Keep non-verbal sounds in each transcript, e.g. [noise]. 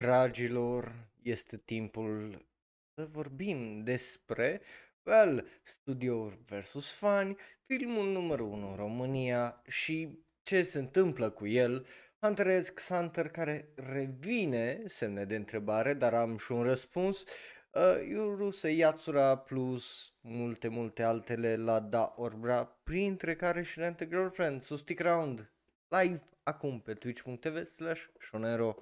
Dragilor, este timpul să vorbim despre, well, studiouri versus fani, filmul numărul 1 în România și ce se întâmplă cu el, Hunter x Hunter care revine, semne de întrebare, dar am și un răspuns, uh, Iuruse Yatsura plus multe, multe altele la Da Orbra, printre care și Rent a Girlfriend, so stick around, live acum pe twitch.tv slash shonero.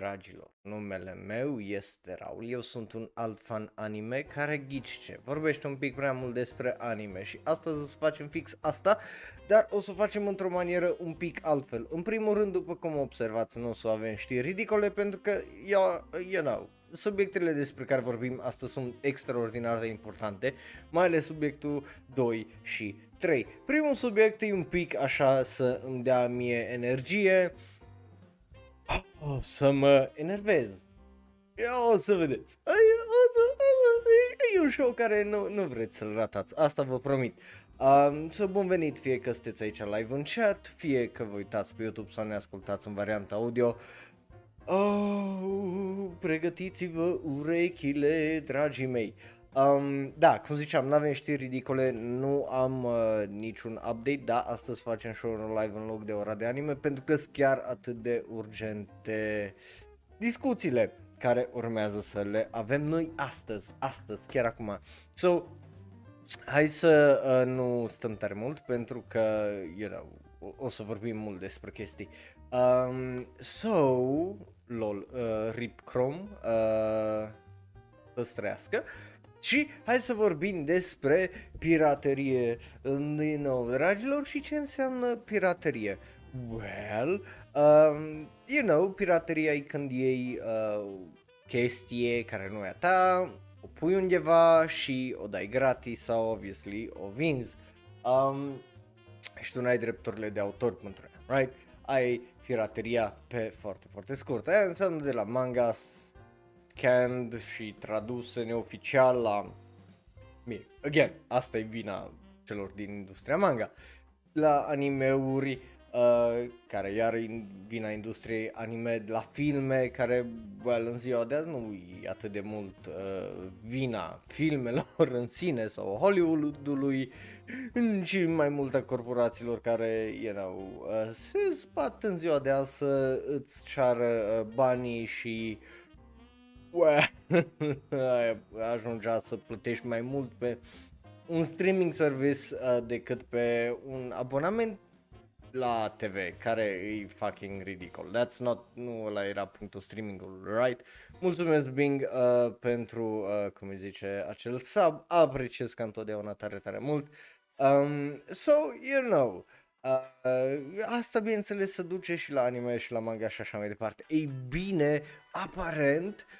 Dragilor! Numele meu este Raul, eu sunt un alt fan anime care ghice, vorbește un pic prea mult despre anime și astăzi o să facem fix asta, dar o să o facem într-o manieră un pic altfel. În primul rând, după cum observați, nu o să avem știri ridicole pentru că, eu, you know, subiectele despre care vorbim astăzi sunt extraordinar de importante, mai ales subiectul 2 și 3. Primul subiect e un pic așa să îmi dea mie energie, o să mă enervez. Ia o să vedeți. O să, o să, e un show care nu, nu vreți să-l ratați, asta vă promit. Um, să bun venit fie că sunteți aici live în chat, fie că vă uitați pe YouTube sau ne ascultați în varianta audio. Oh, pregătiți-vă urechile, dragii mei. Um, da, cum ziceam, nu avem știri ridicole, nu am uh, niciun update, da, astăzi facem show live în loc de ora de anime pentru că sunt chiar atât de urgente discuțiile care urmează să le avem noi astăzi, astăzi, chiar acum. So, hai să uh, nu stăm tare mult pentru că, you know, o, o să vorbim mult despre chestii. Um, so, lol, uh, Rip Chrome, uh, să trăiască. Și hai să vorbim despre piraterie din nou, dragilor, și ce înseamnă piraterie. Well, um, you know, pirateria e când iei uh, chestie care nu e a ta, o pui undeva și o dai gratis sau, obviously, o vinzi. Um, și tu n-ai drepturile de autor pentru ea, right? Ai pirateria pe foarte, foarte scurt. Aia înseamnă de la manga scanned și traduse neoficial la... Bine, again, asta e vina celor din industria manga. La animeuri, uh, care iar e vina industriei anime, la filme, care, well, în ziua de azi nu e atât de mult uh, vina filmelor [laughs] în sine sau Hollywoodului, și mai multe corporațiilor care, you know, uh, se spat în ziua de azi să îți ceară uh, banii și uh, [laughs] ajungea să plătești mai mult pe un streaming service uh, decât pe un abonament la TV, care e fucking ridicol. That's not, nu ăla era punctul streamingului, right? Mulțumesc Bing uh, pentru, uh, cum îi zice, acel sub, apreciez ca întotdeauna tare, tare mult. Um, so, you know, uh, asta bineînțeles se duce și la anime și la manga și așa mai departe. Ei bine, aparent, uh,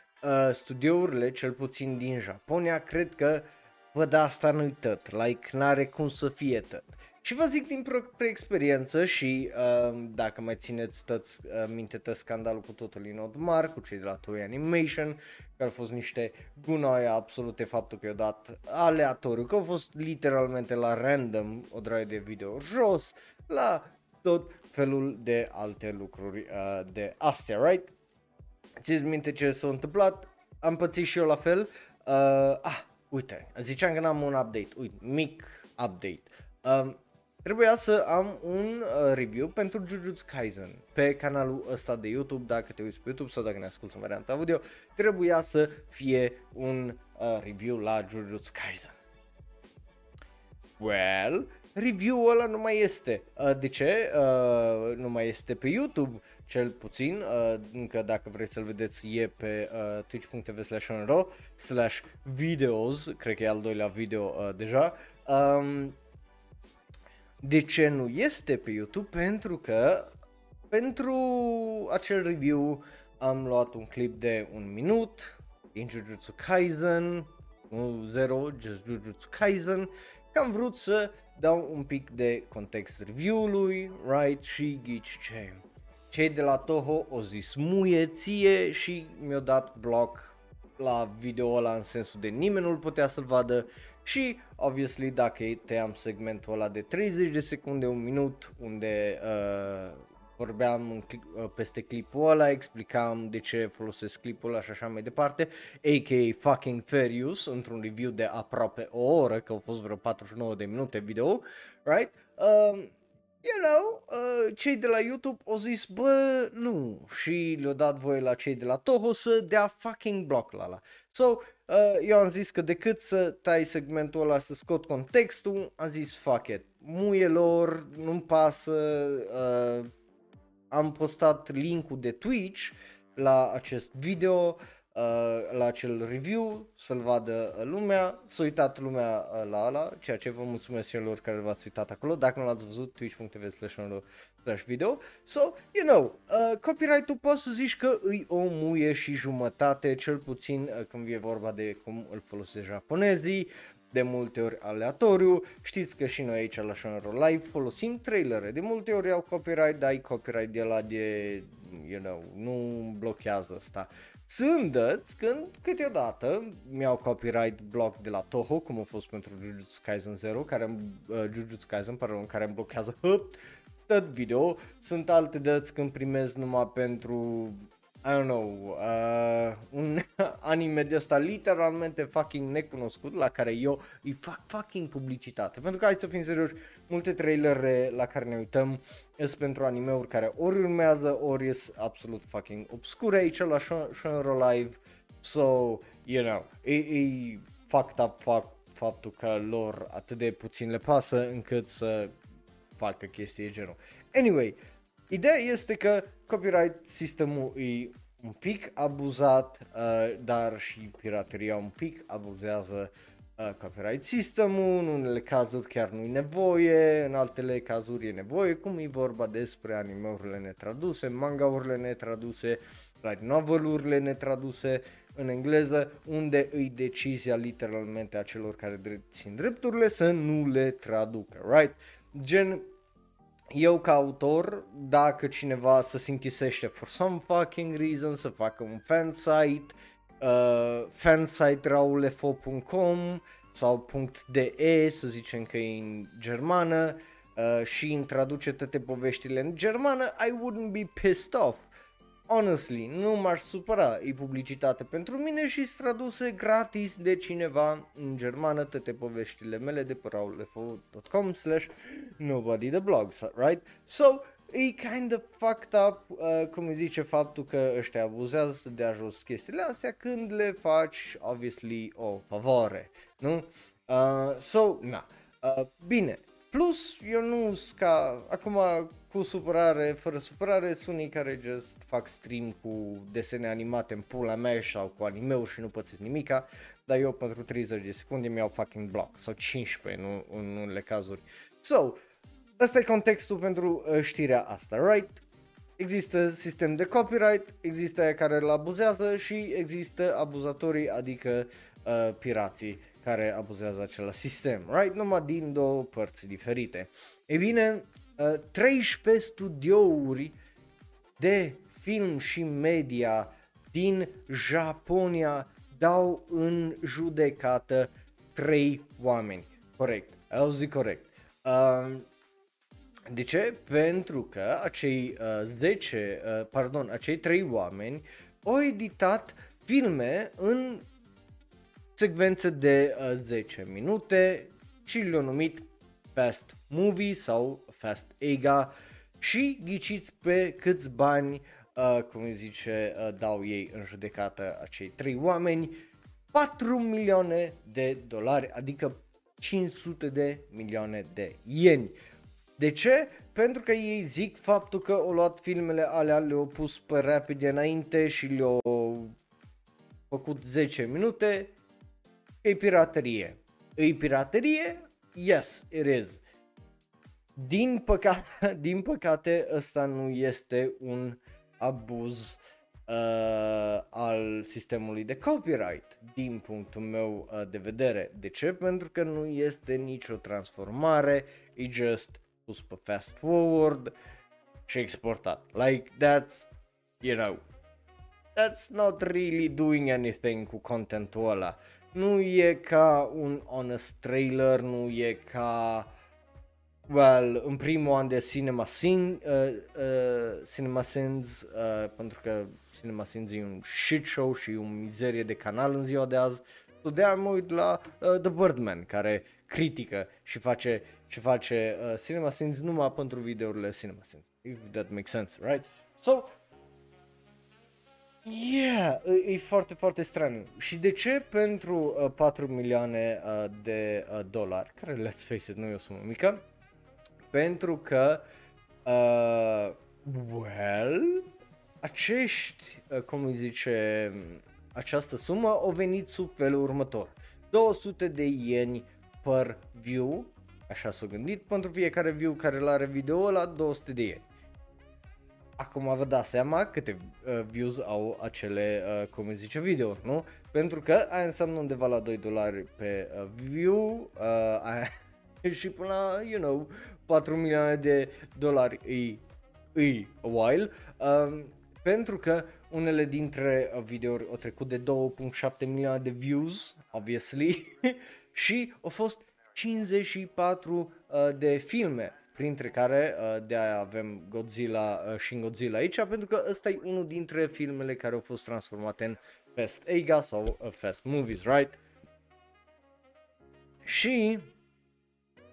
studiourile, cel puțin din Japonia, cred că văd asta nu-i tot, like n-are cum să fie tot. Și vă zic din proprie experiență și uh, dacă mai țineți tăți, uh, minte tot scandalul cu totul în Odmar, cu cei de la Toei Animation, care au fost niște gunoaie absolute, faptul că i-au dat aleatoriu, că au fost literalmente la random o draie de video jos, la tot felul de alte lucruri uh, de astea, right? Țiți minte ce s-a întâmplat? Am pățit și eu la fel. Uh, ah, uite, ziceam că n-am un update. Uite, mic update. Um, trebuia să am un uh, review pentru Jujutsu Kaisen pe canalul ăsta de YouTube, dacă te uiți pe YouTube sau dacă ne asculti în varianta audio, trebuia să fie un uh, review la Jujutsu Kaisen. Well, review-ul ăla nu mai este. Uh, de ce? Uh, nu mai este pe YouTube cel puțin, uh, încă dacă vreți să-l vedeți e pe uh, twitch.tv slash slash videos, cred că e al doilea video uh, deja. Um, de ce nu este pe YouTube? Pentru că pentru acel review am luat un clip de un minut din Jujutsu Kaisen, nu zero, just Jujutsu Kaisen, că am vrut să dau un pic de context review-ului, right, și ghici ce cei de la Toho o zis muie ție și mi-au dat block la video ăla în sensul de nimeni nu-l putea să-l vadă și, obviously, dacă tăiam segmentul ăla de 30 de secunde, un minut, unde uh, vorbeam în cli- uh, peste clipul ăla, explicam de ce folosesc clipul ăla și așa mai departe, a.k.a. fucking fair use, într-un review de aproape o oră, că au fost vreo 49 de minute video, right? Um, you know, uh, cei de la YouTube au zis, bă, nu, și le-au dat voie la cei de la Toho să dea fucking block la la. So, uh, eu am zis că decât să tai segmentul ăla să scot contextul, am zis fuck it, muie lor, nu-mi pasă, uh, am postat linkul de Twitch la acest video, uh, la acel review, să-l vadă uh, lumea, s-a uitat lumea uh, la ala, ceea ce vă mulțumesc celor care v-ați uitat acolo, dacă nu l-ați văzut, twitch.tv slash video, so, you know, uh, copyright-ul poți să zici că îi o muie și jumătate, cel puțin uh, când e vorba de cum îl folosesc japonezii, de multe ori aleatoriu. Știți că și noi aici la Shonero Live folosim trailere. De multe ori au copyright, dai copyright de la de, you know, nu blochează asta. Sunt dăți când câteodată mi-au copyright block de la Toho, cum a fost pentru Jujutsu Kaisen 0, care uh, Jujutsu Kaisen, pardon, care îmi blochează hop, tot video. Sunt alte dăți când primez numai pentru I don't know, uh, un [laughs] anime de ăsta literalmente fucking necunoscut la care eu îi fac fucking publicitate. Pentru că hai să fim serioși, multe trailere la care ne uităm sunt pentru anime-uri care ori urmează, ori sunt absolut fucking obscure aici la Shonro Live. So, you know, e, e fucked up fac, faptul că lor atât de puțin le pasă încât să facă chestii genul. Anyway, Ideea este că copyright sistemul e un pic abuzat, uh, dar și pirateria un pic abuzează uh, copyright sistemul, în unele cazuri chiar nu e nevoie, în altele cazuri e nevoie, cum e vorba despre animeurile netraduse, mangaurile netraduse, light novel-urile netraduse în engleză, unde îi decizia literalmente a celor care țin drepturile să nu le traducă, right? Gen, eu ca autor, dacă cineva să se închisește for some fucking reason, să facă un fansite, uh, fansite.raulefo.com sau .de, să zicem că e în germană, uh, și îmi traduce toate poveștile în germană, I wouldn't be pissed off honestly, nu m-aș supăra, e publicitate pentru mine și traduse gratis de cineva în germană toate poveștile mele de pe raulefo.com slash nobody the blogs, right? So, e kind of fucked up, uh, cum îi zice faptul că ăștia abuzează să dea jos chestiile astea când le faci, obviously, o favoare, nu? Uh, so, na. Uh, bine, plus eu nu ca, acum cu supărare, fără supărare, sunt unii care just fac stream cu desene animate în pula mea sau cu anime și nu pățesc nimica, dar eu pentru 30 de secunde mi-au fucking block sau 15 nu, în unele cazuri. So, ăsta e contextul pentru uh, știrea asta, right? Există sistem de copyright, există aia care îl abuzează și există abuzatorii, adică uh, pirații care abuzează acela sistem, right? Numai din două părți diferite. Ei bine, 13 uh, studiouri de film și media din Japonia dau în judecată 3 oameni. Corect, au zis corect. Uh, de ce? Pentru că acei uh, 10, uh, pardon, acei 3 oameni au editat filme în secvențe de uh, 10 minute și le-au numit Fast Movie sau Fast Ega și ghiciți pe câți bani, uh, cum îi zice, uh, dau ei în judecată acei trei oameni, 4 milioane de dolari, adică 500 de milioane de ieni. De ce? Pentru că ei zic faptul că au luat filmele alea, le-au pus pe rapid înainte și le-au făcut 10 minute, e piraterie. E piraterie? Yes, it is. Din păcate, [laughs] din păcate ăsta nu este un abuz uh, al sistemului de copyright din punctul meu uh, de vedere. De ce? Pentru că nu este nicio transformare, e just pus pe fast forward și exportat. Like that's, you know, that's not really doing anything cu contentul ăla. nu e ca un honest trailer, nu e ca well, în primul an de Cinema Sin, uh, uh, Cinema Sins, uh, pentru că Cinema Sins e un shit show și o mizerie de canal în ziua de azi. So de mă uit la uh, The Birdman, care critică și face, și face uh, Cinema Sins numai pentru videourile Cinema Sins. If that makes sense, right? So, Yeah, e, e foarte, foarte straniu. Și de ce pentru uh, 4 milioane uh, de uh, dolari, care let's face it, nu e o sumă mică, pentru că, uh, well, acești, uh, cum îi zice, această sumă au venit sub felul următor. 200 de ieni per view, așa s-a gândit, pentru fiecare view care îl are video la 200 de ieni. Acum vă dați seama câte uh, views au acele, uh, cum îi zice, video, nu? Pentru că aia înseamnă undeva la 2 dolari pe uh, view uh, aia, [laughs] și până la, you know, 4 milioane de dolari e, e a while. Um, pentru că unele dintre uh, videouri au trecut de 2.7 milioane de views, obviously, [laughs] și au fost 54 uh, de filme printre care uh, de aia avem Godzilla uh, și Godzilla aici, pentru că ăsta e unul dintre filmele care au fost transformate în Fast Ega sau uh, Fast Movies, right? Și,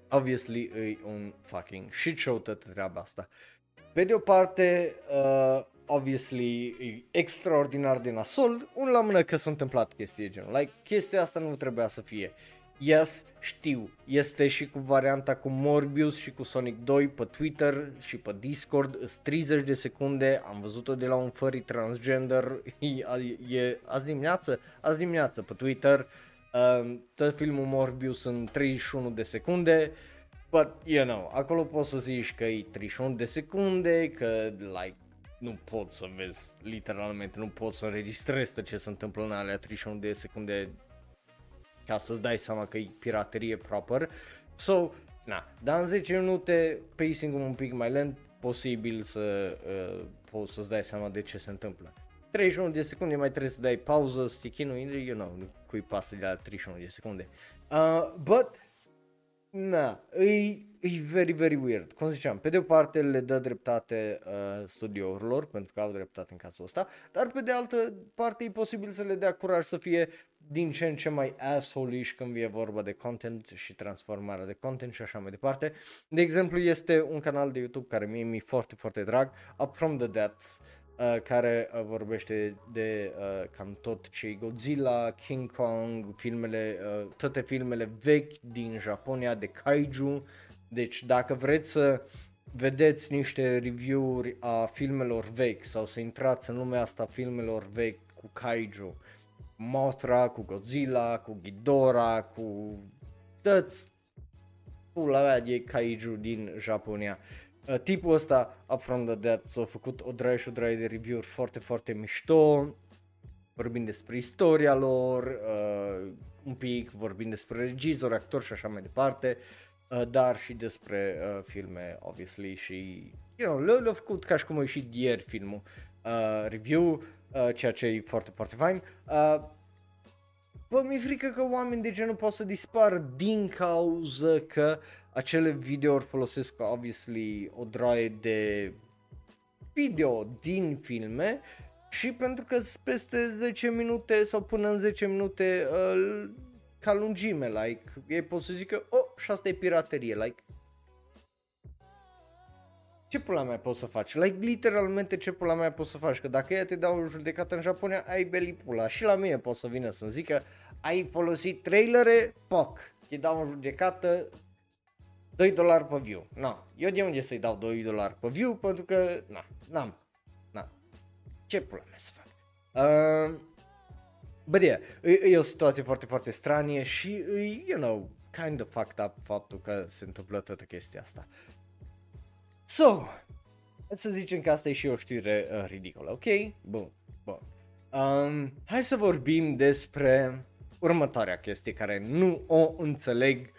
obviously, e un fucking shit show tot treaba asta. Pe de o parte, uh, obviously, e extraordinar de nasol, un la mână că s-a întâmplat chestii genul. Like, chestia asta nu trebuia să fie. Uh, Yes, știu, este și cu varianta cu Morbius și cu Sonic 2 pe Twitter și pe Discord, 30 de secunde, am văzut-o de la un furry transgender, [laughs] e, e azi dimineață, azi dimineață pe Twitter, um, tot filmul Morbius în 31 de secunde, but you know, acolo poți să zici că e 31 de secunde, că like nu pot să vezi, literalmente, nu pot să înregistrezi ce se întâmplă în alea 31 de secunde ca să-ți dai seama că e piraterie proper. So, na, dar în 10 minute pacing-ul un pic mai lent, posibil să uh, poți să-ți dai seama de ce se întâmplă. 31 de secunde mai trebuie să dai pauză, stick-in you know, cui pasă de la 31 de secunde. Uh, but, na, e e very, very weird. Cum ziceam, pe de o parte le dă dreptate uh, studiourilor, pentru că au dreptate în cazul ăsta, dar pe de altă parte e posibil să le dea curaj să fie din ce în ce mai asshole când e vorba de content și transformarea de content și așa mai departe. De exemplu, este un canal de YouTube care mie mi-e foarte, foarte drag, Up From The Depths, uh, care uh, vorbește de uh, cam tot ce Godzilla, King Kong, filmele, uh, toate filmele vechi din Japonia de kaiju, deci dacă vreți să vedeți niște review-uri a filmelor vechi sau să intrați în lumea asta filmelor vechi cu kaiju, Mothra, cu Godzilla, cu Ghidorah, cu toți pula mea de kaiju din Japonia. Uh, tipul ăsta, Up From The Depths, a făcut o draie și o draie de review-uri foarte, foarte mișto, vorbind despre istoria lor, uh, un pic vorbind despre regizori, actori și așa mai departe. Uh, Uh, dar și despre uh, filme, obviously, și, you know, le-au făcut ca și cum a ieșit ieri filmul uh, review, uh, ceea ce e foarte, foarte fain. Uh, Bă, mi-e frică că oameni de genul pot să dispară din cauza că acele videouri folosesc, obviously, o draie de video din filme și pentru că peste 10 minute sau până în 10 minute uh, ca lungime, like, ei pot să zică, oh, și asta e piraterie, like, ce pula mea poți să faci? Like, literalmente ce pula mea poți să faci? Că dacă ea te dau o judecată în Japonia, ai beli pula. Și la mine poți să vină să-mi zică, ai folosit trailere, poc. Te dau o judecată, 2 dolari pe view. No, eu de unde să-i dau 2 dolari pe view? Pentru că, na, n-am. Na. Ce pula mea să fac? Uh, But yeah, e, e o situație foarte, foarte stranie și e, you know, kind of fucked up faptul că se întâmplă toată chestia asta. So, să zicem că asta e și o știre uh, ridicolă, ok? Bun, bun. Um, hai să vorbim despre următoarea chestie care nu o înțeleg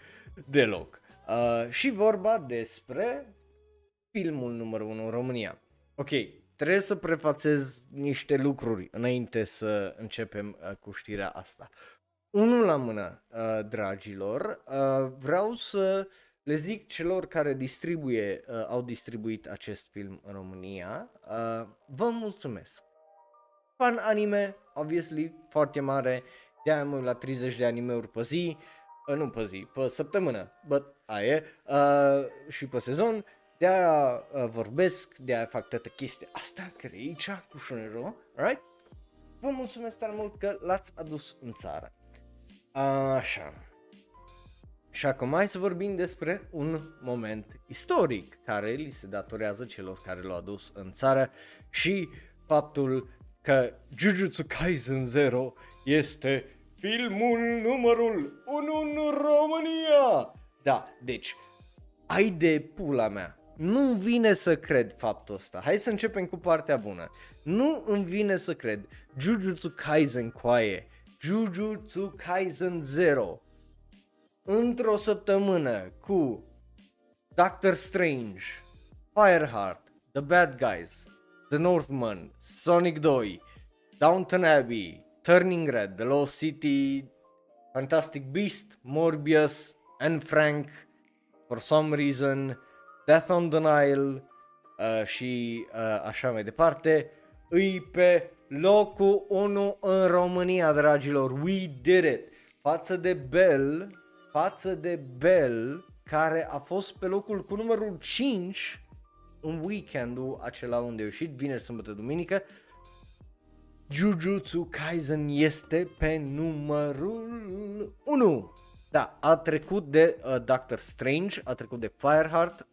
deloc. Uh, și vorba despre filmul numărul 1 în România. Ok, trebuie să prefațez niște lucruri înainte să începem uh, cu știrea asta. unul la mână, uh, dragilor, uh, vreau să le zic celor care distribuie, uh, au distribuit acest film în România, uh, vă mulțumesc. Fan anime, obviously, foarte mare, de-aia mă uit la 30 de animeuri pe zi, uh, nu pe zi, pe săptămână, but aia e, uh, și pe sezon, de-aia uh, vorbesc, de-aia fac toată chestia asta, care e aici, cu Shunero, right? Vă mulțumesc tare mult că l-ați adus în țară. Așa. Și acum hai să vorbim despre un moment istoric care li se datorează celor care l-au adus în țară și faptul că Jujutsu Kaisen Zero este filmul numărul 1 în România. Da, deci, ai de pula mea. Nu vine să cred faptul ăsta. Hai să începem cu partea bună. Nu îmi vine să cred. Jujutsu Kaisen coaie. Jujutsu Kaisen Zero. Într-o săptămână cu Doctor Strange, Fireheart, The Bad Guys, The Northman, Sonic 2, Downton Abbey, Turning Red, The Lost City, Fantastic Beast, Morbius, and Frank, for some reason, Death on the Nile uh, și uh, așa mai departe, îi pe locul 1 în România, dragilor. We did it! Față de Bell, față de Bell, care a fost pe locul cu numărul 5 în weekendul acela unde a ieșit, vineri, sâmbătă, duminică, Jujutsu Kaisen este pe numărul 1. Da, a trecut de uh, Doctor Strange, a trecut de Fireheart,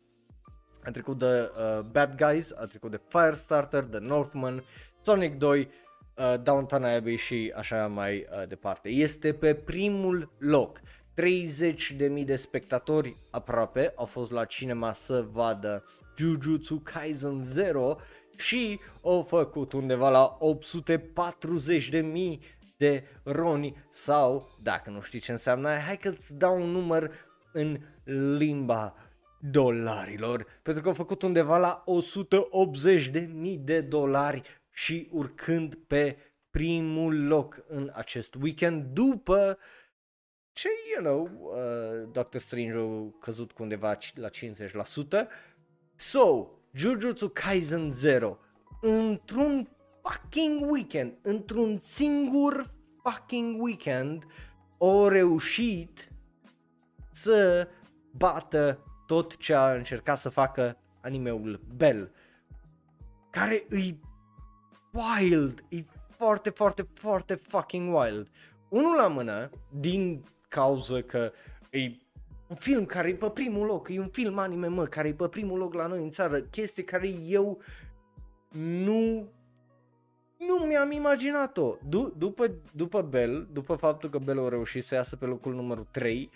a trecut de uh, Bad Guys, a trecut de Firestarter, The Northman, Sonic 2, uh, Downton Abbey și așa mai uh, departe. Este pe primul loc. 30.000 de spectatori aproape au fost la cinema să vadă Jujutsu Kaisen 0 și au făcut undeva la 840.000 de roni sau, dacă nu știi ce înseamnă, hai că îți dau un număr în limba dolarilor, pentru că au făcut undeva la 180.000 de dolari și urcând pe primul loc în acest weekend după ce, you know, uh, Doctor Strange a căzut cu undeva la 50%. So, Jujutsu Kaisen 0 într-un fucking weekend, într-un singur fucking weekend, au reușit să bată tot ce a încercat să facă animeul Bell, care îi wild, e foarte, foarte, foarte fucking wild. Unul la mână, din cauza că e un film care e pe primul loc, e un film anime, mă, care e pe primul loc la noi în țară, chestie care eu nu nu mi-am imaginat-o. D- după, după Bell, după faptul că Bell a reușit să iasă pe locul numărul 3,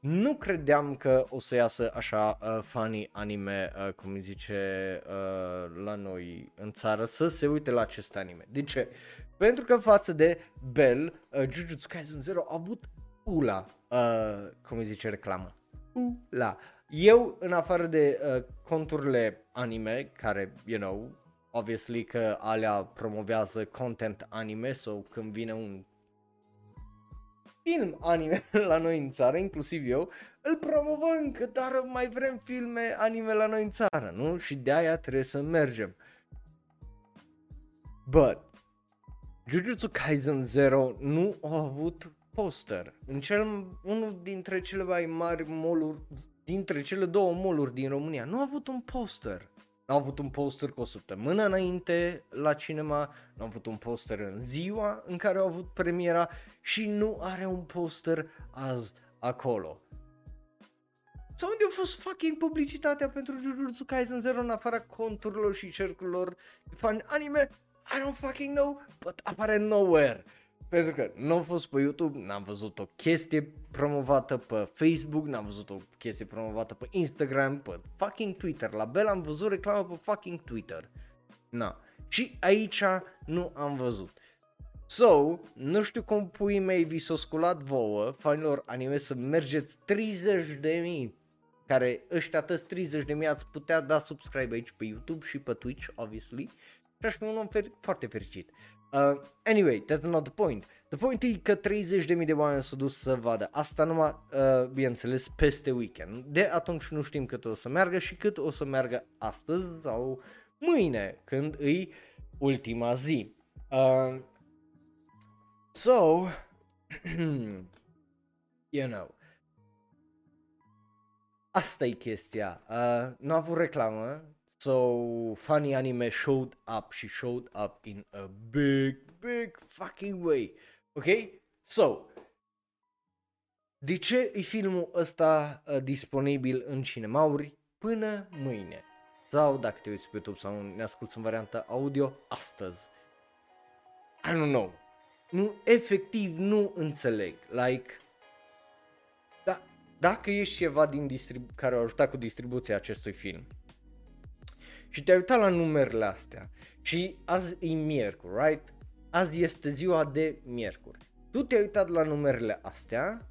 nu credeam că o să iasă așa uh, funny anime, uh, cum îi zice uh, la noi în țară, să se uite la acest anime. De ce? Pentru că față de Bell, uh, Jujutsu Kaisen Zero a avut ula, uh, cum îi zice reclamă. Ula. Eu, în afară de uh, conturile anime, care, you know, obviously că alea promovează content anime sau so când vine un film anime [laughs] la noi în țară, inclusiv eu, îl promovăm că dar mai vrem filme anime la noi în țară, nu? Și de aia trebuie să mergem. But, Jujutsu Kaisen Zero nu a avut poster. În cel, unul dintre cele mai mari moluri, dintre cele două moluri din România, nu a avut un poster. Nu au avut un poster cu o săptămână înainte la cinema, nu au avut un poster în ziua în care au avut premiera și nu are un poster azi acolo. Sau unde a fost fucking publicitatea pentru Jujutsu Kaisen 0 în afara conturilor și cercurilor de fan anime? I don't fucking know, but apare nowhere. Pentru că nu a fost pe YouTube, n-am văzut o chestie promovată pe Facebook, n-am văzut o chestie promovată pe Instagram, pe fucking Twitter. La Bell am văzut reclamă pe fucking Twitter. Na. Și aici nu am văzut. So, nu știu cum pui mei vi s-o sculat vouă, fanilor anime, să mergeți 30 de mii care ăștia tăți 30 de mii ați putea da subscribe aici pe YouTube și pe Twitch, obviously, și aș fi un om fer- foarte fericit. Uh, anyway, that's not the point. The point e că 30.000 de oameni s-au dus să vadă asta numai, uh, bineînțeles, peste weekend. De atunci nu știm cât o să meargă și cât o să meargă astăzi sau mâine, când îi ultima zi. Uh, so, [clears throat] you know, asta e chestia. Uh, nu a avut reclamă, so funny anime showed up, she showed up in a big, big fucking way. Ok? So, de ce e filmul ăsta uh, disponibil în cinemauri până mâine? Sau dacă te uiți pe YouTube sau ne asculti în varianta audio, astăzi. I don't know. Nu, efectiv nu înțeleg. Like, da, dacă ești ceva din distribu- care a ajutat cu distribuția acestui film și te-ai uitat la numerele astea și azi e miercuri, right? Azi este ziua de miercuri. Tu te-ai uitat la numerele astea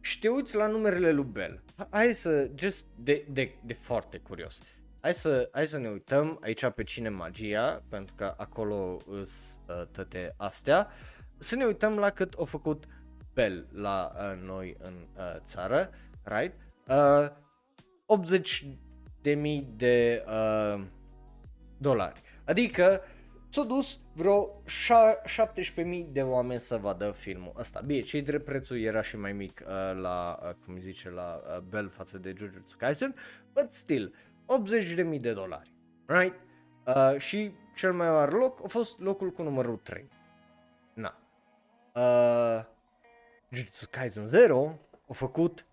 și te uiți la numerele lui Bell. Hai să, just de, de, de foarte curios. Hai să, hai să ne uităm aici pe Cine Magia, pentru că acolo îs uh, toate astea. Să ne uităm la cât a făcut Bell la uh, noi în uh, țară, right? Uh, 80 de mii de uh, dolari. Adică s-au dus vreo 17.000 de oameni să vadă filmul ăsta. Bine, cei drept prețul era și mai mic uh, la, uh, cum zice, la uh, Bell față de Jujutsu Kaisen, but still, 80.000 de dolari, right? Uh, și cel mai mare loc a fost locul cu numărul 3. Na. Uh, Jujutsu Kaisen 0 a făcut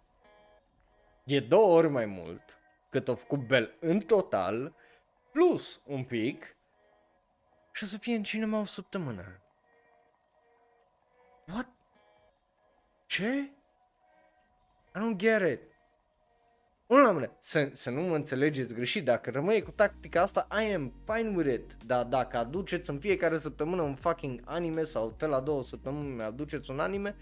de două ori mai mult cât a făcut Bell în total, plus un pic, și o să fie în cinema o săptămână. What? Ce? I don't get it. Unul la mână, să, să nu mă înțelegeți greșit, dacă rămâne cu tactica asta, I am fine with it. Dar dacă aduceți în fiecare săptămână un fucking anime sau te la două săptămâni aduceți un anime,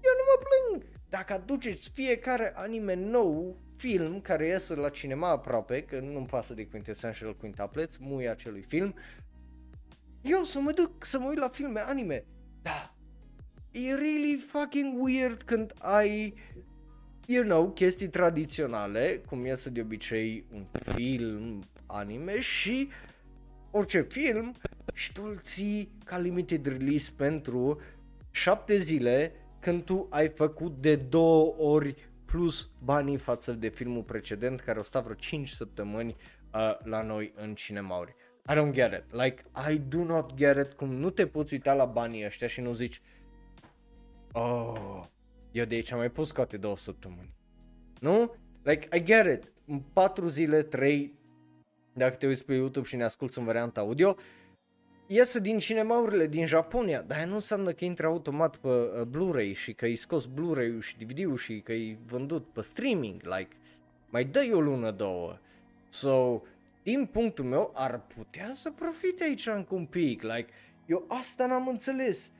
eu nu mă plâng. Dacă aduceți fiecare anime nou, film care iese la cinema aproape, că nu-mi pasă de Quintessential Quintuplets, muia acelui film, eu să mă duc să mă uit la filme anime. Da. E really fucking weird când ai, you know, chestii tradiționale, cum iese de obicei un film anime și orice film și tu îl ții ca limited release pentru șapte zile când tu ai făcut de două ori plus banii față de filmul precedent care o sta vreo 5 săptămâni uh, la noi în cinemauri. I don't get it. Like, I do not get it cum nu te poți uita la banii ăștia și nu zici Oh, eu de aici am mai pus scoate două săptămâni. Nu? Like, I get it. În patru zile, trei, dacă te uiți pe YouTube și ne asculti în varianta audio, iese din cinemaurile din Japonia, dar nu înseamnă că intră automat pe uh, Blu-ray și că i scos Blu-ray-ul și DVD-ul și că e vândut pe streaming, like, mai dă o lună, două. So, din punctul meu, ar putea să profite aici încă un pic. Like, eu asta n-am înțeles.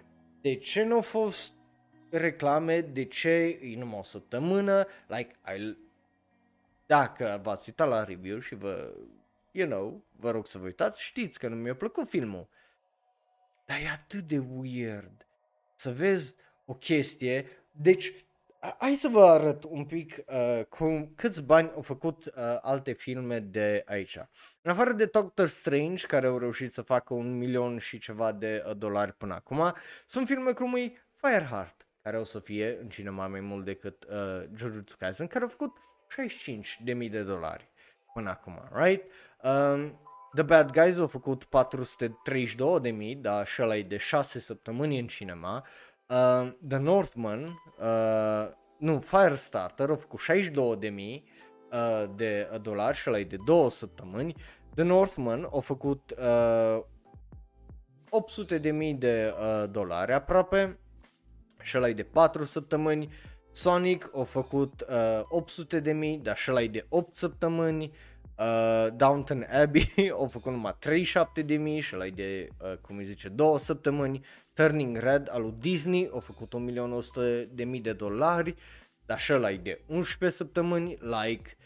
De ce nu au fost reclame, de ce e numai o săptămână, like, I, dacă v-ați uitat la review și vă, you know, vă rog să vă uitați, știți că nu mi-a plăcut filmul. Dar e atât de weird să vezi o chestie, deci hai să vă arăt un pic uh, cum, câți bani au făcut uh, alte filme de aici. În afară de Doctor Strange, care au reușit să facă un milion și ceva de uh, dolari până acum, sunt filme cum e Fireheart, care o să fie în cinema mai mult decât uh, Jujutsu Kaisen, care au făcut 65 de mii de dolari până acum, right? Um, The Bad Guys au făcut 432 de mii, dar și ăla e de 6 săptămâni în cinema. Uh, The Northman, uh, nu, Firestarter, au făcut 62 de mii uh, de dolari și ăla e de 2 săptămâni. The Northman a făcut uh, 800 de mii de uh, dolari aproape și ăla e de 4 săptămâni. Sonic a făcut uh, 800 de mii, dar și ăla e de 8 săptămâni. Uh, Downton Abbey [laughs] au făcut numai 37 de mii și ăla e de, uh, cum îi zice, 2 săptămâni. Turning Red al lui Disney a făcut 1.100.000 de dolari, dar și ăla e de 11 săptămâni, like,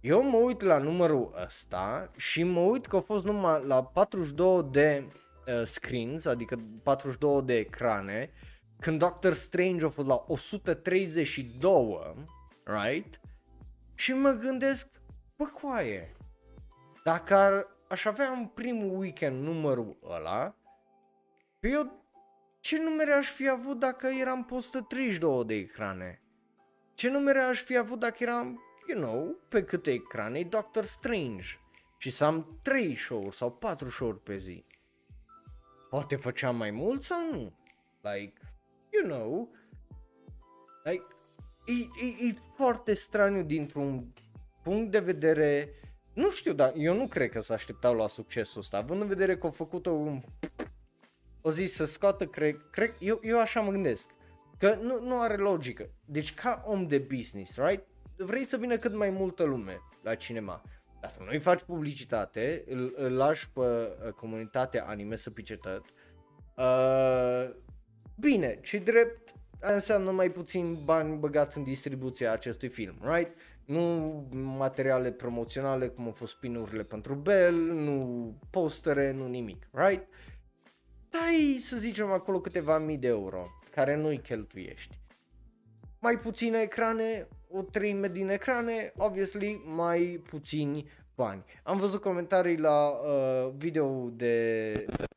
Eu mă uit la numărul ăsta și mă uit că a fost numai la 42 de uh, screens, adică 42 de ecrane, când Doctor Strange a fost la 132, right? Și mă gândesc, bă, coaie, dacă ar, aș avea în primul weekend numărul ăla, pe eu ce numere aș fi avut dacă eram pe 132 de ecrane? Ce numere aș fi avut dacă eram, you know, pe câte ecrane Doctor Strange? Și să am 3 show-uri sau 4 show-uri pe zi. Poate făceam mai mult sau nu? Like, you know, like, e, e, e foarte straniu dintr-un punct de vedere, nu știu, dar eu nu cred că s-a așteptau la succesul ăsta, având în vedere că au făcut-o un o zis să scoată, cred, cred eu, eu așa mă gândesc, că nu, nu are logică. Deci ca om de business, right? Vrei să vină cât mai multă lume la cinema. Dacă nu-i faci publicitate, îl, îl lași pe uh, comunitatea anime să pice tot. Uh, bine, ce drept înseamnă mai puțin bani băgați în distribuția acestui film, right? Nu materiale promoționale cum au fost spinurile pentru Bell, nu postere, nu nimic, right? dai să zicem acolo câteva mii de euro care nu-i cheltuiești. Mai puține ecrane, o treime din ecrane, obviously mai puțini bani. Am văzut comentarii la uh, video de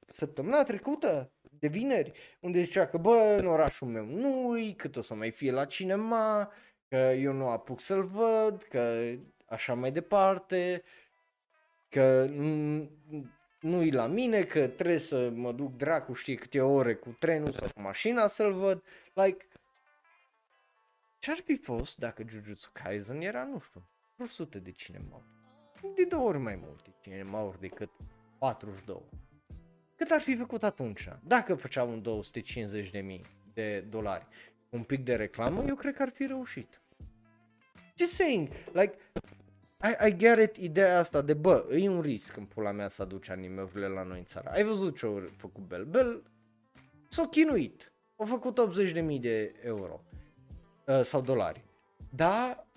săptămâna trecută, de vineri, unde zicea că bă, în orașul meu nu-i, cât o să mai fie la cinema, că eu nu apuc să-l văd, că așa mai departe, că nu-i la mine, că trebuie să mă duc dracu știe câte ore cu trenul sau cu mașina să-l văd. Like, ce-ar fi fost dacă Jujutsu Kaisen era, nu știu, 100 de cinema De două ori mai multe cinema decât 42. Cât ar fi făcut atunci? Dacă făceau un 250 de mii de dolari, un pic de reclamă, eu cred că ar fi reușit. Just saying, like, I, I get it ideea asta de bă, e un risc în pula mea să aduci anime-urile la noi în țară. Ai văzut ce a făcut Bell? Bell s-a chinuit. A făcut 80.000 de euro uh, sau dolari. Da,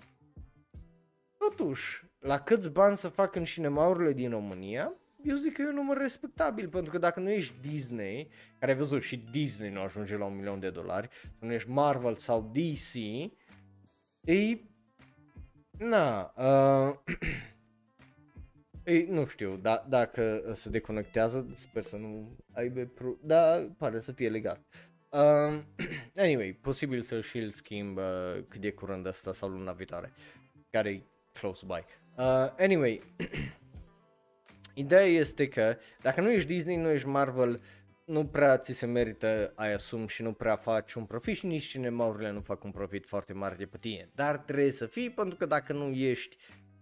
totuși, la câți bani să fac în cinemaurile din România, eu zic că e un număr respectabil, pentru că dacă nu ești Disney, care ai văzut și Disney nu ajunge la un milion de dolari, nu ești Marvel sau DC, e Na, uh, [clears throat] ei, nu știu, da, dacă se deconectează, sper să nu aibă pro... Da, pare să fie legal. Uh, [clears throat] anyway, posibil să și îl schimb uh, cât de curând asta sau luna viitoare, care e close by. Uh, anyway, [clears throat] ideea este că dacă nu ești Disney, nu ești Marvel, nu prea ți se merită ai asum și nu prea faci un profit și nici cinemaurile nu fac un profit foarte mare de pe tine. Dar trebuie să fii pentru că dacă nu ești,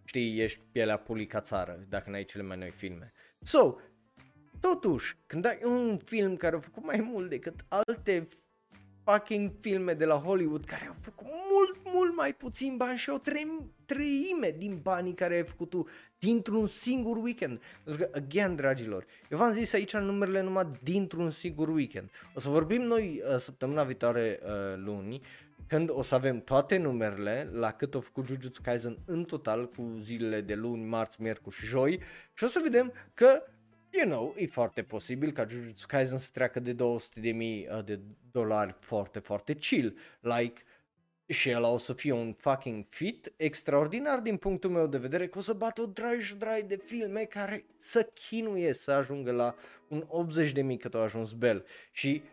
știi, ești pielea pulii ca țară, dacă n-ai cele mai noi filme. So, totuși, când ai un film care a făcut mai mult decât alte fucking filme de la Hollywood care au făcut mult, mult mai puțin bani și o treime din banii care ai făcut tu dintr-un singur weekend. Pentru că, again, dragilor, eu v-am zis aici numerele numai dintr-un singur weekend. O să vorbim noi uh, săptămâna viitoare uh, luni, când o să avem toate numerele la cât au făcut Jujutsu Kaisen în total cu zilele de luni, marți, miercuri și joi și o să vedem că you know, e foarte posibil ca Jujutsu Kaisen să treacă de 200 de mii uh, de dolari foarte, foarte chill. Like, și el o să fie un fucking fit extraordinar din punctul meu de vedere, că o să bată o drai și drai de filme care să chinuie să ajungă la un 80 de mii cât a ajuns Bell. Și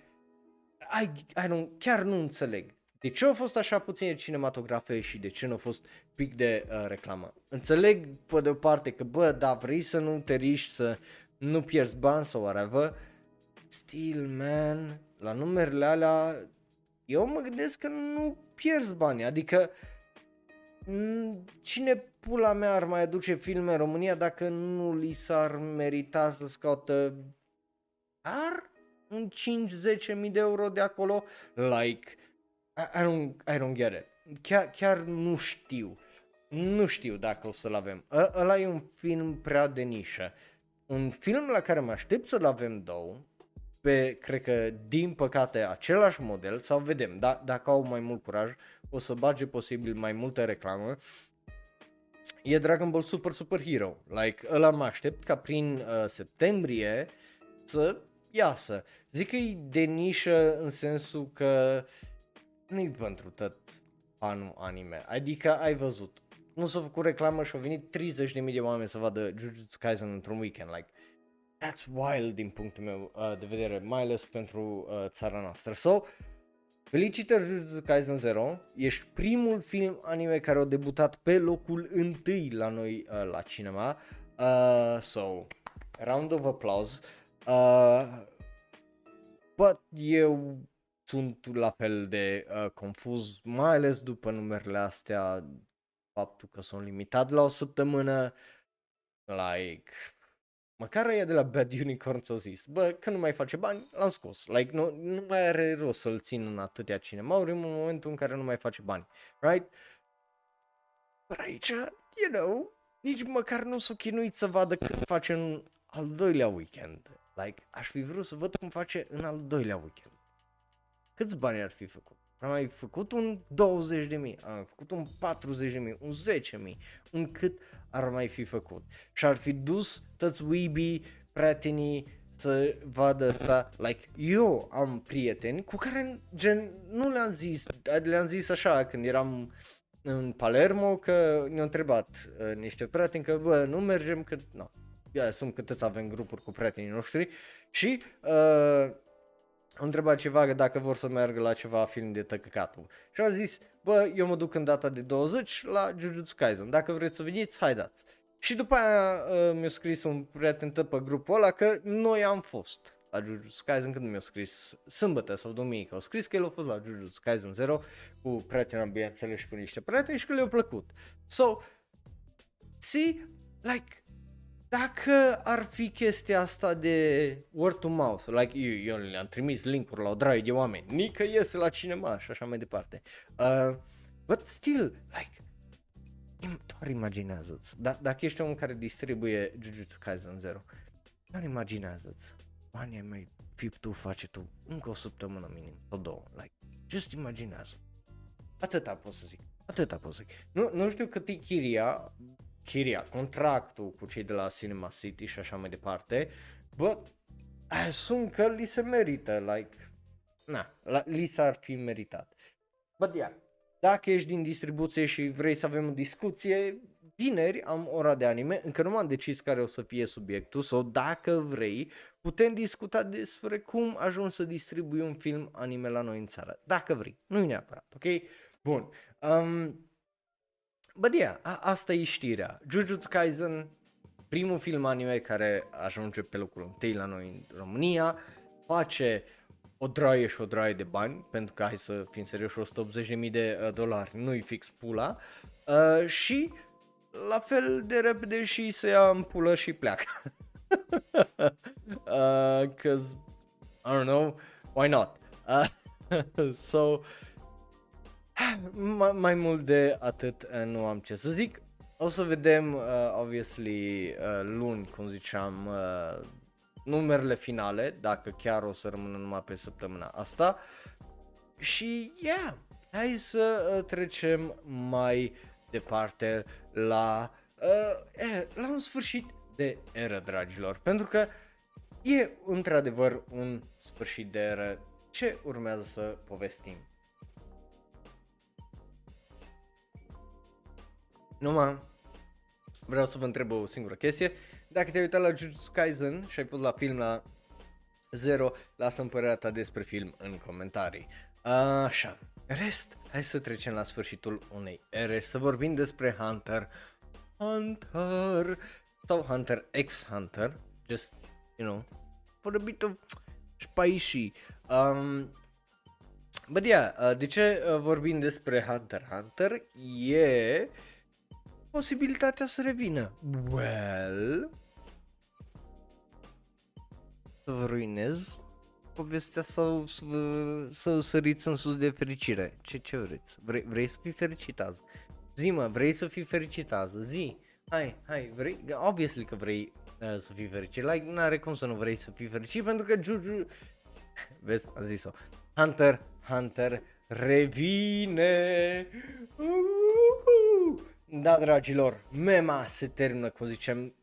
I, I don't, chiar nu înțeleg. De ce au fost așa puține cinematografe și de ce nu a fost pic de uh, reclamă? Înțeleg pe de o parte că bă, da, vrei să nu te riști, să nu pierzi bani sau whatever, still man, la numerele alea, eu mă gândesc că nu pierzi bani, adică cine pula mea ar mai aduce filme în România dacă nu li s-ar merita să scoată ar un 5-10 mii de euro de acolo? Like, I, I, don't, I don't get it. Chiar, chiar nu știu. Nu știu dacă o să-l avem. Ă, ăla e un film prea de nișă. Un film la care mă aștept să-l avem două, pe, cred că, din păcate, același model, sau vedem, da, dacă au mai mult curaj, o să bage posibil mai multă reclamă. e Dragon Ball Super Super Hero. Like, ăla mă aștept ca prin uh, septembrie să iasă. Zic că e de nișă în sensul că nu e pentru tot fanul anime. Adică ai văzut, nu s-a făcut reclamă și au venit 30.000 de oameni să vadă Jujutsu Kaisen într-un weekend. Like, that's wild din punctul meu uh, de vedere, mai ales pentru uh, țara noastră. So, Felicitări Jujutsu Kaisen 0, ești primul film anime care a debutat pe locul întâi la noi uh, la cinema. Uh, so, round of applause. Uh, but eu sunt la fel de uh, confuz, mai ales după numerele astea, faptul că sunt limitat la o săptămână, like, Măcar e de la Bad Unicorn s-au zis, bă, că nu mai face bani, l-am scos. Like, nu, nu mai are rost să-l țin în atâtea cinemauri în momentul în care nu mai face bani, right? Dar aici, you know, nici măcar nu s-o chinuit să vadă că face în al doilea weekend. Like, aș fi vrut să văd cum face în al doilea weekend. Câți bani ar fi făcut? Am mai făcut un 20 de mii, am făcut un 40 de mii, un 10 mii, un cât ar mai fi făcut. Și ar fi dus toți weebie, prietenii, să vadă asta, like, eu am prieteni cu care gen, nu le-am zis, le-am zis așa când eram în Palermo că ne-au întrebat uh, niște prieteni că bă, nu mergem că, nu, no, sunt câteți avem grupuri cu prietenii noștri și uh, am întrebat ceva dacă vor să meargă la ceva film de tăcăcatul. Și a zis, bă, eu mă duc în data de 20 la Jujutsu Kaisen, dacă vreți să veniți, haideți. Și după aia uh, mi-a scris un prieten pe grupul ăla că noi am fost la Jujutsu Kaisen când mi-a scris sâmbătă sau duminică. Au scris că el a fost la Jujutsu Kaisen 0 cu prietena, bineînțeles, și cu niște prieteni și că le-a plăcut. So, see, like, dacă ar fi chestia asta de word to mouth, like eu, eu le-am trimis linkuri la o draie de oameni, nică iese la cinema și așa mai departe. Uh, but still, like, doar imaginează-ți, D- dacă ești un care distribuie Jujutsu Kaisen 0, doar imaginează-ți, banii mai fi tu face tu încă o săptămână minim, sau două, like, just imaginează. Atâta pot să zic, atâta pot să zic. Nu, nu știu cât e chiria, chiria, contractul cu cei de la Cinema City și așa mai departe, bă, sunt că li se merită, like, na, la, li s-ar fi meritat. Bă, yeah, dacă ești din distribuție și vrei să avem o discuție, vineri am ora de anime, încă nu m-am decis care o să fie subiectul, sau dacă vrei, putem discuta despre cum ajung să distribui un film anime la noi în țară. Dacă vrei, nu neapărat, ok? Bun. Um, Bă, yeah, a- asta e știrea. Jujutsu Kaisen, primul film anime care ajunge pe locul întâi la noi în România, face o draie și o draie de bani, pentru că hai să fim serioși, 180.000 de uh, dolari, nu-i fix pula, uh, și la fel de repede și se ia în pulă și pleacă. [laughs] uh, cause, I don't know, why not? Uh, [laughs] so, mai, mai mult de atât uh, nu am ce să zic. O să vedem, uh, obviously, uh, luni, cum ziceam, uh, numerele finale, dacă chiar o să rămână numai pe săptămâna asta. Și, yeah, hai să uh, trecem mai departe la, uh, eh, la un sfârșit de eră, dragilor. Pentru că e într-adevăr un sfârșit de eră ce urmează să povestim. Numai vreau să vă întreb o singură chestie. Dacă te-ai uitat la Jujutsu Kaisen și ai pus la film la 0, lasă părerea ta despre film în comentarii. Așa, rest, hai să trecem la sfârșitul unei ere, să vorbim despre Hunter Hunter sau Hunter X Hunter, just, you know, for a bit of spicy. Um, But yeah, uh, de ce uh, vorbim despre Hunter Hunter? E posibilitatea să revină. Well, să vă ruinez povestea sau să, să săriți în sus de fericire. Ce, ce vreți? Vrei, vrei să fii fericit azi? Zi mă, vrei să fii fericit azi? Zi, hai, hai, vrei, obviously că vrei uh, să fii fericit, like, n-are cum să nu vrei să fii fericit pentru că Juju, vezi, am zis-o, Hunter, Hunter revine, uh-huh. Da, dragilor, mema se termină, cum zicem,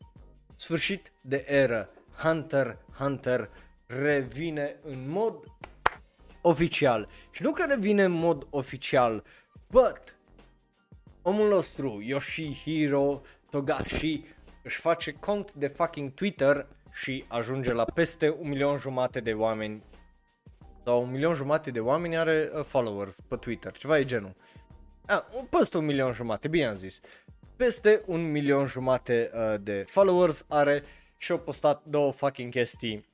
sfârșit de eră. Hunter, Hunter revine în mod oficial. Și nu că revine în mod oficial, but omul nostru, Yoshihiro Togashi, își face cont de fucking Twitter și ajunge la peste un milion jumate de oameni sau un milion jumate de oameni are uh, followers pe Twitter, ceva e genul. Ah, peste un milion jumate, bine am zis. Peste un milion jumate uh, de followers are și au postat două fucking chestii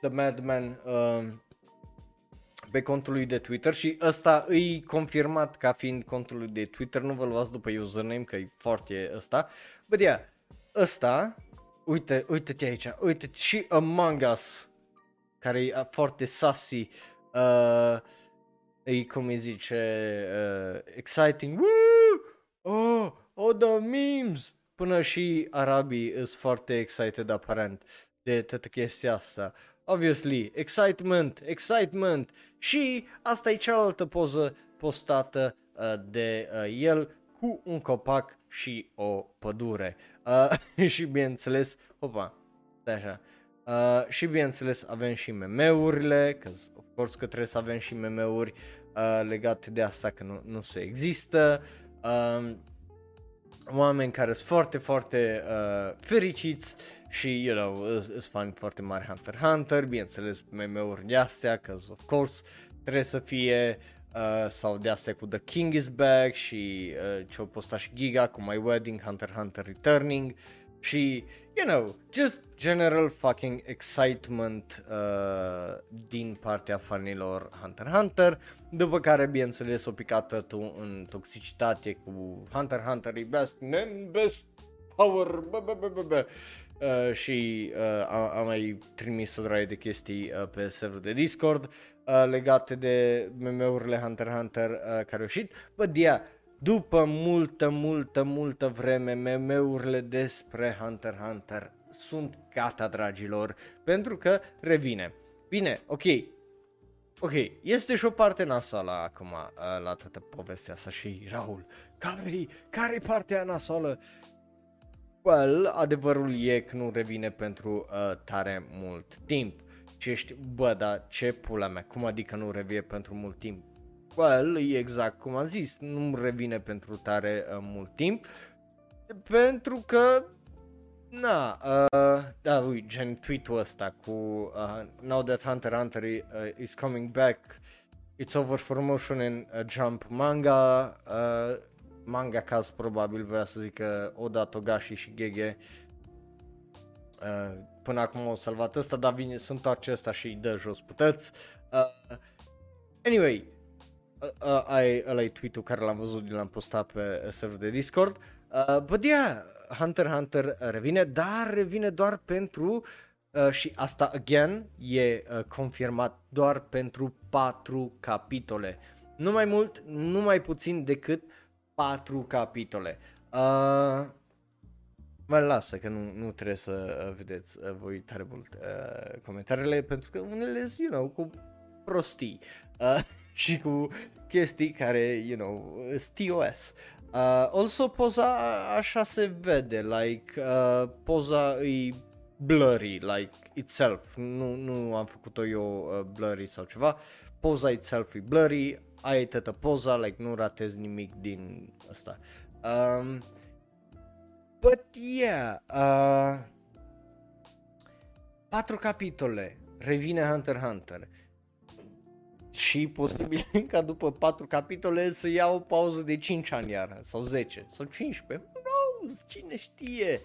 The Madman uh, pe contul lui de Twitter și ăsta îi confirmat ca fiind contul lui de Twitter, nu vă luați după username că e foarte ăsta. But yeah, ăsta, uite, uite-te aici, uite și Among Us, care e foarte sassy, uh, e cum îi zice, uh, exciting, Woo! oh, oh, the memes, până și arabii sunt foarte excited aparent de toată chestia asta. Obviously, excitement, excitement și asta e cealaltă poză postată uh, de uh, el cu un copac și o pădure. Uh, [laughs] și bineînțeles, opa, stai așa, uh, și bineînțeles avem și meme-urile, că of course că trebuie să avem și meme-uri uh, legate de asta că nu, nu se există. Uh, oameni care sunt foarte, foarte uh, fericiți și, you know, sunt fani foarte mari Hunter Hunter, bineînțeles meme-uri de astea, că of course trebuie să fie uh, sau de astea cu The King is Back și uh, ce-au postat și Giga cu My Wedding, Hunter Hunter Returning și, you know, just general fucking excitement uh, din partea fanilor Hunter Hunter, după care, bineînțeles, o picat tu în toxicitate cu Hunter Hunter e best, best power, bă, bă, bă, bă, bă. Uh, și uh, am mai trimis o draie de chestii uh, pe serverul de Discord uh, legate de meme-urile Hunter Hunter uh, care au ieșit. Bă, dia, după multă, multă, multă vreme, meme-urile despre Hunter Hunter sunt gata, dragilor, pentru că revine. Bine, ok, Ok, este și o parte nasoală acum uh, la toată povestea asta și Raul, care-i, care-i partea nasoală? Well, adevărul e că nu revine pentru uh, tare mult timp. Și ești, bă, dar ce pula mea, cum adică nu revine pentru mult timp? Well, e exact cum am zis, nu revine pentru tare uh, mult timp, pentru că, na, uh, da, ui, gen tweet-ul ăsta cu uh, Now that Hunter Hunter uh, is coming back, it's over for motion in uh, Jump manga, uh, manga caz probabil vrea să zică Oda Togashi și Gege uh, până acum au salvat ăsta, dar vine, sunt acesta și îi dă jos puteți. Uh, anyway, uh, uh, ai, ăla e tweet-ul care l-am văzut, l-am postat pe server de Discord. Uh, but yeah, Hunter Hunter revine, dar revine doar pentru uh, și asta again e uh, confirmat doar pentru patru capitole. Nu mai mult, nu mai puțin decât patru capitole. Uh, mă lasă că nu, nu trebuie să uh, vedeți uh, voi tare mult uh, comentariile pentru că unele sunt, you know, cu prostii uh, și cu chestii care, you know, TOS. Uh, also poza așa se vede, like uh, poza e blurry, like itself, nu, nu am făcut-o eu uh, blurry sau ceva, poza itself e blurry, ai tătă poza, like nu ratezi nimic din asta. Um, but yeah, uh, patru capitole, revine Hunter Hunter. Și posibil [laughs] ca după patru capitole să iau o pauză de 5 ani iar, sau 10, sau 15, who knows, cine știe.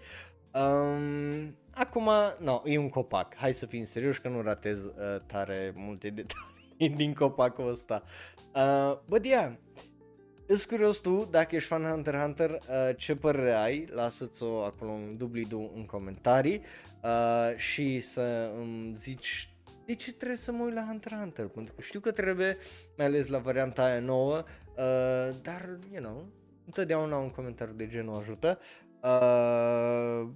Um, acum, no, e un copac, hai să fim serioși că nu ratez uh, tare multe [laughs] detalii din copacul ăsta. Uh, bă, yeah, Îți curios tu, dacă ești fan Hunter Hunter, uh, ce părere ai? Lasă-ți-o acolo în dublidu în comentarii uh, și să îmi zici de ce trebuie să mă uit la Hunter Hunter, pentru că știu că trebuie, mai ales la varianta aia nouă, uh, dar, you know, întotdeauna un comentariu de genul ajută. Uh,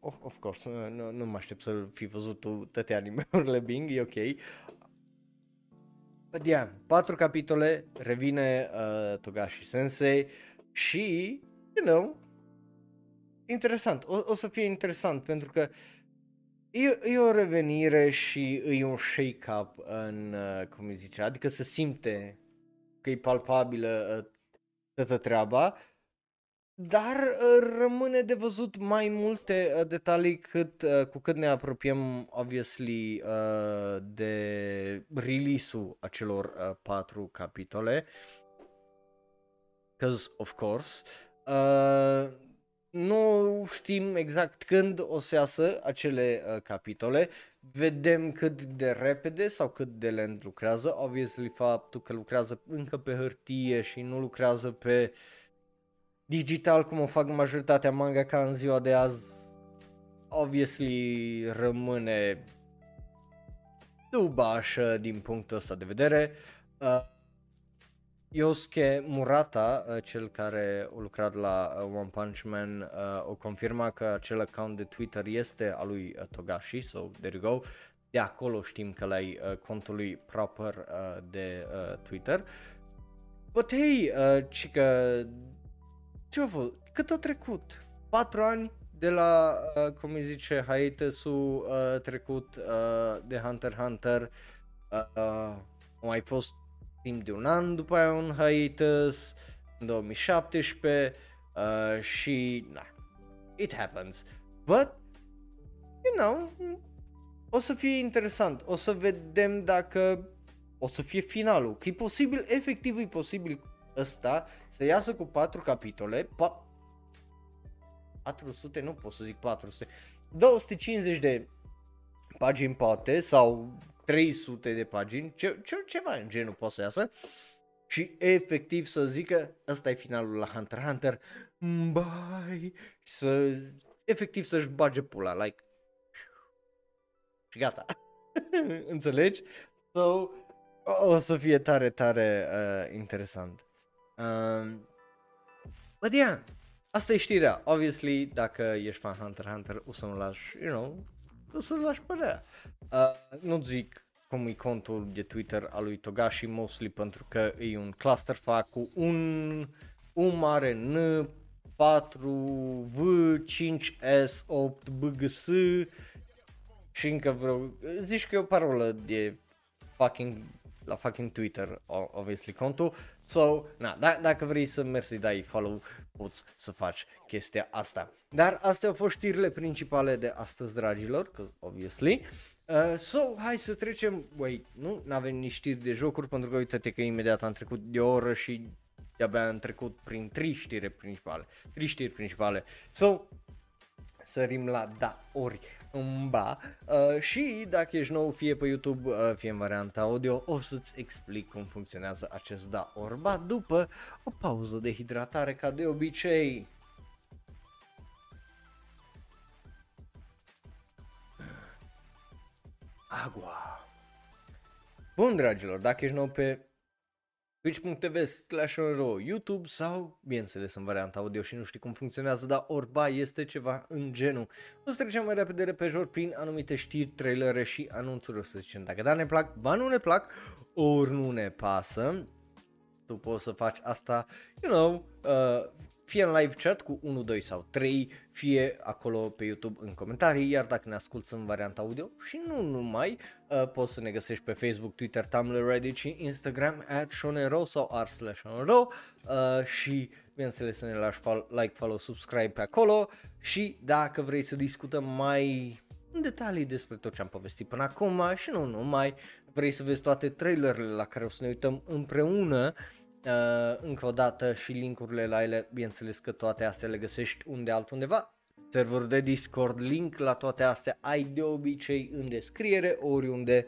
of, of course, nu, nu mă aștept să fi văzut tu toate animeurile [laughs] Bing, e ok. But yeah, patru capitole, revine uh, Togashi Sensei și, you know, interesant, o, o să fie interesant pentru că e, e o revenire și e un shake-up în, uh, cum îi zice, adică se simte că e palpabilă uh, toată treaba, dar uh, rămâne de văzut mai multe uh, detalii cât, uh, cu cât ne apropiem, obviously, uh, de release-ul acelor uh, patru capitole. Because, of course, uh, nu știm exact când o să iasă acele uh, capitole, vedem cât de repede sau cât de lent lucrează, obviously faptul că lucrează încă pe hârtie și nu lucrează pe digital cum o fac majoritatea manga ca în ziua de azi, obviously rămâne dubașă din punctul ăsta de vedere. Uh, Yosuke Murata, uh, cel care a lucrat la uh, One Punch Man, uh, o confirma că acel account de Twitter este al lui uh, Togashi, so there you go. De acolo știm că la uh, contul lui proper uh, de uh, Twitter. But hey, uh, cică, ce a fost? Cât a trecut? 4 ani de la, uh, cum îi zice, hiatus-ul uh, trecut uh, de Hunter x Hunter. Uh, uh, a mai fost timp de un an după aia un hiatus, în 2017 uh, și na, it happens. But, you know, o să fie interesant, o să vedem dacă o să fie finalul, că e posibil, efectiv e posibil ăsta să iasă cu patru capitole, pa- 400, nu pot să zic 400, 250 de pagini poate sau 300 de pagini, ce, ce, ceva în genul poate să iasă și efectiv să zică ăsta e finalul la Hunter x Hunter, bye, să efectiv să-și bage pula, like și gata, [laughs] înțelegi? So, o să fie tare, tare uh, interesant. Uh, but yeah, asta e știrea. Obviously, dacă ești fan Hunter x Hunter, o să nu lași, you know, o să lași părerea. Uh, nu zic cum e contul de Twitter al lui Togashi, mostly pentru că e un clusterfuck cu un, un mare N, 4, V, 5, S, 8, BGS și încă vreo... Zici că e o parolă de fucking la fucking Twitter, obviously, contul. So, na, d- dacă vrei să mergi să dai follow, poți să faci chestia asta. Dar astea au fost știrile principale de astăzi, dragilor, că obviously. Uh, so, hai să trecem, wait, nu avem nici știri de jocuri, pentru că uite-te că imediat am trecut de o oră și de-abia am trecut prin trei știri principale, trei știri principale. So, sărim la da ori ba uh, și dacă ești nou fie pe YouTube, uh, fie în varianta audio, o să-ți explic cum funcționează acest da orba după o pauză de hidratare ca de obicei. Agua. Bun, dragilor, dacă ești nou pe twitch.tv slash YouTube sau, bineînțeles, în varianta audio și nu știi cum funcționează, dar orba este ceva în genul. O să trecem mai repede repejor prin anumite știri, trailere și anunțuri, o să zicem dacă da ne plac, ba nu ne plac, ori nu ne pasă. Tu poți să faci asta, you know, uh, fie în live chat cu 1, 2 sau 3, fie acolo pe YouTube în comentarii, iar dacă ne asculti în varianta audio și nu numai, uh, poți să ne găsești pe Facebook, Twitter, Tumblr, Reddit și Instagram at shonero sau r slash uh, și bineînțeles să ne lași fo- like, follow, subscribe pe acolo și dacă vrei să discutăm mai în detalii despre tot ce am povestit până acum și nu numai, vrei să vezi toate trailerele la care o să ne uităm împreună, Uh, încă o dată și linkurile la ele, bineînțeles că toate astea le găsești unde altundeva. Serverul de Discord, link la toate astea ai de obicei în descriere, oriunde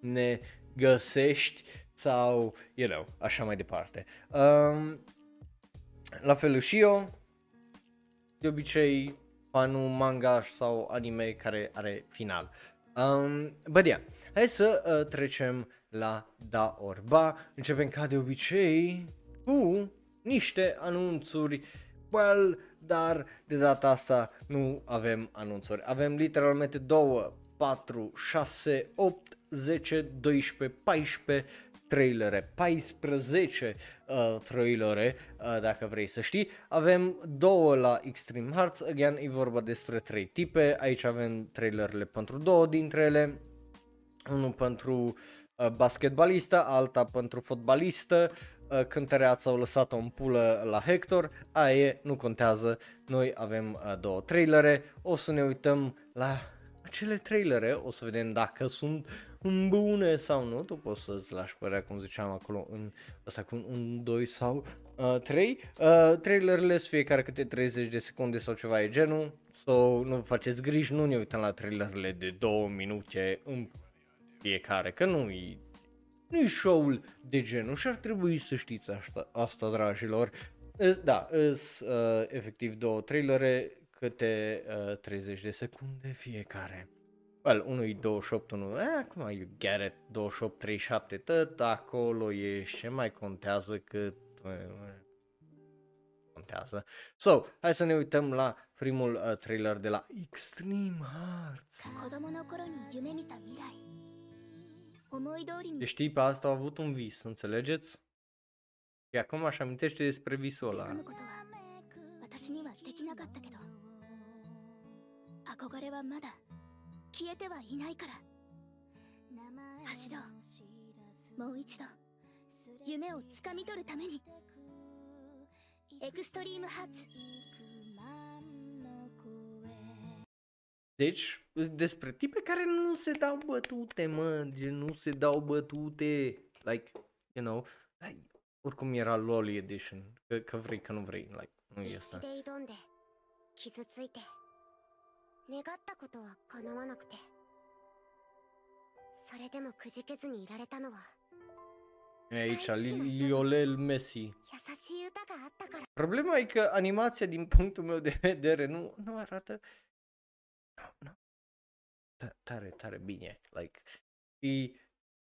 ne găsești sau, you know, așa mai departe. Um, la fel și eu, de obicei fanul manga sau anime care are final. Um, but yeah, hai să uh, trecem la Da Orba. Începem ca de obicei cu niște anunțuri, well, dar de data asta nu avem anunțuri. Avem literalmente 2, 4, 6, 8, 10, 12, 14 trailere, 14 uh, trailere, uh, dacă vrei să știi. Avem două la Extreme Hearts, again, e vorba despre trei tipe, aici avem trailerele pentru două dintre ele, unul pentru uh, basketbalistă, alta pentru fotbalistă, uh, cântăreața au lăsat-o în pulă la Hector, aia e, nu contează, noi avem uh, două trailere, o să ne uităm la acele trailere, o să vedem dacă sunt bune sau nu, tu poți să-ți lași părerea, cum ziceam acolo, în ăsta cu un 2 sau uh, 3. Uh, trailerele sunt fiecare câte 30 de secunde sau ceva e genul, so nu faceți griji, nu ne uităm la trailerele de 2 minute în fiecare, că nu e nu e show-ul de genul și ar trebui să știți asta, asta dragilor. Da, sunt uh, efectiv două trailere câte uh, 30 de secunde fiecare. Well, unul e 28, unul, eh, acum you get it, 28, 37, tot acolo e ce mai contează cât uh, contează. So, hai să ne uităm la primul uh, trailer de la Extreme Hearts. 子供の頃に夢見た未来 Omul îi dorin. Deci știi, pe asta a avut un vis, înțelegeți? Și acum aș amintește despre visul ăla. 夢をつかみ取るためにエクストリームハーツ Deci, despre tipe care nu se dau bătute, mă, gen nu se dau bătute, like, you know, like, oricum era Loli Edition, că, că vrei, că nu vrei, like, nu e 必死 asta. で挑んで傷ついて願ったことは叶わなくてそれでもくじけずにいられたのは E aici, Li- Lionel Messi. 優しい歌があったから Problema e că animația, din punctul meu de vedere, nu, nu arată nu, nu. Ta- tare, tare bine, like, e,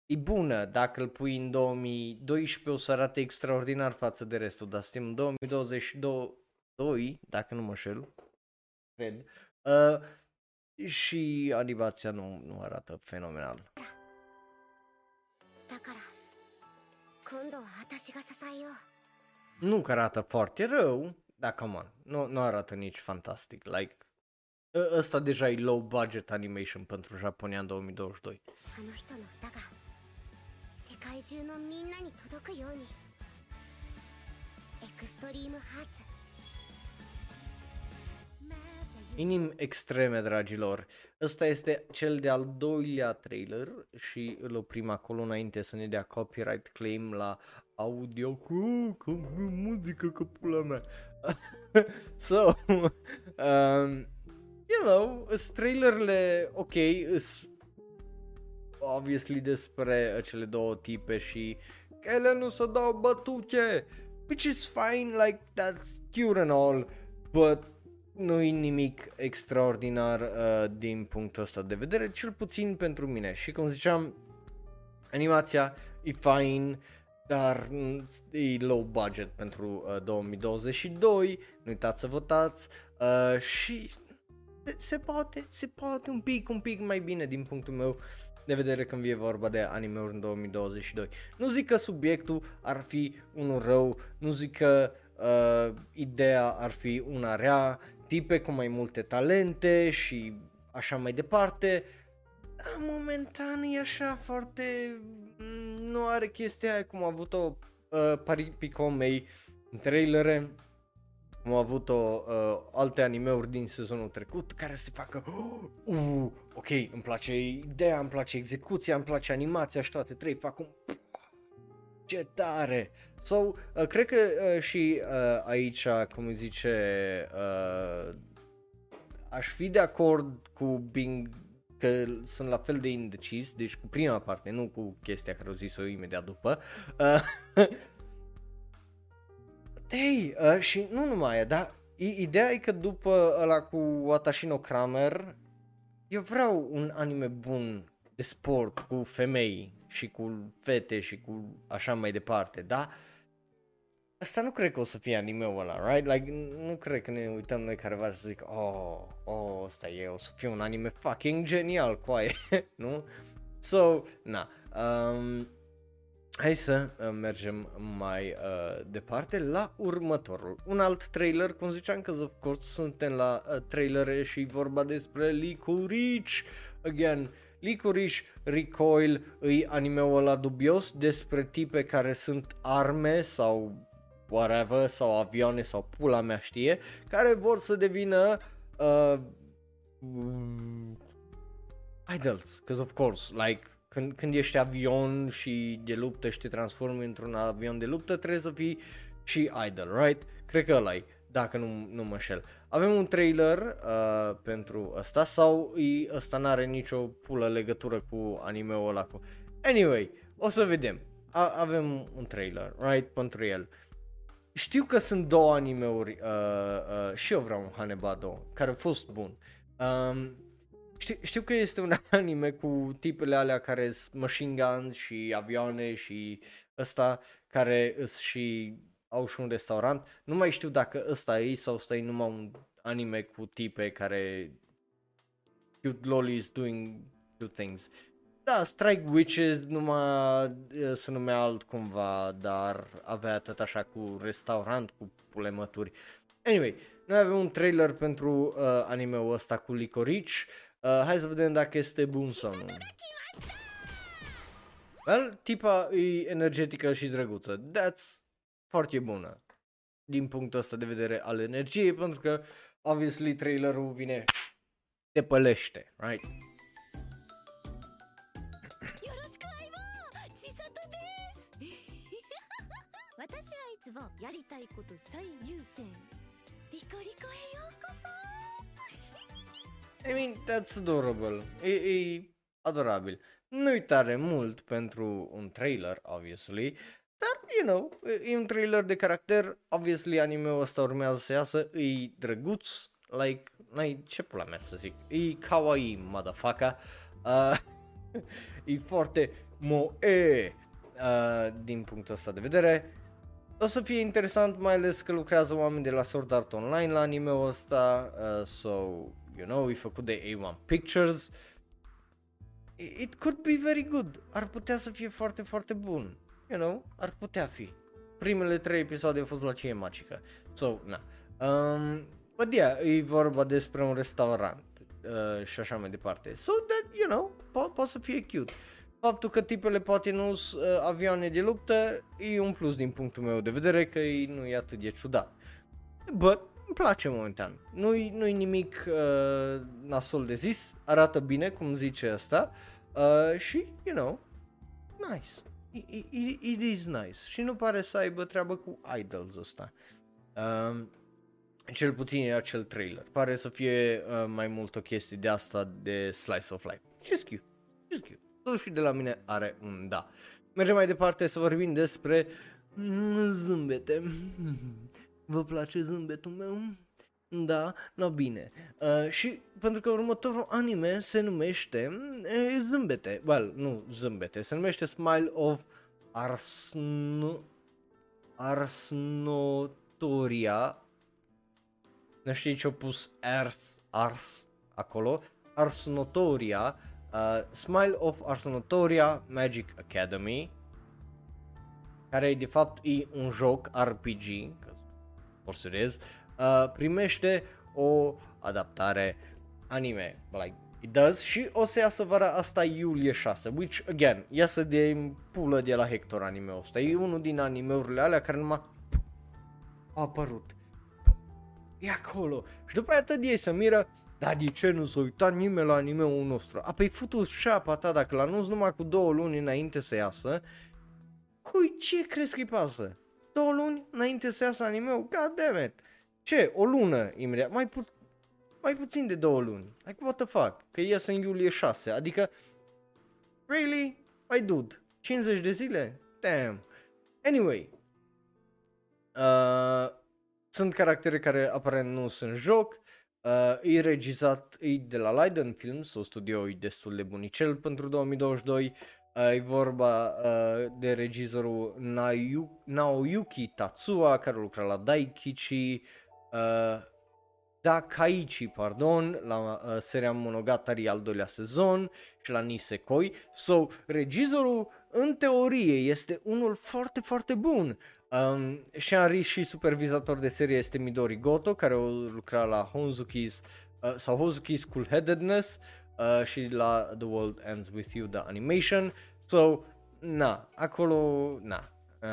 e bună dacă îl pui în 2012 o să arate extraordinar față de restul, dar suntem în 2022, dacă nu mă șel, cred, uh, și animația nu, nu arată fenomenal. だから今度は私が支えよう Nu că arată foarte rău, dar come on, nu, nu arată nici fantastic, like, ă- Ă, ăsta deja e low budget animation pentru Japonia în 2022. Inim extreme, dragilor. Ăsta este cel de-al doilea trailer și îl oprim acolo înainte să ne dea copyright claim la audio cu, cu muzică, că pula mea. [laughs] so, [laughs] um, you know, sunt trailerele ok, sunt obviously despre cele două tipe și că ele nu se dau bătute, which is fine, like that's cute and all, but nu e nimic extraordinar uh, din punctul ăsta de vedere, cel puțin pentru mine. Și cum ziceam, animația e fine, dar mm, e low budget pentru uh, 2022, nu uitați să votați uh, și se poate, se poate un pic, un pic mai bine din punctul meu de vedere când vine vorba de anime-uri în 2022. Nu zic că subiectul ar fi unul rău, nu zic că uh, ideea ar fi una rea, tipe cu mai multe talente și așa mai departe, dar momentan e așa foarte... mm, nu are chestia aia cum a avut-o uh, Pari Picomei în trailere, cum au avut-o uh, alte animeuri din sezonul trecut care se facă uh, ok, îmi place ideea, îmi place execuția, îmi place animația și toate trei fac un [laughs] ce tare! So, uh, cred că uh, și uh, aici, cum îi zice, uh, aș fi de acord cu Bing că sunt la fel de indecis, deci cu prima parte, nu cu chestia care o zis-o imediat după. Uh, [laughs] Hei, uh, și nu numai aia, dar i- ideea e că după ăla cu Watashino Kramer, eu vreau un anime bun de sport cu femei și cu fete și cu așa mai departe, da? Asta nu cred că o să fie anime-ul ăla, right? Like, nu cred că ne uităm noi careva să zic, oh, oh, ăsta e, o să fie un anime fucking genial, coaie, [laughs] nu? So, na, um, Hai să uh, mergem mai uh, departe la următorul. Un alt trailer, cum ziceam că of course suntem la uh, trailere și vorba despre Licorice. Again, Licorice Recoil îi animeul ăla dubios despre tipe care sunt arme sau whatever, sau avioane sau pula mea știe, care vor să devină uh, idols, because of course, like când, când ești avion și de luptă și te transformi într-un avion de luptă, trebuie să fii și idol, right? Cred că ăla dacă nu, nu mă șel. Avem un trailer uh, pentru ăsta sau e, ăsta n-are nicio pulă legătură cu anime-ul ăla cu... Anyway, o să vedem. A- avem un trailer, right, pentru el. Știu că sunt două animeuri uh, uh, și eu vreau un Hanebado, care a fost bun. Um, știu, știu că este un [laughs] anime cu tipele alea care sunt machine guns și avioane și ăsta care îs și au și un restaurant. Nu mai știu dacă ăsta e sau ăsta e numai un anime cu tipe care cute lollies doing two things. Da, Strike Witches numai se numea alt cumva, dar avea tot așa cu restaurant, cu pulemături. Anyway, noi avem un trailer pentru uh, anime-ul ăsta cu Licorice. Uh, Uh, hai să vedem dacă este bun sau nu. Well, tipa e energetică și drăguță. That's foarte bună. Din punctul ăsta de vedere al energiei, pentru că, obviously, trailerul vine, te pălește, right? [laughs] Yaritai I mean, that's adorable. E, e adorabil. Nu-i tare mult pentru un trailer, obviously, dar, you know, e un trailer de caracter, obviously anime-ul ăsta urmează să iasă, e drăguț, like, n-ai ce pula mea să zic, e kawaii, motherfucker, uh, [laughs] e foarte moe uh, din punctul ăsta de vedere, o să fie interesant, mai ales că lucrează oameni de la Sword Art Online la anime-ul ăsta, uh, so, you know, e făcut de A1 Pictures. It could be very good. Ar putea să fie foarte, foarte bun. You know, ar putea fi. Primele trei episoade au fost la Cie Magica. So, na. Um, but yeah, e vorba despre un restaurant uh, și așa mai departe. So that, you know, po- poate să fie cute. Faptul că tipele poate nu sunt uh, avioane de luptă e un plus din punctul meu de vedere că e, nu e atât de ciudat. But îmi place momentan. Nu-i, nu-i nimic uh, nasol de zis, arată bine, cum zice asta, uh, și, you know, nice. It, it, it is nice. Și nu pare să aibă treabă cu idols ăsta. Um, cel puțin e acel trailer. Pare să fie uh, mai mult o chestie de asta de slice of life. Just cute. Just cute. Totul și de la mine are un da. Mergem mai departe să vorbim despre zâmbete. [laughs] Vă place zâmbetul meu? Da, no bine. Uh, și pentru că următorul anime se numește uh, Zâmbete. Well, nu zâmbete, se numește Smile of Arsno... Arsnotoria. Nu știi ce-a pus Ars, Ars acolo. Arsnotoria. Uh, Smile of Arsnotoria Magic Academy. Care de fapt e un joc RPG, or serious, uh, primește o adaptare anime, like it does și o să iasă vara asta iulie 6, which again, iasă de pulă de la Hector anime-ul ăsta, e unul din animeurile alea care numai a apărut. E acolo. Și după aia tot ei să miră, dar de ce nu s-a uitat nimeni la anime-ul nostru? A, păi futu șapa ta dacă l anunț numai cu două luni înainte să iasă, cui ce crezi că-i pasă? Două luni înainte să iasă anime-ul? God damn it! Ce? O lună imediat? Mai, pu- mai puțin de două luni. Like, what the fuck? Că iasă în iulie 6. Adică, really? My dude, 50 de zile? Damn. Anyway, uh, sunt caractere care aparent nu sunt joc. Uh, e regizat, e de la Leiden Films, o studio e destul de bunicel pentru 2022. Uh, e vorba uh, de regizorul Nayu- Naoyuki Tatsuya, care lucra la Daikichi, uh, Dakaichi, pardon, la uh, seria Monogatari al doilea sezon și la Nisekoi. So, regizorul în teorie este unul foarte, foarte bun. Um, Shanri și supervizator de serie este Midori Goto, care o lucra la Honzuki's uh, sau Hozuki's Cool Headedness uh, și la The World Ends With You, The Animation. So, na, acolo, na. Uh.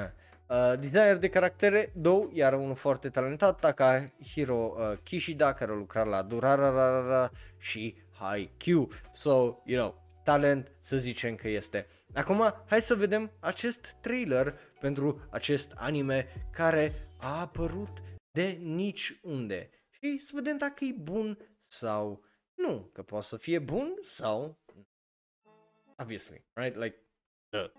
Uh, designer de caractere, două, iar unul foarte talentat, Takahiro uh, Kishida, care a lucrat la Durararara și Haikyuu. So, you know, talent să zicem că este. Acum, hai să vedem acest trailer pentru acest anime care a apărut de nici unde. Și să vedem dacă e bun sau nu, că poate să fie bun sau obviously, right? Like, duh.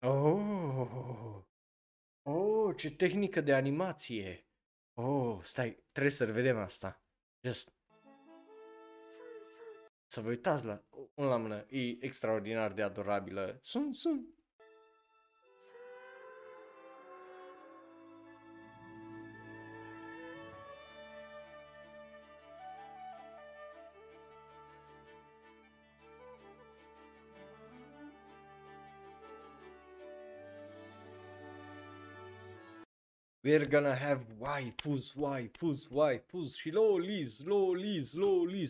Oh, oh, ce tehnică de animație. Oh, stai, trebuie să vedem asta. Just să vă uitați la un la mână, e extraordinar de adorabilă. Sun, sun. We're gonna have waifus, waifus, waifus, slowly, slowly, slowly.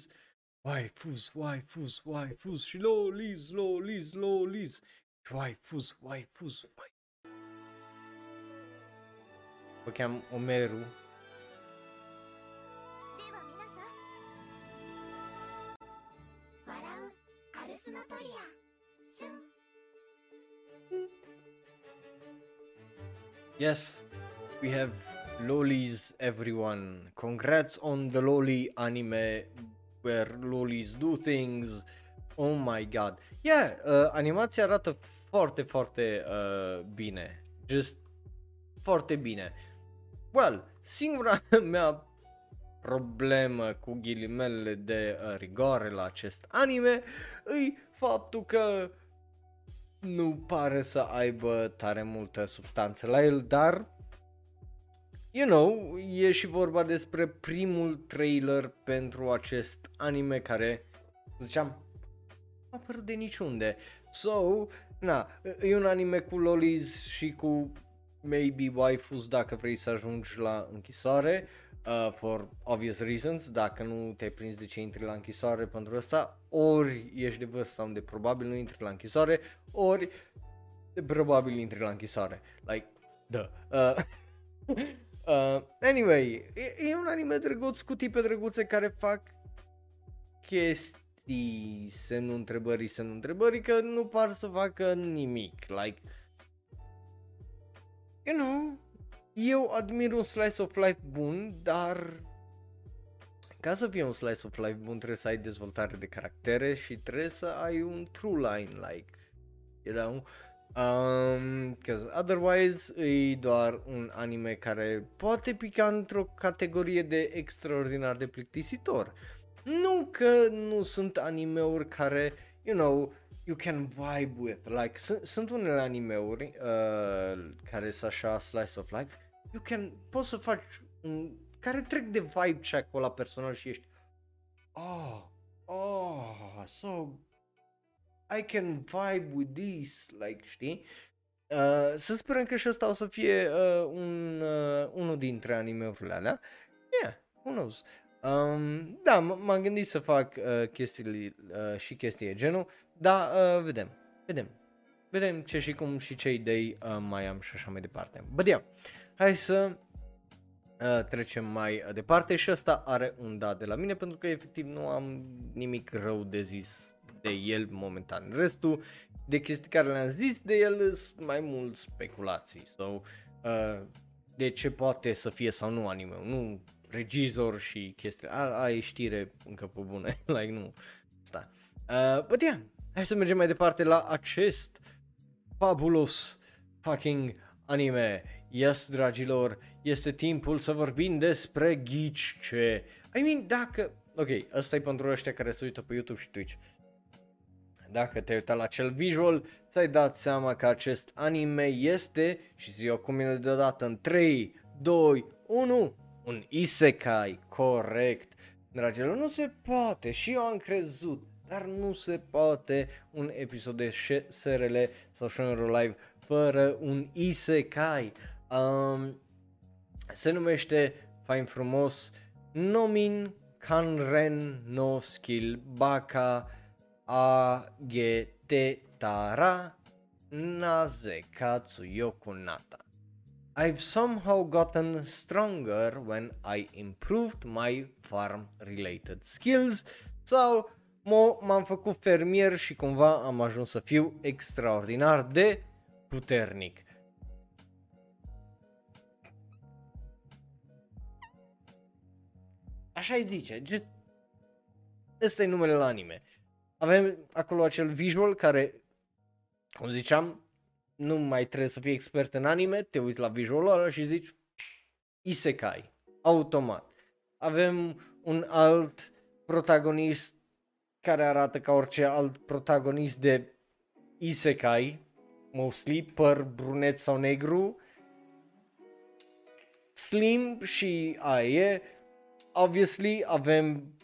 Waifus, waifus, waifus, slowly, slowly, slowly. Waifus, waifus, waifus. Făceam Omeru. Yes. We have lolis everyone. Congrats on the loli anime where lolis do things. Oh my god. Yeah, uh, animația arată foarte, foarte uh, bine. Just foarte bine. Well, singura [laughs] mea problemă cu ghilimele de uh, rigoare la acest anime e faptul că nu pare să aibă tare multă substanță la el, dar you know, e și vorba despre primul trailer pentru acest anime care, cum ziceam, nu a apărut de niciunde. So, na, e un anime cu lolis și cu maybe waifus dacă vrei să ajungi la închisoare. Uh, for obvious reasons, dacă nu te-ai prins de ce intri la închisoare pentru asta, ori ești de vârstă sau de probabil nu intri la închisoare, ori de probabil intri la închisoare. Like, da. Uh, [laughs] uh, anyway, e, e un anime drăguț cu tipe drăguțe care fac chestii, semnul întrebării, semnul întrebării, că nu par să facă nimic. Like, you know, eu admir un slice of life bun, dar ca să fie un slice of life bun trebuie să ai dezvoltare de caractere și trebuie să ai un true line, like, you know, um, cause otherwise e doar un anime care poate pica într-o categorie de extraordinar de plictisitor. Nu că nu sunt animeuri care, you know, you can vibe with, like, sunt, sunt unele animeuri uh, care sunt așa slice of life, you can, poți să faci un, care trec de vibe check-ul la personal și ești, oh, oh, so, I can vibe with this, like, știi? Uh, să sperăm că și ăsta o să fie uh, un, uh, unul dintre animeurile alea. Yeah, who knows. Um, da, m- m-am gândit să fac uh, chestiile uh, și chestii de genul, dar uh, vedem, vedem. Vedem ce și cum și ce idei uh, mai am și așa mai departe. But yeah, hai să uh, trecem mai departe și ăsta are un da de la mine pentru că efectiv nu am nimic rău de zis de el momentan. Restul de chestii care le-am zis de el sunt mai mult speculații sau uh, de ce poate să fie sau nu anime, nu regizor și chestii. A, a e știre încă pe bune, [laughs] like nu. Sta. Uh, but yeah, hai să mergem mai departe la acest fabulous fucking anime. Yes, dragilor, este timpul să vorbim despre ghici ce... I mean, dacă... Ok, ăsta e pentru ăștia care se uită pe YouTube și Twitch. Dacă te-ai uitat la acel visual, ți-ai dat seama că acest anime este, și zi eu cu mine deodată în 3, 2, 1, un isekai, corect. Dragilor, nu se poate și eu am crezut, dar nu se poate un episod de SRL sau Shonero Live fără un isekai. Um, se numește fain frumos Nomin Kanren no Skill Baka Agetetara Nazekatsu Yokunata. I've somehow gotten stronger when I improved my farm related skills sau m-am făcut fermier și cumva am ajuns să fiu extraordinar de puternic. Așa îi zice. Ăsta e numele la anime. Avem acolo acel visual care, cum ziceam, nu mai trebuie să fii expert în anime, te uiți la visualul ăla și zici Isekai, automat. Avem un alt protagonist care arată ca orice alt protagonist de Isekai, mostly, păr brunet sau negru, slim și aia e. Obviously avem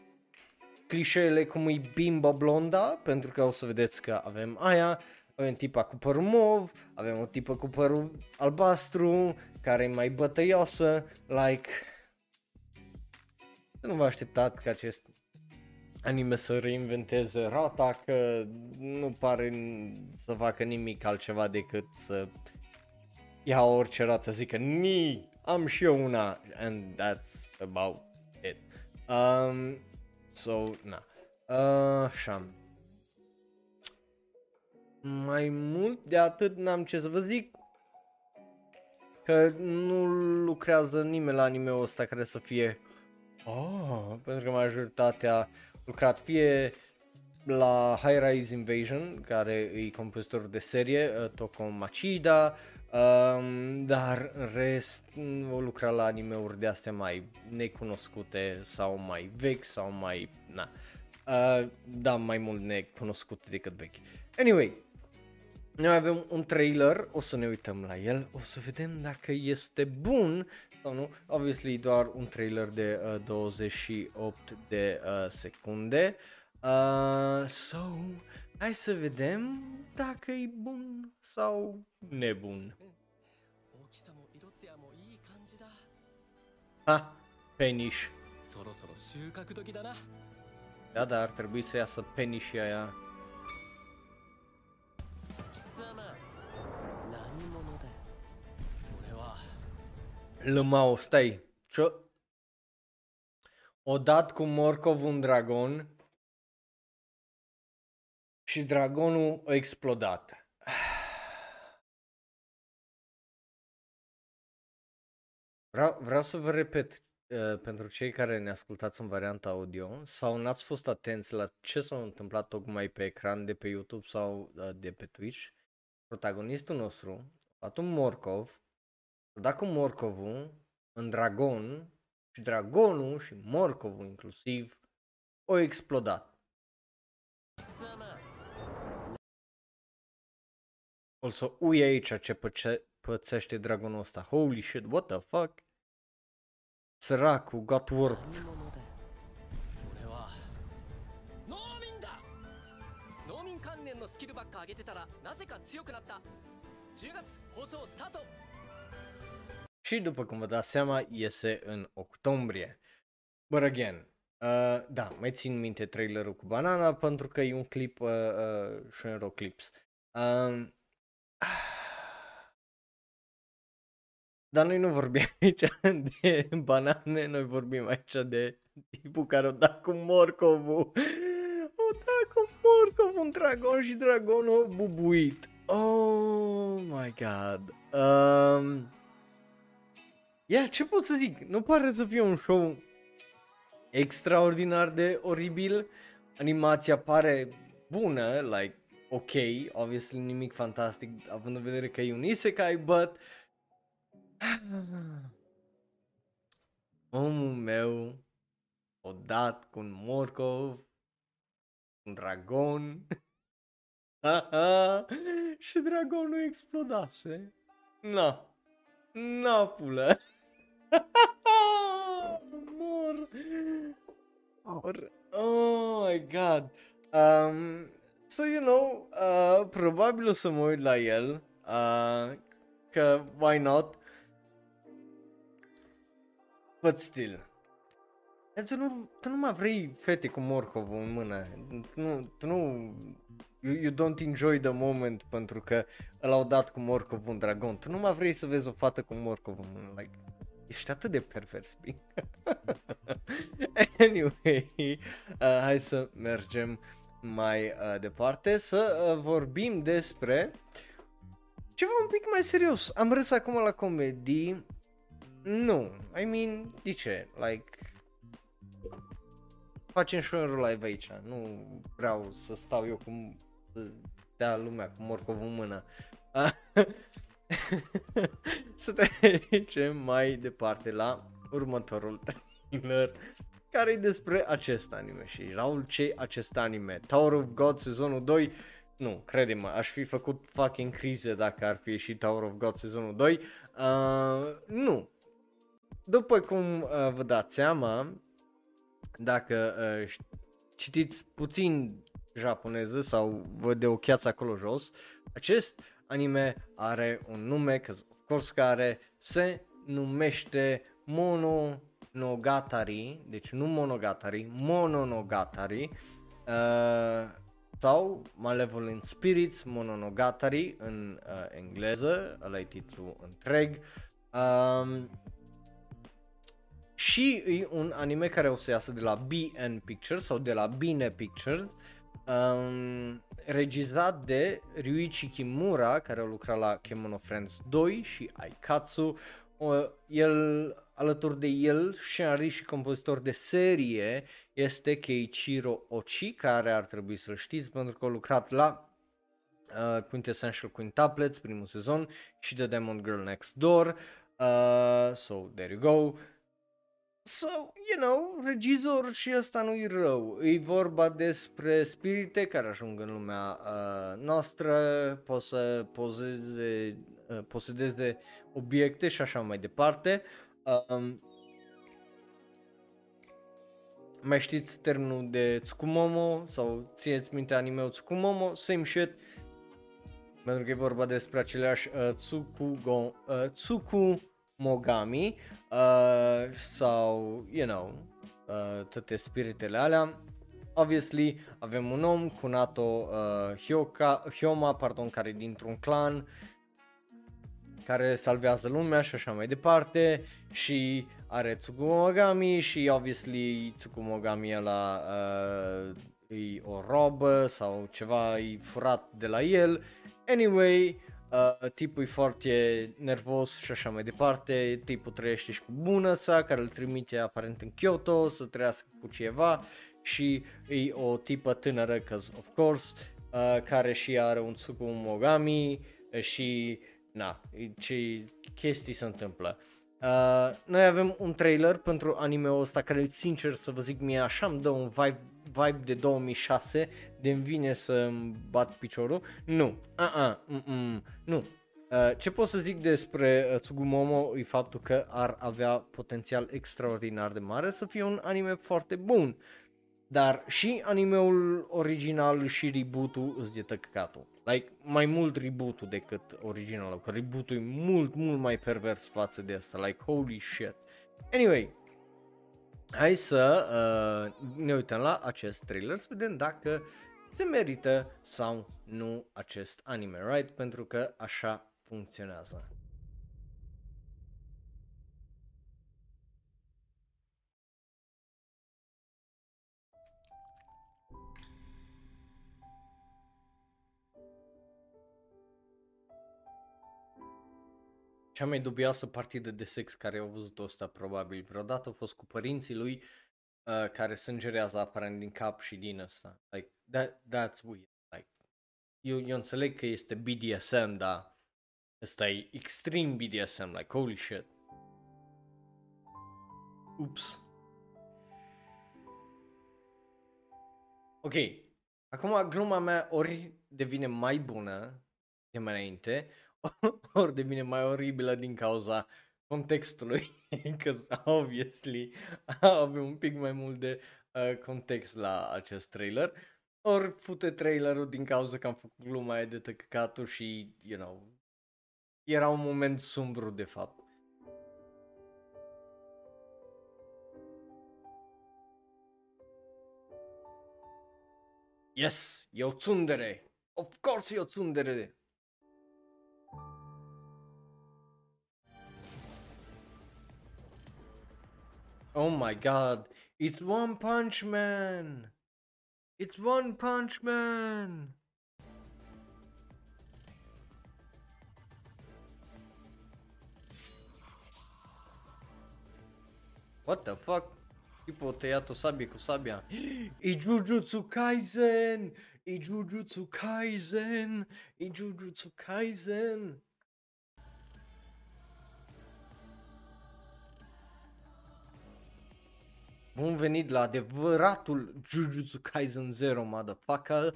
clișeele cum e bimba blonda, pentru că o să vedeți că avem aia, avem tipa cu părul mov, avem o tipă cu părul albastru, care e mai bătăioasă, like... Nu vă așteptați ca acest anime să reinventeze rata, că nu pare să facă nimic altceva decât să ia orice rată, zică ni, am și eu una, and that's about it. Um, so, na. Uh, așa. Mai mult de atât n-am ce să vă zic. Că nu lucrează nimeni la anime-ul ăsta care să fie Oh, pentru că majoritatea lucrat fie la High Rise Invasion, care e compozitor de serie, uh, Toko Machida, um, dar în rest o lucra la anime-uri de astea mai necunoscute sau mai vechi sau mai, na, uh, da, mai mult necunoscute decât vechi. Anyway, noi avem un trailer, o să ne uităm la el, o să vedem dacă este bun sau nu. Obviously doar un trailer de uh, 28 de uh, secunde. Uh, so, hai să vedem dacă e bun sau nebun. Ha, peniș. Da, da, ar trebui să iasă penișii aia. Lămau, stai. Ce? O dat cu Morcov un dragon și dragonul a explodat. Vreau, vreau să vă repet uh, pentru cei care ne ascultați în varianta audio sau n-ați fost atenți la ce s-a întâmplat tocmai pe ecran de pe YouTube sau uh, de pe Twitch. Protagonistul nostru a luat un morcov dat cu morcovul în dragon și dragonul și morcovul inclusiv o explodat. Also, uie aici ce păce- pățește dragonul ăsta. Holy shit, what the fuck? Săracul got warped. Și după cum vă dați seama, iese în octombrie. But again, uh, da, mai țin minte trailerul cu banana pentru că e un clip uh, uh, Shenro Clips. Uh, um, [sighs] dar noi nu vorbim [laughs] aici de banane, noi vorbim aici de tipul care o dat cu morcovul. [laughs] O dat cu morcovul un dragon și dragonul bubuit. Oh my god. Um, Ia, ce pot să zic? Nu pare să fie un show extraordinar de oribil. Animația pare bună, like, ok, obviously nimic fantastic, având în vedere că e un isekai, but... [sighs] Omul meu o dat cu un morcov, un dragon, [laughs] și dragonul explodase. Na, na pulă. [laughs] Mor. Or, oh my god. Um, so, you know, uh, probabil o să mă uit la el, uh, că why not? But still. Tu nu, tu nu mai vrei fete cu morcov în mână. Tu nu, tu nu you, you don't enjoy the moment pentru că l-au dat cu morcov un dragon. Tu nu mai vrei să vezi o fată cu morcov în mână. Like, ești atât de pervers, [laughs] anyway, uh, hai să mergem mai uh, departe să uh, vorbim despre ceva un pic mai serios. Am râs acum la comedii. Nu, I mean, de ce? Like, facem și un live aici. Nu vreau să stau eu cu dea lumea cu morcov în mână. [laughs] să trecem mai departe la următorul trailer care e despre acest anime. Și Raul ce acest anime? Tower of God sezonul 2 nu, crede-mă, aș fi făcut fucking crize dacă ar fi ieșit Tower of God sezonul 2 uh, nu. După cum uh, vă dați seama dacă uh, citiți puțin japoneză sau văd de o cheață acolo jos, acest anime are un nume, că of course care se numește Mononogatari, deci nu Monogatari, Mononogatari, uh, sau Malevolent Spirits Mononogatari în uh, engleză, ăla e titlul întreg. Um, și e un anime care o să iasă de la BN Pictures sau de la Bine Pictures um, regizat de Ryuichi Kimura, care a lucrat la Kemono Friends 2 și Aikatsu. Uh, el, alături de el, scenarist și compozitor de serie este Keiichiro Ochi, care ar trebui să-l știți pentru că a lucrat la uh, Quintessential Quintuplets, primul sezon, și The Demon Girl Next Door. Uh, so, there you go. So, you know, regizor și ăsta nu-i rău. E vorba despre spirite care ajung în lumea uh, noastră, pot să pozeze, uh, posedeze obiecte și așa mai departe. Um, mai știți termenul de Tsukumomo sau țineți minte anime Tsukumomo? Same shit. Pentru că e vorba despre aceleași uh, Tsukugo, uh, Tsukumogami uh, sau, you know, uh, toate spiritele alea. Obviously, avem un om, Kunato uh, Hyoka, Hyoma, pardon, care e dintr-un clan care salvează lumea și așa mai departe și are Tsukumogami și obviously Tsukumogami ăla uh, e o robă sau ceva e furat de la el. Anyway, Uh, tipul e foarte nervos și așa mai departe, tipul trăiește și cu bună sa care îl trimite aparent în Kyoto să trăiască cu ceva și e o tipă tânără, cause of course, uh, care și are un Tsukumogami și na, ce chestii se întâmplă. Uh, noi avem un trailer pentru anime-ul ăsta care, sincer să vă zic, mie așa îmi dă un vibe, vibe de 2006 de vine să bat piciorul. Nu, uh-uh, mm-mm, nu. Uh, ce pot să zic despre uh, Tsugumomo e faptul că ar avea potențial extraordinar de mare să fie un anime foarte bun. Dar și animeul original și reboot-ul îți de tăcăcatul. Like, mai mult reboot decât originalul, că reboot e mult, mult mai pervers față de asta, like, holy shit. Anyway, hai să uh, ne uităm la acest trailer, să vedem dacă se merită sau nu acest anime, right? Pentru că așa funcționează. Cea mai dubioasă partidă de sex care au văzut-o ăsta probabil vreodată a fost cu părinții lui uh, care sângerează aparent din cap și din ăsta. Like, that, that's weird. Like, eu, eu înțeleg că este BDSM, dar ăsta e extrem BDSM, like holy shit. Ups. Ok, acum gluma mea ori devine mai bună de mai înainte, [laughs] ori devine mai oribilă din cauza contextului, [laughs] că obviously avem un pic mai mult de uh, context la acest trailer. Ori pute trailerul din cauza că am făcut gluma aia de tăcăcatul și, you know, era un moment sumbru de fapt. Yes, e o tsundere. Of course e o tsundere. Oh my god, it's One Punch Man. It's One Punch Man. What the fuck? Tipo tăiat o sabie cu sabia. [gasps] E Jujutsu Kaisen! E Jujutsu Kaisen! E Jujutsu Kaisen! Bun venit la adevăratul Jujutsu Kaisen Zero, motherfucker!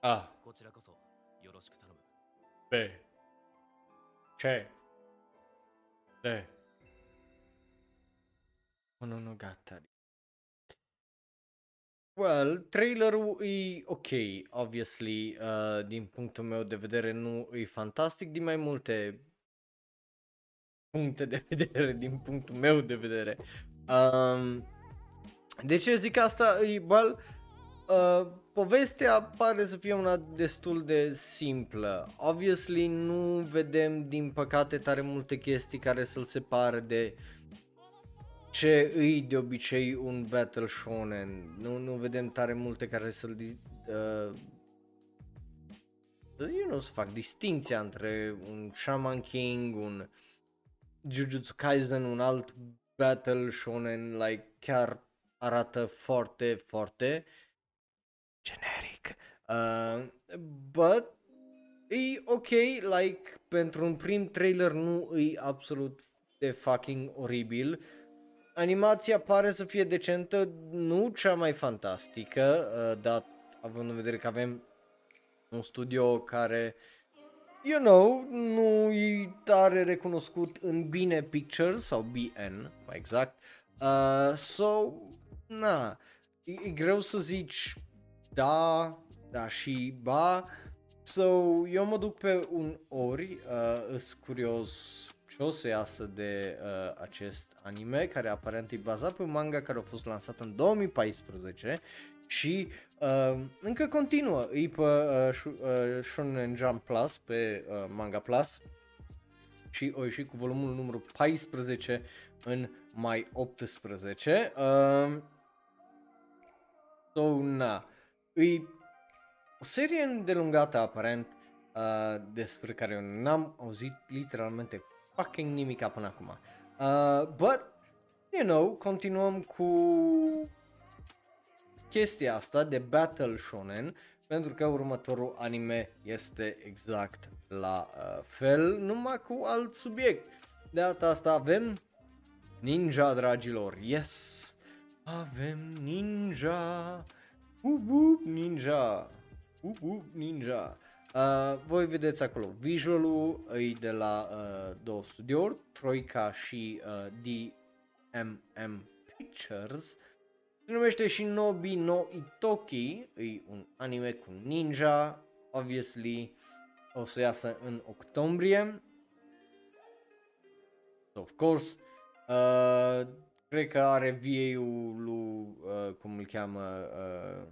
A. B. C. Mononogatari. Well, trailerul e ok, obviously, uh, din punctul meu de vedere nu e fantastic din mai multe puncte de [laughs] vedere, din punctul meu de vedere. Um, de ce zic asta? E, well, uh, povestea pare să fie una destul de simplă. Obviously nu vedem din păcate tare multe chestii care să-l separe de ce îi de obicei un battle shonen. Nu, nu vedem tare multe care să-l di- uh, eu nu o să fac distinția între un Shaman King, un Jujutsu Kaisen, un alt battle shonen, like chiar arată foarte, foarte generic. Uh, but e ok, like pentru un prim trailer nu e absolut de fucking oribil. Animația pare să fie decentă, nu cea mai fantastică, uh, dat având în vedere că avem un studio care, you know, nu e tare recunoscut în Bine Pictures sau BN, mai exact. Uh, so, na, e, e greu să zici da, da și ba. So, eu mă duc pe un ori, uh, îs curios ce o să iasă de uh, acest anime, care aparent e bazat pe un manga care a fost lansat în 2014 și uh, încă continuă, e pe uh, Sh- uh, Shonen Jump Plus, pe uh, Manga Plus și o ieșit cu volumul numărul 14 în mai 18. Uh, so, na, e o serie îndelungată aparent uh, despre care eu n-am auzit literalmente fucking nimica până acum. Uh, but, you know, continuăm cu chestia asta de Battle Shonen pentru că următorul anime este exact la uh, fel, numai cu alt subiect. De data asta avem Ninja, dragilor, yes! Avem Ninja! Up, up, ninja! Up, up, ninja! Uh, voi vedeți acolo visualul e de la uh, două studiouri, Troika și uh, DMM Pictures. Se numește Shinobi no Itoki, e un anime cu ninja, obviously o să iasă în octombrie. So, of course, uh, cred că are VA-ul lui, uh, cum îl cheamă, uh,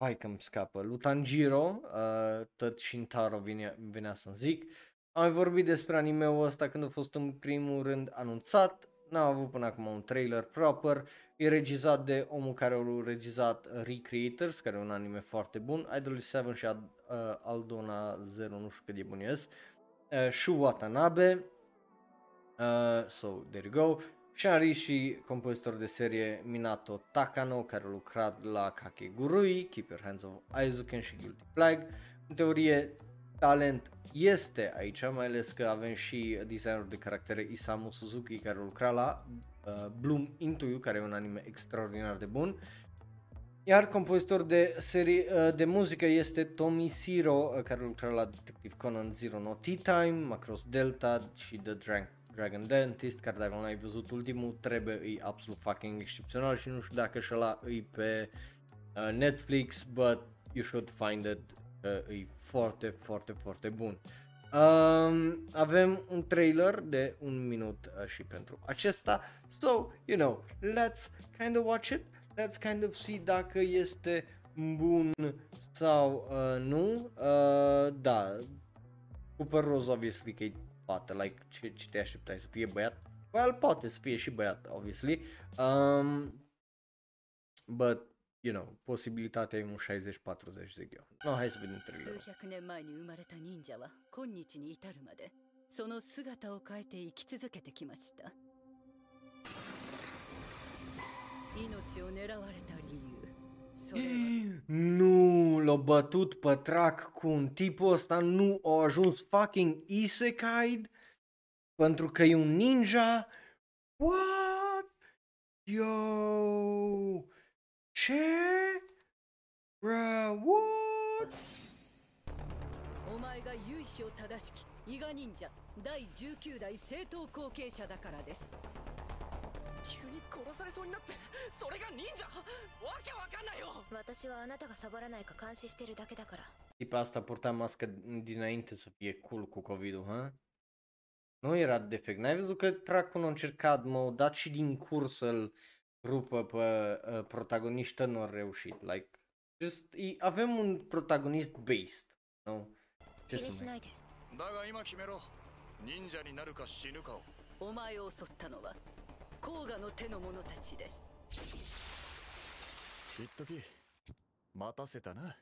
hai că îmi scapă, lui Tanjiro, uh, tot Shintaro vine, venea să zic. Am mai vorbit despre anime-ul ăsta când a fost în primul rând anunțat, n-am avut până acum un trailer proper, e regizat de omul care a regizat Recreators, care e un anime foarte bun, Idol 7 și Ad, uh, Aldona 0, nu știu cât de bun ies, uh, Shu Watanabe, uh, so there you go, Shinari și compozitor de serie Minato Takano, care a lucrat la Kakegurui, Keep Your Hands Off Aizuken și Guilty Flag. În teorie, talent este aici, mai ales că avem și designerul de caractere Isamu Suzuki, care a lucrat la uh, Bloom Into You, care e un anime extraordinar de bun. Iar compozitor de serie uh, de muzică este Tommy Siro, uh, care lucra la Detective Conan Zero No Tea Time, Macross Delta și The Dra- Dragon Dentist, care dacă nu l-ai văzut ultimul, trebuie, e absolut fucking excepțional și nu știu dacă și ăla e pe uh, Netflix, but you should find it, uh, e foarte, foarte, foarte bun. Um, avem un trailer de un minut uh, și pentru acesta, so, you know, let's kind of watch it, let's kind of see dacă este bun sau uh, nu. Uh, da, Cooper Rose obviously că e fată, like ce, ce te așteptai să fie băiat? Well, poate să fie și băiat, obviously. Um, but, you know, posibilitatea e un 60-40 zic eu. No, hai să vedem 数 trailerul. 百年前に生まれた忍者は今日に至るまでその姿を変えて生き続けてきました命を狙われた理由それは Nu, l-a bătut pe trac cu un tipul ăsta, nu a ajuns fucking isekai pentru că e un ninja. What? Yo! Ce? Bruh, what? お前が由緒正しき伊賀忍者第19代正統後継者だからです 急に殺されそうになってそれが忍者わけわかんないよ私はあなたがサボらないか監視してるだけだから Tipa asta purta mască dinainte să fie cool cu COVID-ul, ha? Nu era defect. N-ai văzut că tracul a încercat, m-a dat și din curs să-l rupă pe uh, protagonistă, nu a reușit. Like, just, e, avem un protagonist based, nu? Ce să し mai... ないでだが今決めろ忍者になるか死ぬかをお前を襲ったのは甲賀の手の者たちです一時待たせたな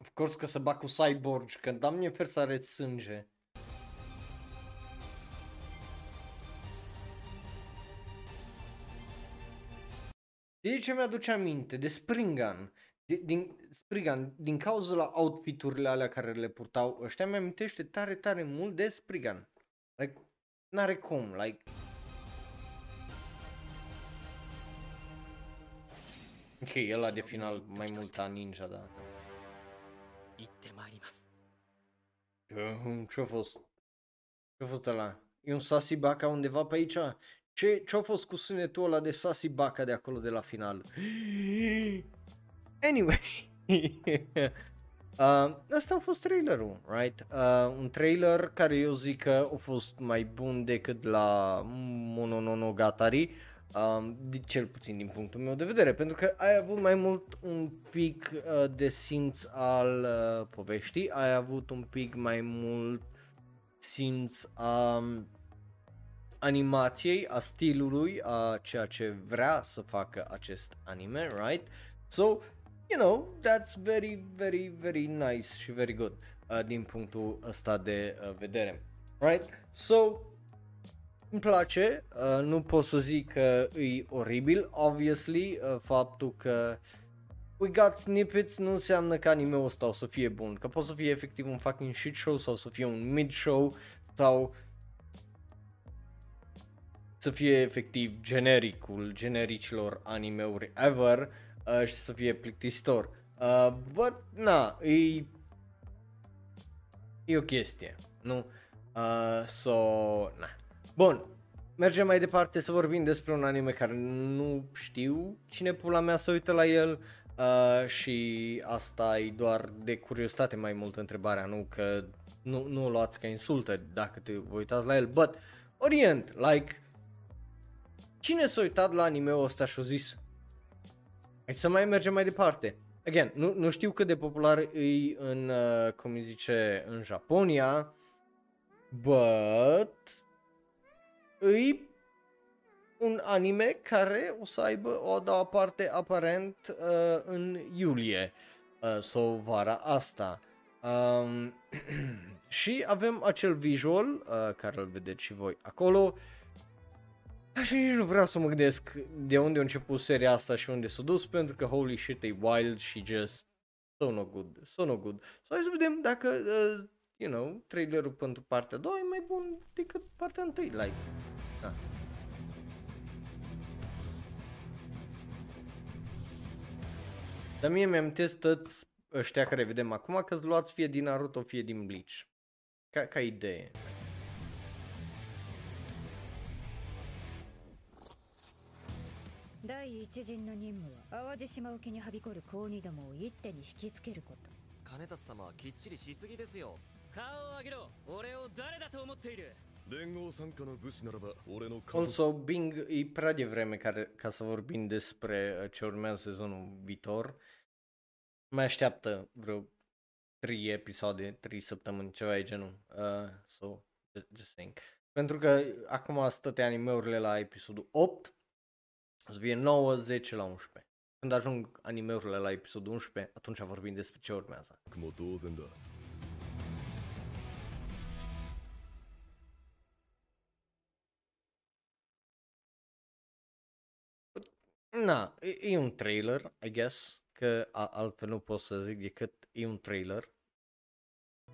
Of course că să bag cu cyborg, că doamne fer să are sânge. De ce mi-aduce aminte? De Springan. Din, Sprigan, din cauza la outfiturile alea care le purtau ăștia, mi amintește tare, tare mult de Sprigan. Like, n-are cum, like... Ok, el la de final mai mult ca ninja, da. Ce-a fost? Ce-a fost ăla? E un Sasibaca undeva pe aici? Ce, ce-a fost cu sunetul ăla de Sasibaca de acolo de la final? [gasps] Anyway. [laughs] uh, asta a fost trailerul, right? Uh, un trailer care eu zic că a fost mai bun decât la Monononogatari, um, de- cel puțin din punctul meu de vedere, pentru că ai avut mai mult un pic uh, de simț al uh, poveștii, ai avut un pic mai mult simț um, animației, a stilului, a ceea ce vrea să facă acest anime, right? So, you know, that's very, very, very nice și very good uh, din punctul ăsta de uh, vedere, right? So, îmi place, uh, nu pot să zic că e oribil, obviously, uh, faptul că we got snippets nu înseamnă că anime-ul ăsta o să fie bun, că poate să fie efectiv un fucking shit show sau să fie un mid show sau să fie efectiv genericul genericilor animeuri ever uh, și să fie plictisitor. Uh, but, na, e, e o chestie, nu? Uh, so, na. Bun, mergem mai departe să vorbim despre un anime care nu știu cine pula mea să uită la el uh, și asta e doar de curiozitate mai mult întrebarea, nu că nu, nu o luați ca insultă dacă te vă uitați la el, but Orient, like, cine s-a uitat la anime-ul ăsta și a zis hai să mai mergem mai departe. Again, nu, nu știu cât de popular e în, uh, cum îi zice, în Japonia, but e un anime care o să aibă o a doua parte aparent uh, în iulie uh, sau vara asta. Um, [clears throat] și avem acel visual uh, care îl vedeți și voi acolo. Așa nici nu vreau să mă gândesc de unde a început seria asta și unde s-a dus pentru că holy shit e wild și just so no good, so no good. So hai să vedem dacă uh, you know, trailerul pentru partea a doua e mai bun decât partea întâi, like, da. Dar mie mi-am toți ăștia care vedem acum că-ți luați fie din Naruto, fie din Bleach. Ca, ca idee. 第一陣の任務は淡路島沖にはびこる高二どもを一手に引きつけること。金達様はきっちりしすぎですよ。顔を上げろ。俺を誰だと思っている？連合参加の武士ならば俺の顔を上げろ俺を誰だと思っている連合参加の武士ならば俺の顔を上げろ Mă așteaptă vreo 3 episoade, 3 săptămâni, ceva de genul. Uh, so, just, just think. Pentru că acum stăte anime-urile la episodul 8, O să fie 9, 10 la 11. Când ajung animeurile la episodul 11, atunci vorbim despre ce urmează. Na, e, e un trailer, I guess, că a, altfel nu pot să zic decât e un trailer.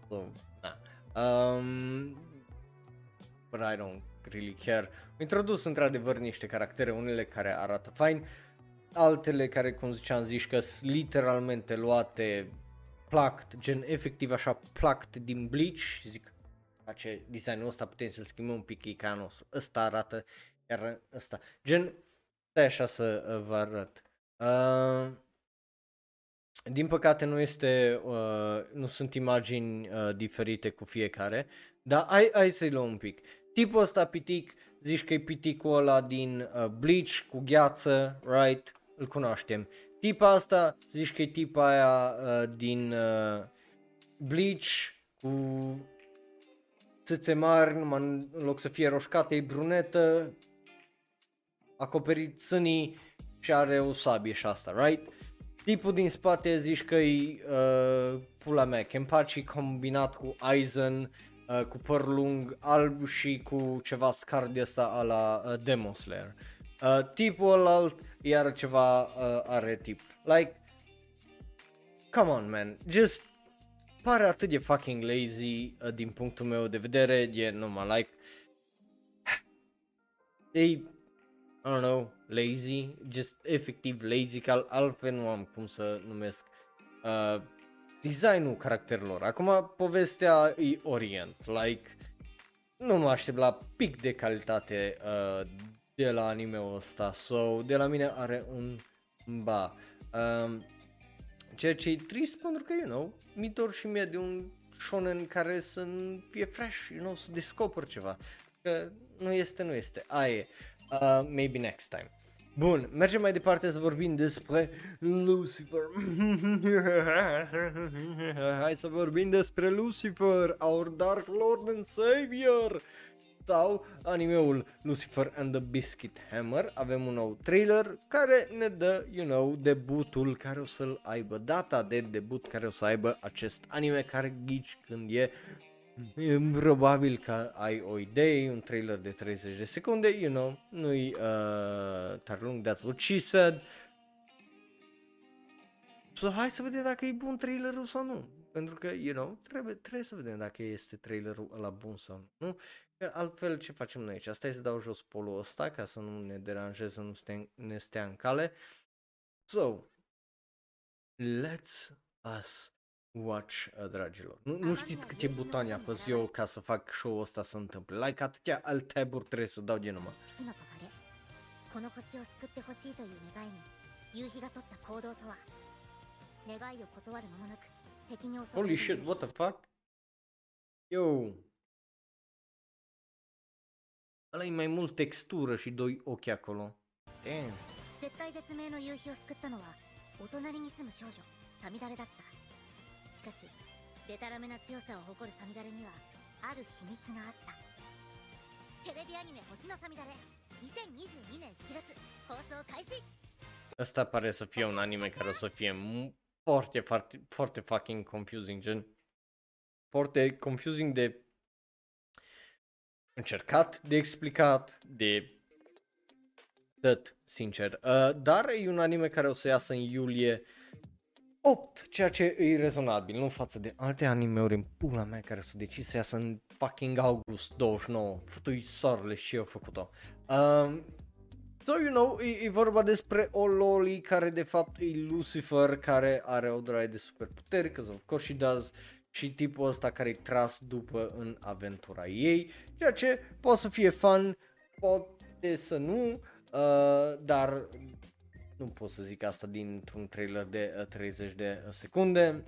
So, na. Um, but I don't really care. Au introdus într-adevăr niște caractere, unele care arată fain, altele care, cum ziceam, zici că sunt literalmente luate plact, gen efectiv așa plact din Bleach și zic, face designul ăsta putem să-l schimbăm un pic, e ca al nostru. Ăsta arată, iar ăsta. Gen, stai așa să uh, vă arăt. Uh, din păcate nu este, uh, nu sunt imagini uh, diferite cu fiecare, dar hai, hai să-i luăm un pic. Tipul ăsta pitic, zici că e piticul ăla din uh, Bleach cu gheață, right? Îl cunoaștem. Tipa asta, zici că e tipa aia uh, din uh, Bleach cu țâțe mari, numai în în loc să fie roșcată, e brunetă, acoperit sânii și are o sabie și asta, right? Tipul din spate zici că e uh, pula mea, Kenpachi combinat cu Aizen, uh, cu păr lung alb și cu ceva scar de asta a la uh, Demon Slayer. Uh, tipul ălalt iar ceva uh, are tip. Like, come on man, just pare atât de fucking lazy uh, din punctul meu de vedere, e numai like, [sighs] e, I don't know, lazy, just efectiv lazy, că al- altfel nu am cum să numesc uh, designul caracterelor. Acum povestea e Orient, like, nu mă aștept la pic de calitate uh, de la anime-ul ăsta, so, de la mine are un ba. Um, ceea ce e trist pentru că, you know, mi dor și mie de un shonen care să fie fresh, you know, să descoper ceva. Că nu este, nu este. Aia e. Uh, maybe next time. Bun, mergem mai departe să vorbim despre Lucifer. [laughs] Hai să vorbim despre Lucifer, our Dark Lord and Savior. Sau animeul Lucifer and the Biscuit Hammer. Avem un nou trailer care ne dă, you know, debutul care o să-l aibă, data de debut care o să aibă acest anime care ghici când e E probabil că ai o idee, un trailer de 30 de secunde, you know, nu-i uh, tare lung, that's what she said. So, hai să vedem dacă e bun trailerul sau nu. Pentru că, you know, trebuie, trebuie să vedem dacă este trailerul ăla bun sau nu. Că altfel ce facem noi aici? Asta e să dau jos polul ăsta ca să nu ne deranjeze, să nu stea, ne stea în cale. So, let's us watch, uh, dragilor. Nu, nu știți câte butoane apăs eu ca să fac show-ul ăsta să se întâmple. Like atâtea alt tab trebuie să dau de numai. 月の咎でこの星を救ってほしいという願いに夕日が取った行動とは願いを断る間もなく敵に襲われ Holy る shit,夕日 what the fuck? Yo! Ăla e mai mult textură și doi ochi acolo. Damn. 絶対絶命の夕日を救ったのはお隣に住む少女サミダレだった しかしデタラメな強さを誇るサミダレにはある秘密があったテレビアニメ「星のサミダレ」2022年7月放送開始 Asta pare să fie un anime care o să fie mu- foarte, foarte, foarte fucking confusing, gen foarte confusing de încercat, de explicat, de tot, sincer. Uh, dar e un anime care o să iasă în iulie 8, ceea ce e rezonabil, nu față de alte animeuri în pula mea care s-au decis să iasă în fucking august 29, futui soarele și eu făcut-o. Um, so, you know, e, e vorba despre o loli care de fapt e Lucifer, care are o draie de superputeri, că of course she does, și tipul ăsta care e tras după în aventura ei, ceea ce poate să fie fun, poate să nu, uh, dar nu pot să zic asta dintr-un trailer de uh, 30 de uh, secunde.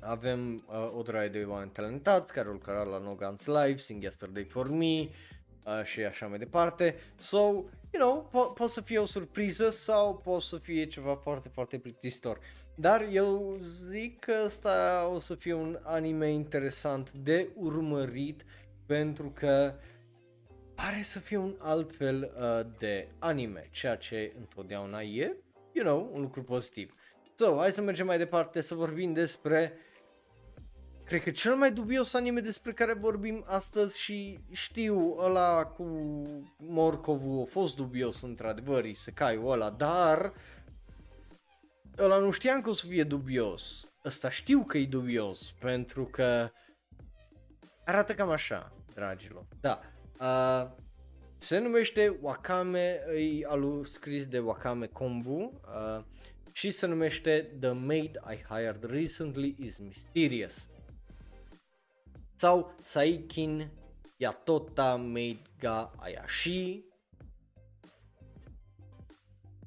Avem uh, o draie de oameni talentați care lucra la No Guns Live, Sing Yesterday For Me uh, și așa mai departe. So, you know, po- poate să fie o surpriză sau poate să fie ceva foarte, foarte plictisitor. Dar eu zic că ăsta o să fie un anime interesant de urmărit pentru că pare să fie un alt fel uh, de anime, ceea ce întotdeauna e, you know, un lucru pozitiv. So, hai să mergem mai departe să vorbim despre Cred că cel mai dubios anime despre care vorbim astăzi și știu ăla cu Morcovul a fost dubios într-adevăr, Isekai-ul ăla, dar ăla nu știam că o să fie dubios. Ăsta știu că e dubios, pentru că arată cam așa, dragilor. Da, uh, se numește Wakame, e alu scris de Wakame Kombu uh, și se numește The Maid I Hired Recently is Mysterious. Sau Saikin Yatota Maid ga Ayashi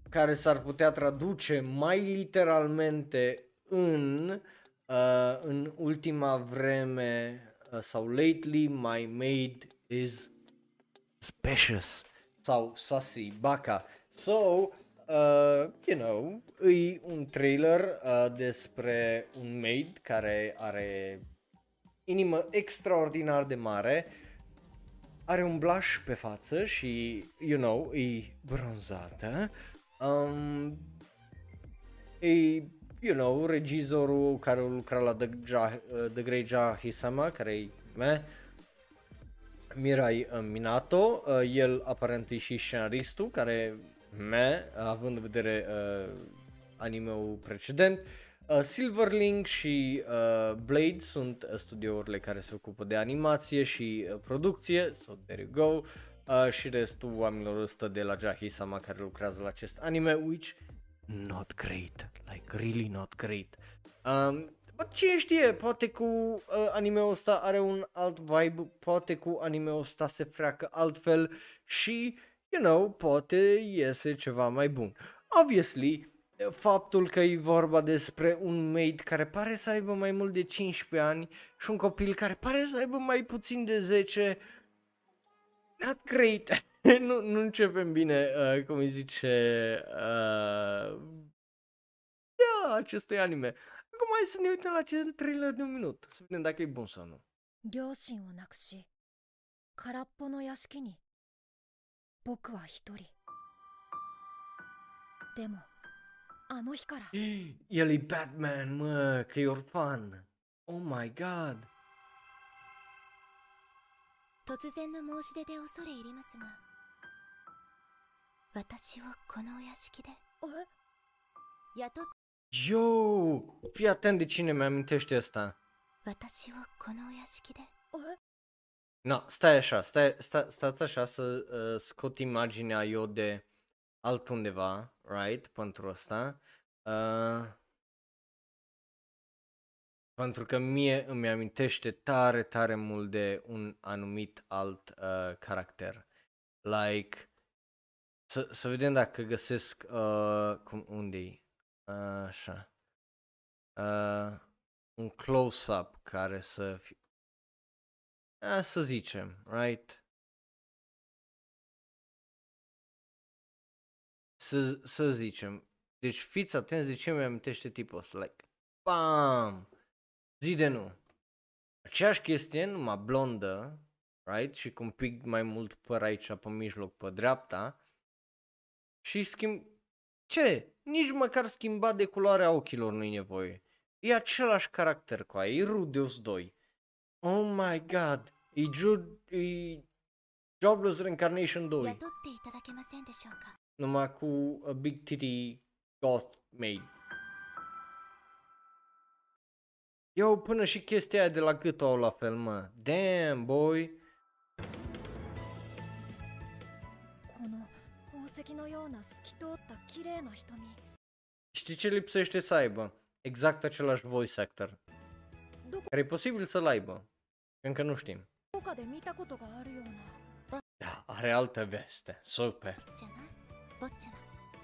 care s-ar putea traduce mai literalmente în uh, în ultima vreme uh, sau lately my maid is suspicious sau sassy baka. So, uh, you know, e un trailer uh, despre un maid care are inimă extraordinar de mare, are un blush pe față și, you know, e bronzată. Um, e, you know, regizorul care lucra la The, ja, The Great Ja Hisama, care e me, Mirai Minato, uh, el aparent e și scenaristul, care me, având în vedere uh, animeul precedent, uh, Silverlink și uh, Blade sunt uh, studiourile care se ocupă de animație și uh, producție, so there you go, uh, și restul oamenilor ăsta de la Jahi Sama care lucrează la acest anime, which not great, like really not great. Um, Bă, cine știe, poate cu uh, anime-ul ăsta are un alt vibe, poate cu anime-ul ăsta se freacă altfel și, you know, poate iese ceva mai bun. Obviously, faptul că e vorba despre un maid care pare să aibă mai mult de 15 ani și un copil care pare să aibă mai puțin de 10, not great. [laughs] nu, nu începem bine, uh, cum îi zice, uh, da, acestui anime. Hai să ne uităm la acest trailer de un minut, să vedem dacă e bun sau nu. 両親を亡くし空っぽの屋敷に僕は一人でもあの日から El e Batman, mă, că e orfan. Oh my god. 突然の申し出で恐れ入りますが私をこのお屋敷で雇っ Yo! Fii atent de cine mi-amintește asta. No, stai așa, stai, stai, stați așa să uh, scot imaginea eu de altundeva, right, pentru asta. Uh, pentru că mie îmi amintește tare, tare mult de un anumit alt uh, caracter. Like, să, să vedem dacă găsesc, uh, cum, unde-i? Așa, uh, un close-up care să fie, uh, să zicem, right? Să, să zicem, deci fiți atenți de ce mi amintește tipul ăsta, like, bam, zi de nu. Aceeași chestie, numai blondă, right? Și cu un pic mai mult păr aici pe mijloc, pe dreapta. Și schimb... Ce? Nici măcar schimbat de culoarea ochilor nu-i nevoie. E același caracter cu aia, e Rudeus 2. Oh my god, e, Jude, e Jobless Reincarnation 2. 雇っていただけませんでしょうか Numai cu a Big Titty Goth Maid. Yo, până și chestia aia de la gât au la fel, mă. Damn, boy. この宝石のような透き 通った綺麗な瞳 Știi ce lipsește să aibă? Exact același voice actor. Care e posibil să-l aibă. Încă nu știm. どこかで見たことがあるような Da, are altă veste. Super. ちゃま坊ちゃ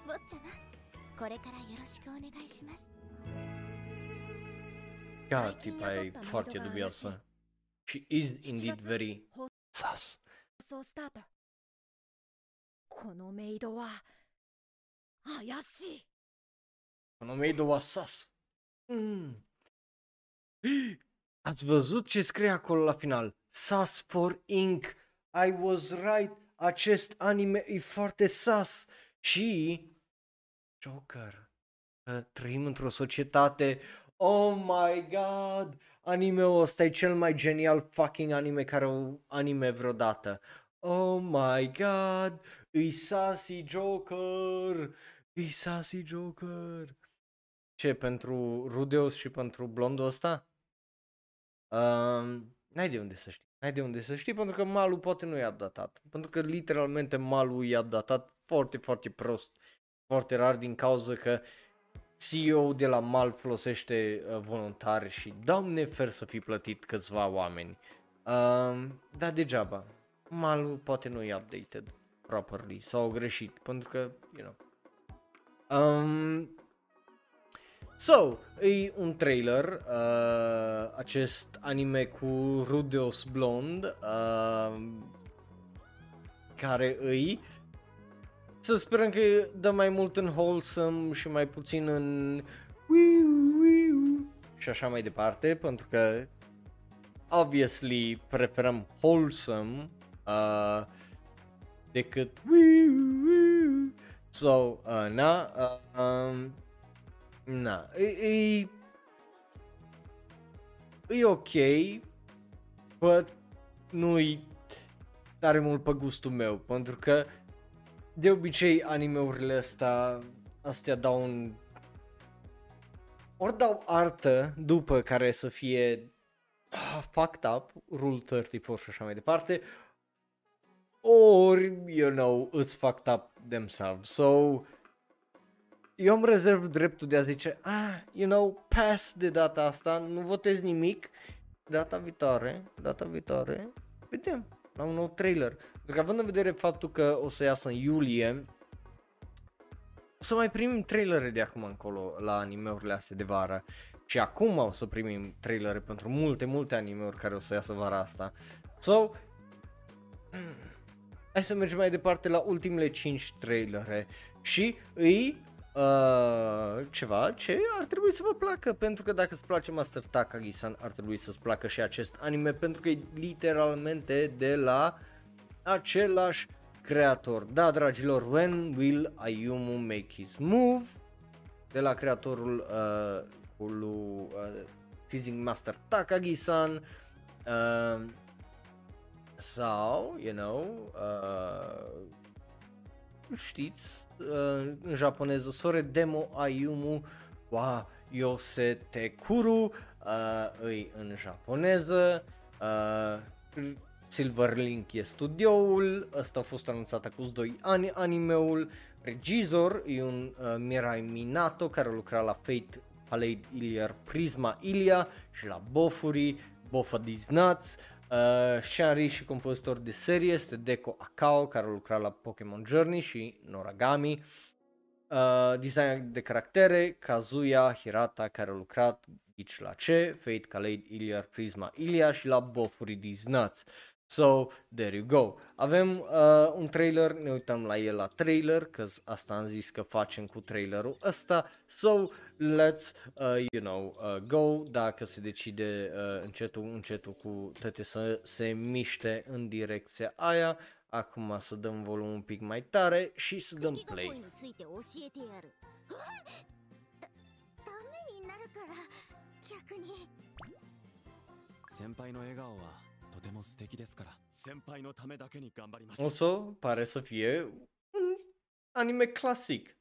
ま坊ちゃまこれからよろしくお願いします Ca tipa e foarte dubioasă. She is indeed very sus. そうスタートこのメイドは 怪しい Numei was sus. Mm. [gasps] Ați văzut ce scrie acolo la final? Sus for Inc. I was right. Acest anime e foarte sus. Și Joker. Că trăim într-o societate. Oh my god. Anime-ul ăsta e cel mai genial fucking anime care o anime vreodată. Oh my god. E sassy Joker. E sassy Joker. Ce, pentru Rudeus și pentru blondul ăsta? Um, n-ai de unde să știi. N-ai de unde să știi pentru că malul poate nu e updatat. Pentru că literalmente malul e updatat foarte, foarte prost. Foarte rar din cauza că CEO de la mal folosește uh, voluntari și doamne fer să fi plătit câțiva oameni. Um, dar degeaba. Malul poate nu e updated properly sau au greșit pentru că, you know. Um, So, e un trailer, uh, acest anime cu Rudeus Blond, uh, care îi, să sperăm că dă mai mult în wholesome și mai puțin în wiu, wiu, și așa mai departe, pentru că obviously preferăm wholesome uh, decât wiu, wiu. So, uh, na, uh, um, Na, e, e, e ok, but nu-i tare mult pe gustul meu, pentru că de obicei animeurile astea, astea dau un ori dau artă după care să fie ah, fucked up, Rule 34 și așa mai departe, ori, you know, it's fucked up themselves. So, eu îmi rezerv dreptul de a zice, ah, you know, pass de data asta, nu votez nimic, data viitoare, data viitoare, vedem, la un nou trailer. Pentru că având în vedere faptul că o să iasă în iulie, o să mai primim trailere de acum încolo la animeurile astea de vară. Și acum o să primim trailere pentru multe, multe animeuri care o să iasă vara asta. So, hai să mergem mai departe la ultimele 5 trailere. Și îi uh, ceva ce ar trebui să vă placă, pentru că dacă îți place Master Takagi-san, ar trebui să-ți placă și acest anime, pentru că e literalmente de la același creator. Da, dragilor, When Will Ayumu Make His Move? De la creatorul uh, cu lui uh, Teasing Master Takagi-san. Uh, sau, you know, uh, știți, uh, în japoneză, Sore Demo Ayumu wa Yose Tekuru, uh, îi în japoneză, uh, Silverlink e studioul, ăsta a fost anunțat acum 2 ani animeul, regizor e un uh, Mirai Minato care lucra la Fate Palade Iliar Prisma Ilia și la Bofuri, Bofa These Nuts, Uh, scenarist și compozitor de serie este Deko Akao, care a lucrat la Pokémon Journey și Noragami. Uh, design de caractere, Kazuya Hirata, care a lucrat aici la ce, Fate, Kaleid, Iliar, Prisma, Ilia și la Bofuri These Nuts. So, there you go. Avem uh, un trailer, ne uităm la el la trailer, că asta am zis că facem cu trailerul ăsta. So, let's, uh, you know, uh, go, dacă se decide uh, încetul, încetul cu toate să se miște în direcția aia, acum să dăm volumul un pic mai tare și să dăm play. Also, pare să fie un anime clasic.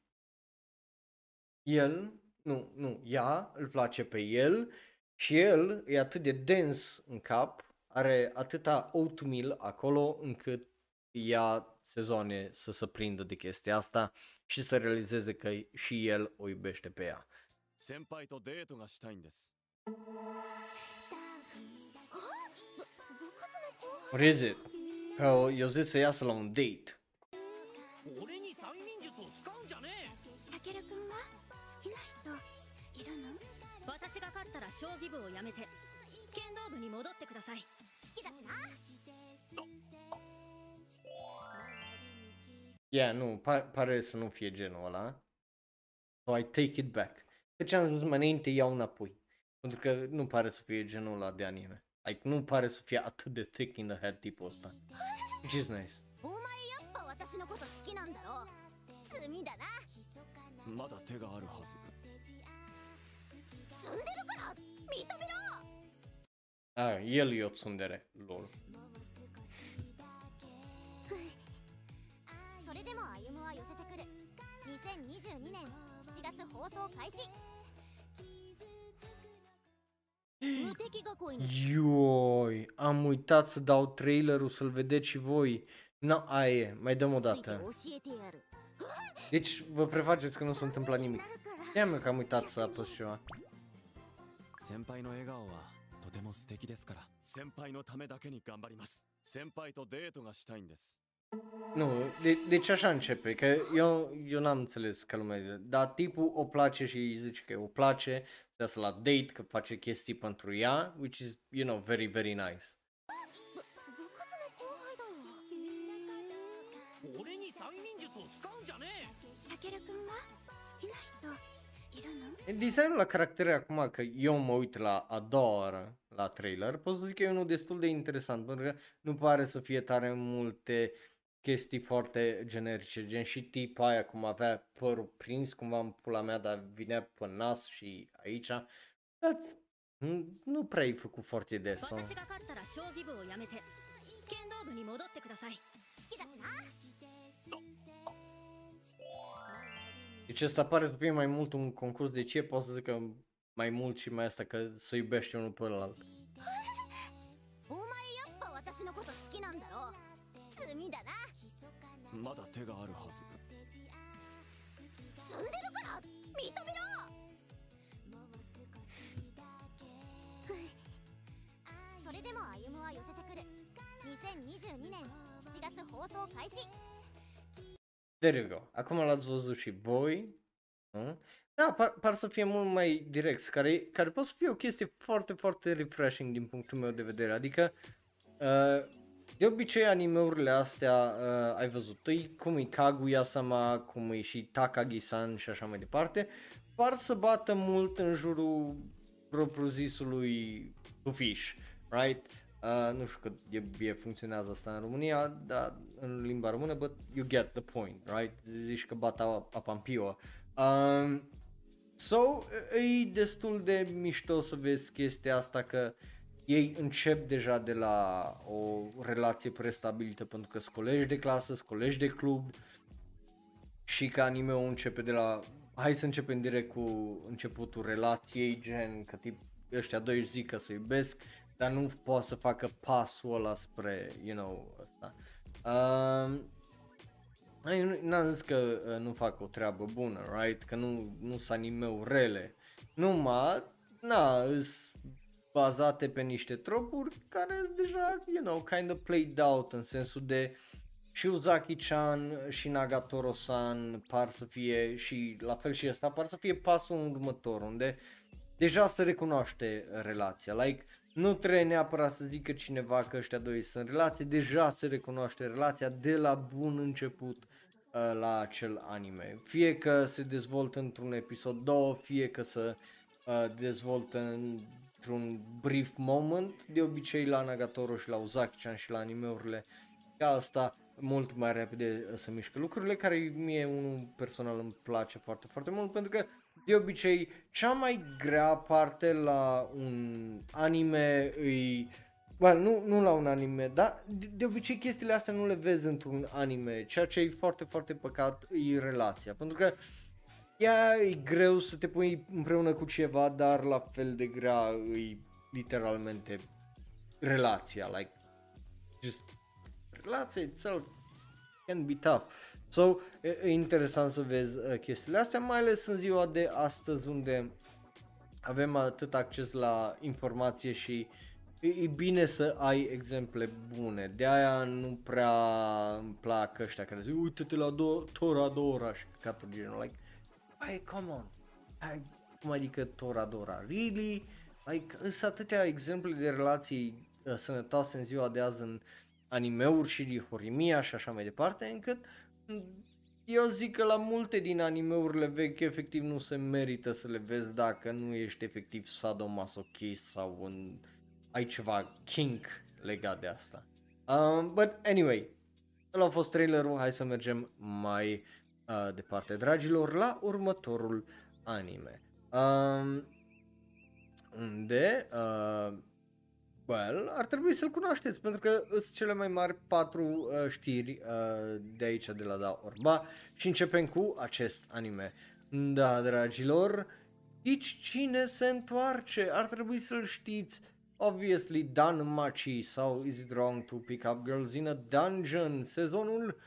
El nu, nu, ea îl place pe el Și el e atât de dens în cap, are atâta oatmeal acolo încât ia sezoane să se prindă de chestia asta și să realizeze că și el o iubește pe ea. 先輩とデートがしたいんです What is it? Că eu zic să iasă la un date. 俺に 私が勝ったら将棋部をやめて剣道部に戻ってください好きだしな Yeah, nu, par, pare să nu fie genul ăla. So I take it back. Deci am zis mai înainte iau înapoi. Pentru că nu pare să fie genul ăla de anime. Like, nu pare să fie atât de thick in the head tipul ăsta. Which is nice. お前やっぱ私のこと好きなんだろ罪だなまだ手があるはず [laughs] [gasps] 無敵囲いの Ioi, am uitat să dau trailerul să-l vedeți și voi. No, aia e, mai dăm o ついて dată. 教えてやる [gasps] Deci vă prefaceți că nu s-a întâmplat nimic. Ia că am uitat să apăs ceva. 先輩の笑顔は とても素敵ですから先輩のためだけに頑張ります先輩とデートがしたいんです Nu, de, deci așa începe, că eu, eu n-am înțeles ca lumea, dar tipul o place și îi zice că o place, să iasă la date, că face chestii pentru ea, which is, you know, very, very nice. 俺に催眠術を使うんじゃねたけるくんは E Designul la caractere acum, că eu mă uit la a doua oară la trailer, pot să zic că e unul destul de interesant, pentru că nu pare să fie tare multe chestii foarte generice, gen și tipa aia cum avea părul prins cumva în pula mea, dar vinea pe nas și aici. That's, nu, nu prea ai făcut foarte des. Sau... Deci asta pare să fie mai mult un concurs de ce pot să zic că mai mult și mai asta că să iubește unul pe ălalt. お前やっぱ私のこと好きなんだろ罪だなまだ手があるはず積んでるから認めろそれでも歩夢は寄せてくる2022年7月放送開始 There you go. Acum l-ați văzut și voi. Nu? Da, par, par să fie mult mai direct, care, care poate să fie o chestie foarte, foarte refreshing din punctul meu de vedere. Adică, uh, de obicei animeurile astea, uh, ai văzut, e cum e Kaguya-sama, cum e și Takagi-san și așa mai departe, par să bată mult în jurul propriu-zisului tufiș, right? Uh, nu știu că e, e, funcționează asta în România, dar în limba română, but you get the point, right? Zici că bata apampio. Um, so, e destul de mișto să vezi chestia asta că ei încep deja de la o relație prestabilită pentru că sunt colegi de clasă, sunt colegi de club și că anime-ul începe de la hai să începem direct cu începutul relației, gen că tip ăștia doi își zic că se iubesc, dar nu poate să facă pasul ăla spre, you know, ăsta. Um, ai, n-am zis că uh, nu fac o treabă bună, right? Că nu, nu sunt animeu rele. Numai, na, îs bazate pe niște tropuri care sunt deja, you know, kind of played out în sensul de și Uzaki-chan și Nagatoro-san par să fie și la fel și ăsta par să fie pasul următor unde deja se recunoaște relația. Like, nu trebuie neapărat să zică cineva că ăștia doi sunt în relație, deja se recunoaște relația de la bun început uh, la acel anime. Fie că se dezvoltă într-un episod 2, fie că se uh, dezvoltă într-un brief moment, de obicei la Nagatoro și la Uzaki-chan și la animeurile ca asta mult mai repede uh, să mișcă lucrurile, care mie unul personal îmi place foarte, foarte mult, pentru că de obicei cea mai grea parte la un anime îi Well, nu, nu la un anime, dar de, de obicei chestiile astea nu le vezi într-un anime, ceea ce e foarte, foarte păcat e relația, pentru că ea e greu să te pui împreună cu ceva, dar la fel de grea e literalmente relația, like, just, relația itself can be tough. So, e, e interesant să vezi uh, chestiile astea, mai ales în ziua de astăzi unde avem atât acces la informație și e, e bine să ai exemple bune. De aia nu prea îmi plac ăștia care zic uite-te la do- Toradora și căcatul de genul, like, ai, come on, ai, cum adică Toradora, really? Like, sunt atâtea exemple de relații uh, sănătoase în ziua de azi în animeuri și de Horimiya și așa mai departe, încât mm, eu zic că la multe din animeurile vechi efectiv nu se merită să le vezi dacă nu ești efectiv sadomasochist sau un, ai ceva kink legat de asta. Um, but anyway, ăla a fost trailerul, hai să mergem mai uh, departe, dragilor, la următorul anime. Um, unde, uh, well, ar trebui să-l cunoașteți, pentru că sunt cele mai mari patru uh, știri uh, de aici, de la Da Orba, și începem cu acest anime. Da, dragilor, știți cine se întoarce? Ar trebui să-l știți. Obviously, Dan Machi sau Is It Wrong to Pick Up Girls in a Dungeon, sezonul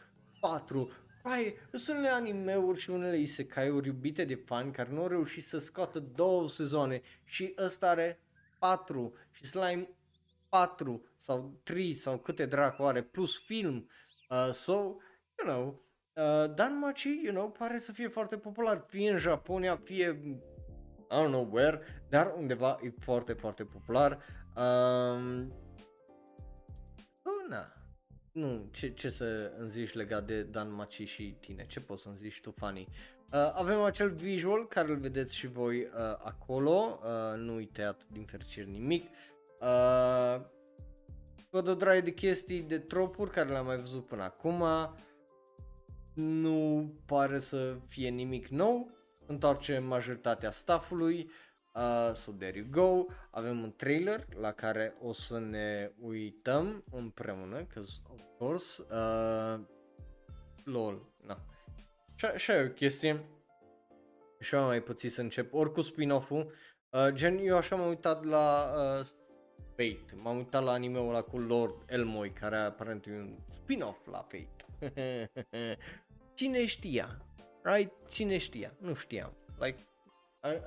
4. Hai, sunt unele animeuri și unele isekai-uri iubite de fani care nu au reușit să scoată două sezoane și ăsta are 4 și Slime 4 sau 3 sau câte dracu are plus film. Uh, so, you know, uh, Dan Machi, you know, pare să fie foarte popular, fie în Japonia, fie I don't know where, dar undeva e foarte, foarte popular. Um, oh, na. Nu, ce, ce să îmi zici legat de Dan Machi și tine? Ce poți să-mi zici tu, Fanny? Uh, avem acel visual care îl vedeți și voi uh, acolo, uh, nu-i tăiat din fericire nimic. Uh, văd o draie de chestii, de tropuri care le-am mai văzut până acum. Nu pare să fie nimic nou. Întoarce majoritatea staffului. Uh, so there you go. Avem un trailer la care o să ne uităm împreună, că of course. Uh, lol, na. Și așa e o chestie. Și am mai puțin să încep, ori cu spin-off-ul. Uh, gen, eu așa m-am uitat la uh, Fate. M-am uitat la anime-ul ăla cu Lord Elmoy, care aparent e un spin-off la Fate. [laughs] Cine știa? Right? Cine știa? Nu știam. Like,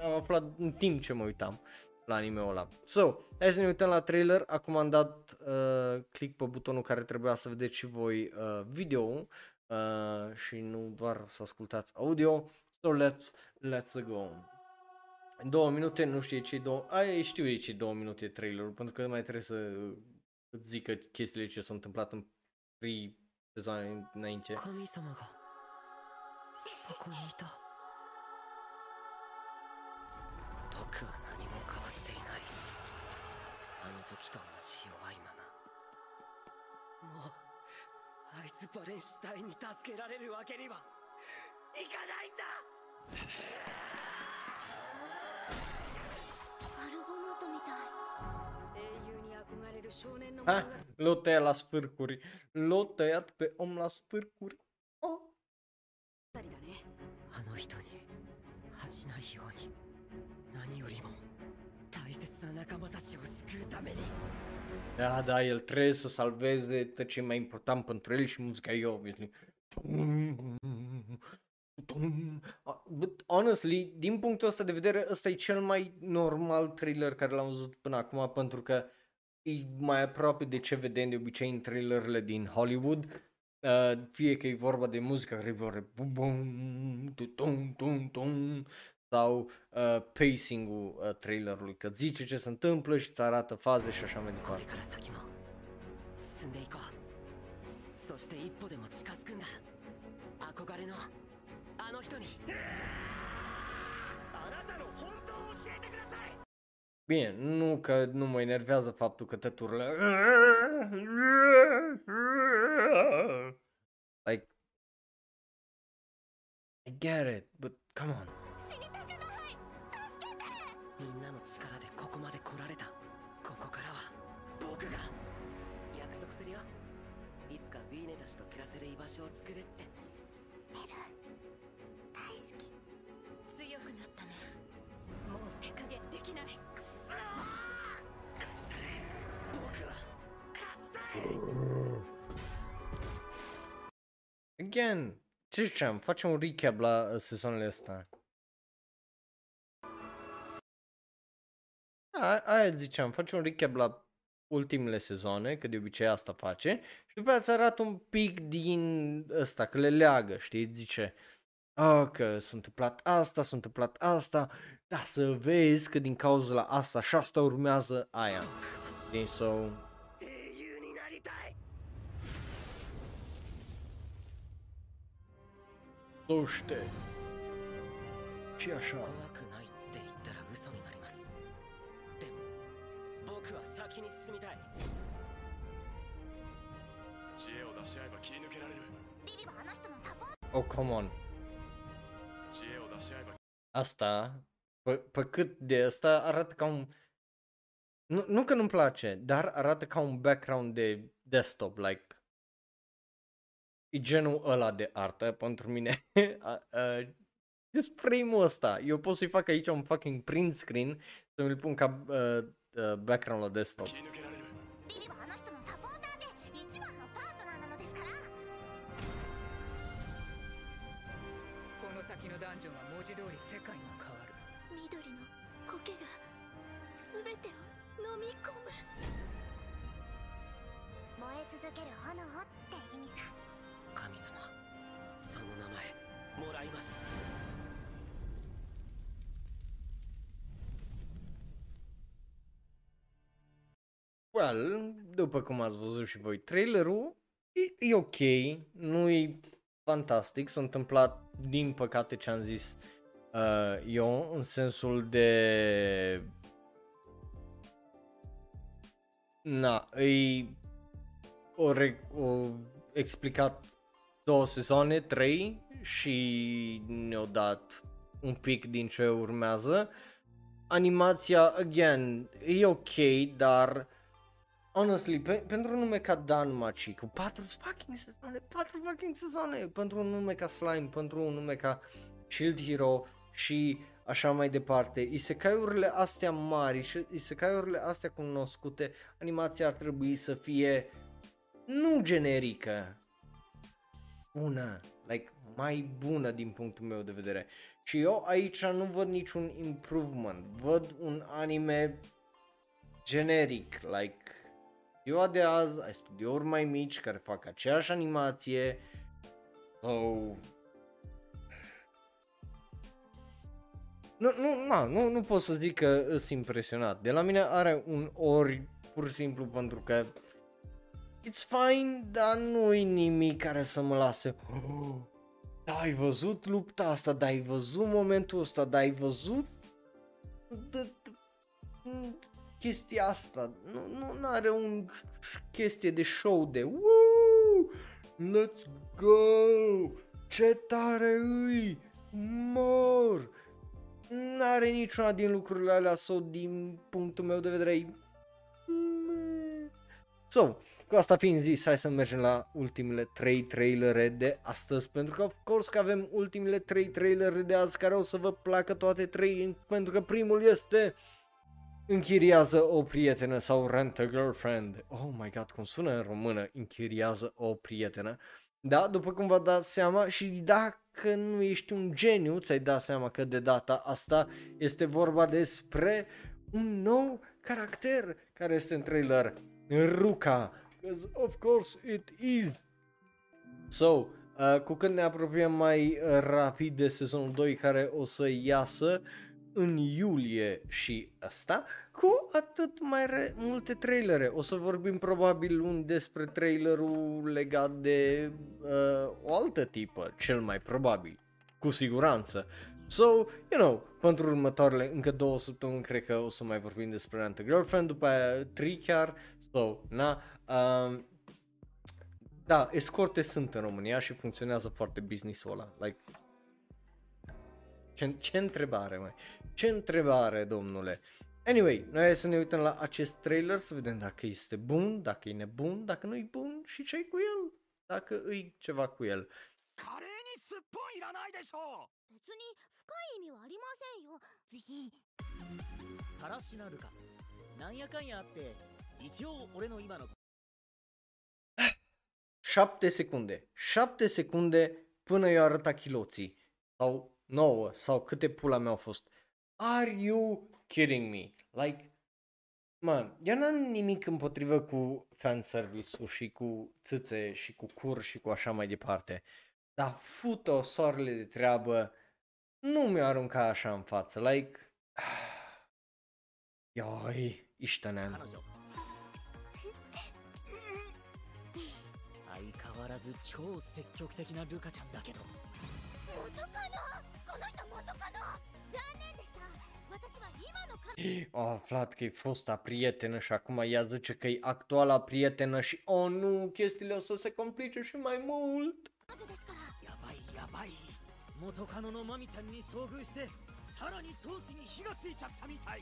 am aflat în timp ce mă uitam la anime-ul ăla. So, hai să ne uităm la trailer. Acum am dat uh, click pe butonul care trebuia să vedeți și voi uh, video uh, și nu doar să ascultați audio. So, let's, let's go. În două minute, nu știu ce două... Ai, știu de ce două minute trailerul, pentru că mai trebuie să îți zică chestiile ce s-au întâmplat în pri sezoane înainte. 神様がそこにいた僕は何も変わっていないあの時と同じ弱いままもうアイスバレンシュ隊に助けられるわけにはいかないんだ Ha? L-o tăiat la sfârcuri. L-o tăiat pe om la sfârcuri. Oh. だねあの人に恥じないように何よりも大切な仲間たちを救うために Da, da, el trebuie să salveze tot ce e mai important pentru el și muzica e obviously. But honestly, din punctul ăsta de vedere, ăsta e cel mai normal trailer care l-am văzut până acum pentru că e mai aproape de ce vedem de obicei în trailerele din Hollywood. Uh, fie că e vorba de muzică care vorbe bum bum tu tum tum tum sau uh, pacing-ul uh, trailerului, că zice ce se întâmplă și îți arată faze și așa mai こ departe. れから先も進んでいこうそして一歩でも近づくんだ憧れの あの人にあなたの本当を教えてください Bine, nu că nu mă enervează faptul că tăturile Like I get it, but come on Again, ce ziceam, facem un recap la uh, sezoanele astea. A, aia ziceam, facem un recap la ultimele sezoane, că de obicei asta face, și după aceea îți arată un pic din ăsta, că le leagă, știi, zice, oh, că s-a întâmplat asta, s-a întâmplat asta, da, să vezi că din cauza la asta și asta urmează aia. Știi, so... So știe. Și așa. 怖くないって言ったら嘘になりますでも僕は先に進みたい知恵を出し合えば切り抜けられるリリはあの人のサポー Oh, come on. 知恵を出し合えば Asta, pe, pe cât de asta arată ca un... Nu, nu că nu-mi place, dar arată ca un background de desktop, like... E genul ăla de artă pentru mine. [laughs] A- a- Just frame-ul ăsta. Eu pot să-i fac aici un fucking print screen să mi-l pun ca uh, uh, background la desktop. らいます Well, după cum ați văzut și voi trailerul, e, e ok, nu e fantastic, s-a întâmplat din păcate ce am zis uh, eu, în sensul de... Na, e o, re- o explicat două sezoane, trei și ne-au dat un pic din ce urmează. Animația, again, e ok, dar honestly, pe, pentru un nume ca Dan Machi, cu patru fucking sezoane, patru fucking sezoane, pentru un nume ca Slime, pentru un nume ca Shield Hero și așa mai departe, isekaiurile astea mari și isekaiurile astea cunoscute, animația ar trebui să fie nu generică, bună, like mai bună din punctul meu de vedere. Și eu aici nu văd niciun improvement, văd un anime generic, like ziua de azi ai studiouri mai mici care fac aceeași animație sau nu, nu, na, nu, nu pot să zic că sunt impresionat. De la mine are un ori pur și simplu pentru că it's fine, dar nu e nimic care să mă lase oh, da, ai văzut lupta asta, da, ai văzut momentul ăsta, da, ai văzut d- d- chestia asta. Nu, nu are un chestie de show de Woo! Let's go! Ce tare îi! Mor! N-are niciuna din lucrurile alea sau din punctul meu de vedere e... So, cu asta fiind zis, hai să mergem la ultimele 3 trailere de astăzi, pentru că, of course, că avem ultimele 3 trailere de azi care o să vă placă toate 3, pentru că primul este închiriază o prietenă sau rent a girlfriend. Oh my god, cum sună în română, închiriază o prietenă. Da, după cum vă dați seama și dacă nu ești un geniu, ți-ai dat seama că de data asta este vorba despre un nou caracter care este în trailer, Ruka. Because of course it is. So, uh, cu când ne apropiem mai uh, rapid de sezonul 2 care o să iasă în iulie și asta, cu atât mai re- multe trailere. O să vorbim probabil un despre trailerul legat de uh, o altă tipă, cel mai probabil, cu siguranță. So, you know, pentru următoarele încă două săptămâni cred că o să mai vorbim despre Rent Girlfriend, după aia trei chiar, so, na, um, da, escorte sunt în România și funcționează foarte business-ul ăla, like, ce, ce întrebare, mai? Ce întrebare, domnule? Anyway, noi hai să ne uităm la acest trailer să vedem dacă este bun, dacă e nebun, dacă nu e bun și ce cu el, dacă e ceva cu el. 華麗にすっぽんいらないでしょ別に深い意味はありませんよさらしなるかなんやかんやあって一応俺の今の 7 secunde. 7 secunde până i-au arătat chiloții. Sau 9 sau câte pula mea au fost. Are you kidding me? Like, man, eu n-am nimic împotrivă cu fanservice-ul și cu țâțe și cu cur și cu așa mai departe. Dar fută soarele de treabă, nu mi-o arunca așa în față, like... [sighs] Ioi, ișteneam. 超積極的なルカちゃんだけど。元カノ？この人元カノ？残念でした。私は今の [gasps] あ、フラッケイ、フォスタ、プリエテナシ、アクマイズチェケ、アクトア、プリエテナシ、オノ、キスティレソセコプリチェシマイモウル、元カノのマミちゃんに遭遇して、さらに闘志に火がついちゃったみたい。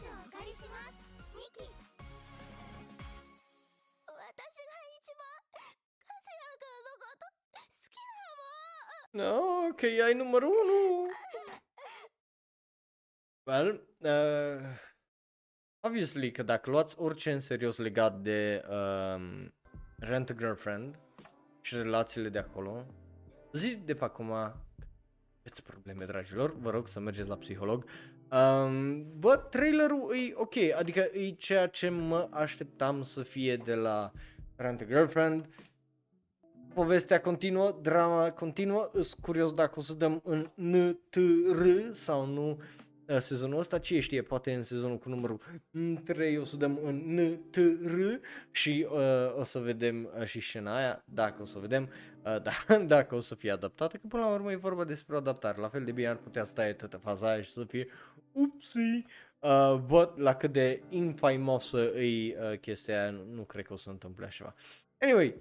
彼女をお借りします、ニキ。No, că ea e numărul 1. Well, uh, obviously că dacă luați orice în serios legat de um, Rent a Girlfriend și relațiile de acolo, zi de pe acum aveți probleme, dragilor, vă rog să mergeți la psiholog. Um, bă, trailerul e ok, adică e ceea ce mă așteptam să fie de la Rent a Girlfriend. Povestea continuă, drama continuă, îs curios dacă o să dăm în NTR sau nu uh, sezonul ăsta, cine știe, poate în sezonul cu numărul 3 o să dăm în NTR și uh, o să vedem uh, și scena aia, dacă o să vedem, uh, [laughs] da, dacă o să fie adaptată, că până la urmă e vorba despre o adaptare, la fel de bine ar putea sta toată faza aia și să fie upsi, uh, but la cât de infaimosă e uh, chestia aia, nu, nu cred că o să întâmple așa. Ceva. Anyway,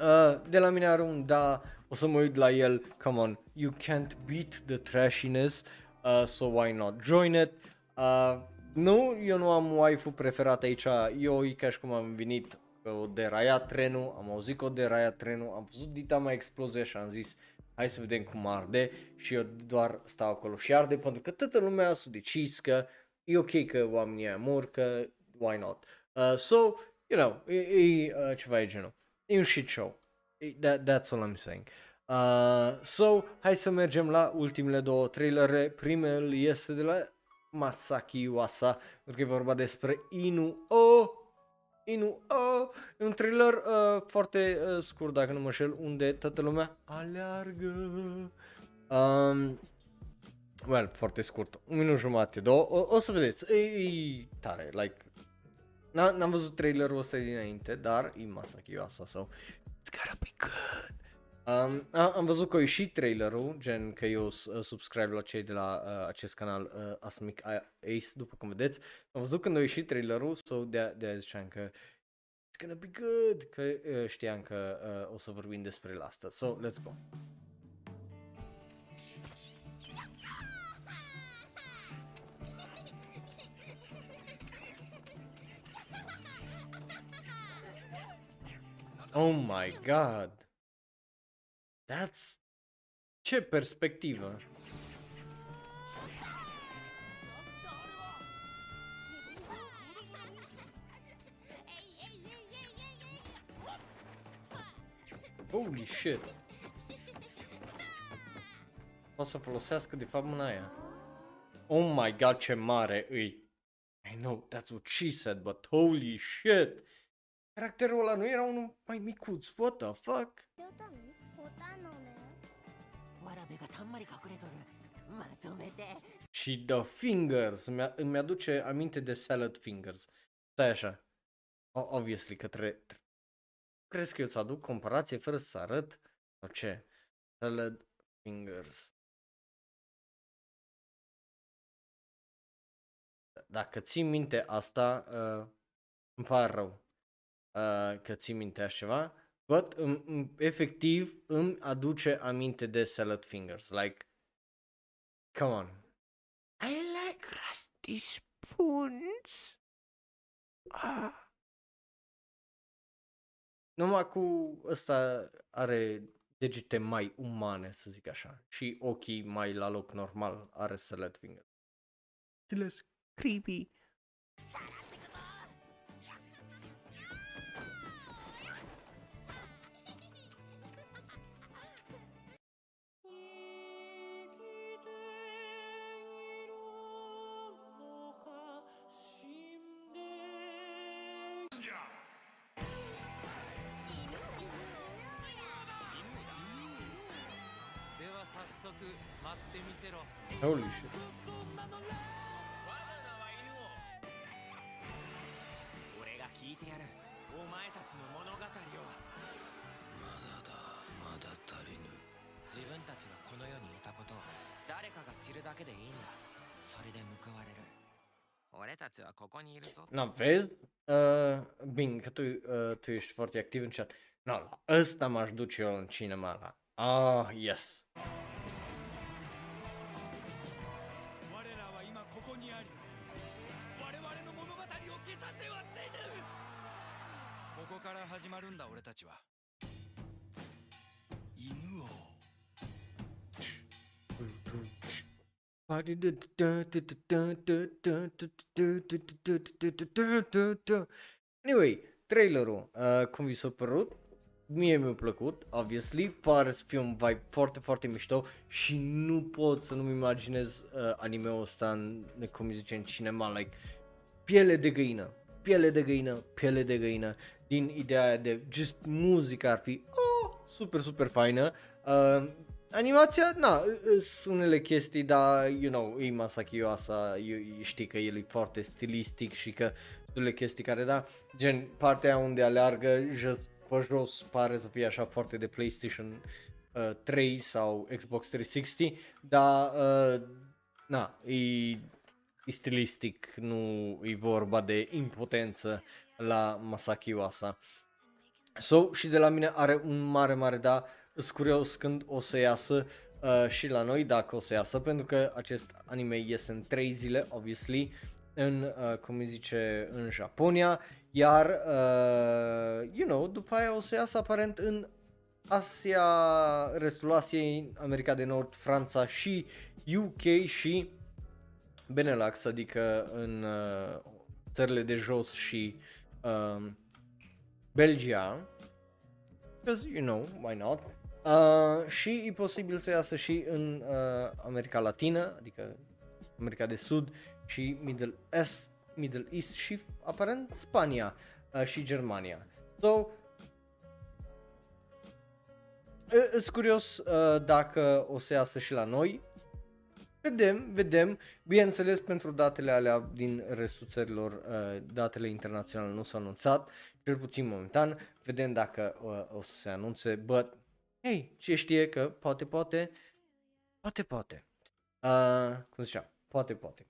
Uh, de la mine are un da, o să mă uit la el, come on, you can't beat the trashiness, uh, so why not join it? Uh, nu, eu nu am waifu preferat aici, eu e ca și cum am venit că o deraia trenul, am auzit că o deraia trenul, am văzut dita mai explozie și am zis hai să vedem cum arde și eu doar stau acolo și arde pentru că toată lumea s-a decis că e ok că oamenii aia mor, că why not? Uh, so, you know, e, e uh, ceva de genul. E un shit show. E- That, that's all I'm saying. Uh, so, hai să mergem la ultimele două trailere. Primul este de la Masaki Iwasa, pentru că e vorba despre Inu O. Inu O. E un trailer uh, foarte uh, scurt, dacă nu mă șel, unde toată lumea aleargă. Um, well, foarte scurt, un minut jumate, două, o, o să vedeți, e, e tare, like, N- n-am văzut trailerul ăsta dinainte, dar e Masaki Yuasa, so it's gotta be good. Um, a, am văzut că a ieșit trailerul, gen că eu uh, subscribe la cei de la uh, acest canal uh, Asmic Ace, după cum vedeți. Am văzut când a ieșit trailerul, so de de ziceam că it's gonna be good, că uh, știam că uh, o să vorbim despre el asta. So, let's go. Oh my god. That's ce perspectivă. Holy shit. Poate să folosească de fapt mâna aia. Oh my god, ce mare îi. I know, that's what she said, but holy shit. Caracterul ăla nu era unul mai micuț, what the fuck? わらべがたんまり隠れとるまとめて Și The Fingers, îmi, îmi aduce aminte de Salad Fingers. Stai așa. O, obviously că trebuie... tre- Crezi că eu îți aduc comparație fără să arăt? Sau ce? Salad Fingers. Dacă ții minte asta, uh, îmi pare rău uh, că ții minte așa ceva, but îmi, îmi, efectiv îmi aduce aminte de Salad Fingers. Like, come on. I like rusty spoons. Ah. Numai cu ăsta are degete mai umane, să zic așa, și ochii mai la loc normal are salad finger. Stiles creepy. るぞ Na, vezi? Uh, bine, că tu, uh, tu ești foarte activ în chat. Na, la ăsta m-aș duce eu în cinema la. Ah, yes. Anyway, trailerul, uh, cum vi s-a părut? Mie mi-a plăcut, obviously, pare să fie un vibe foarte, foarte mișto și nu pot să nu-mi imaginez uh, anime-ul ăsta în, cum îi zice, în cinema, like, piele de găină, piele de găină, piele de găină, din ideea aia de just muzica ar fi oh, super, super faină. Uh, animația, na, sunt unele chestii, dar, you know, e Masaki Yuasa, eu, știi că el e foarte stilistic și că sunt unele chestii care, da, gen partea aia unde aleargă jos, pe jos pare să fie așa foarte de PlayStation uh, 3 sau Xbox 360, dar, uh, na, e, e stilistic, nu e vorba de impotență la Masaki Yuasa. So, și de la mine are un mare, mare da, sunt curios când o să iasă uh, și la noi, dacă o să iasă, pentru că acest anime iese în 3 zile, obviously, în, uh, cum îi zice, în Japonia, iar, uh, you know, după aia o să iasă aparent în Asia, restul Asiei, America de Nord, Franța și UK și Benelux, adică în uh, țările de jos și uh, Belgia, because, you know, why not? Uh, și e posibil să iasă și în uh, America Latină, adică America de Sud și Middle East, Middle East și aparent Spania uh, și Germania. So, sunt curios uh, dacă o să iasă și la noi. Vedem, vedem. Bineînțeles, pentru datele alea din restul țărilor, uh, datele internaționale nu s-au anunțat, cel puțin momentan. Vedem dacă uh, o să se anunțe, but, hey, ce știe că poate, poate, poate, poate. Uh, cum ziceam, poate, poate.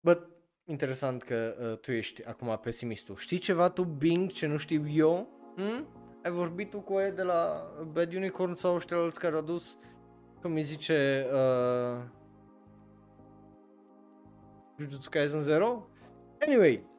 But, interesant că uh, tu ești acum pesimistul. Știi ceva tu, Bing, ce nu știu eu? Hmm? Ai vorbit tu cu aia de la Bad Unicorn sau ăștia alți care au dus, cum îi zice, uh, Jujutsu Kaisen Zero? Anyway,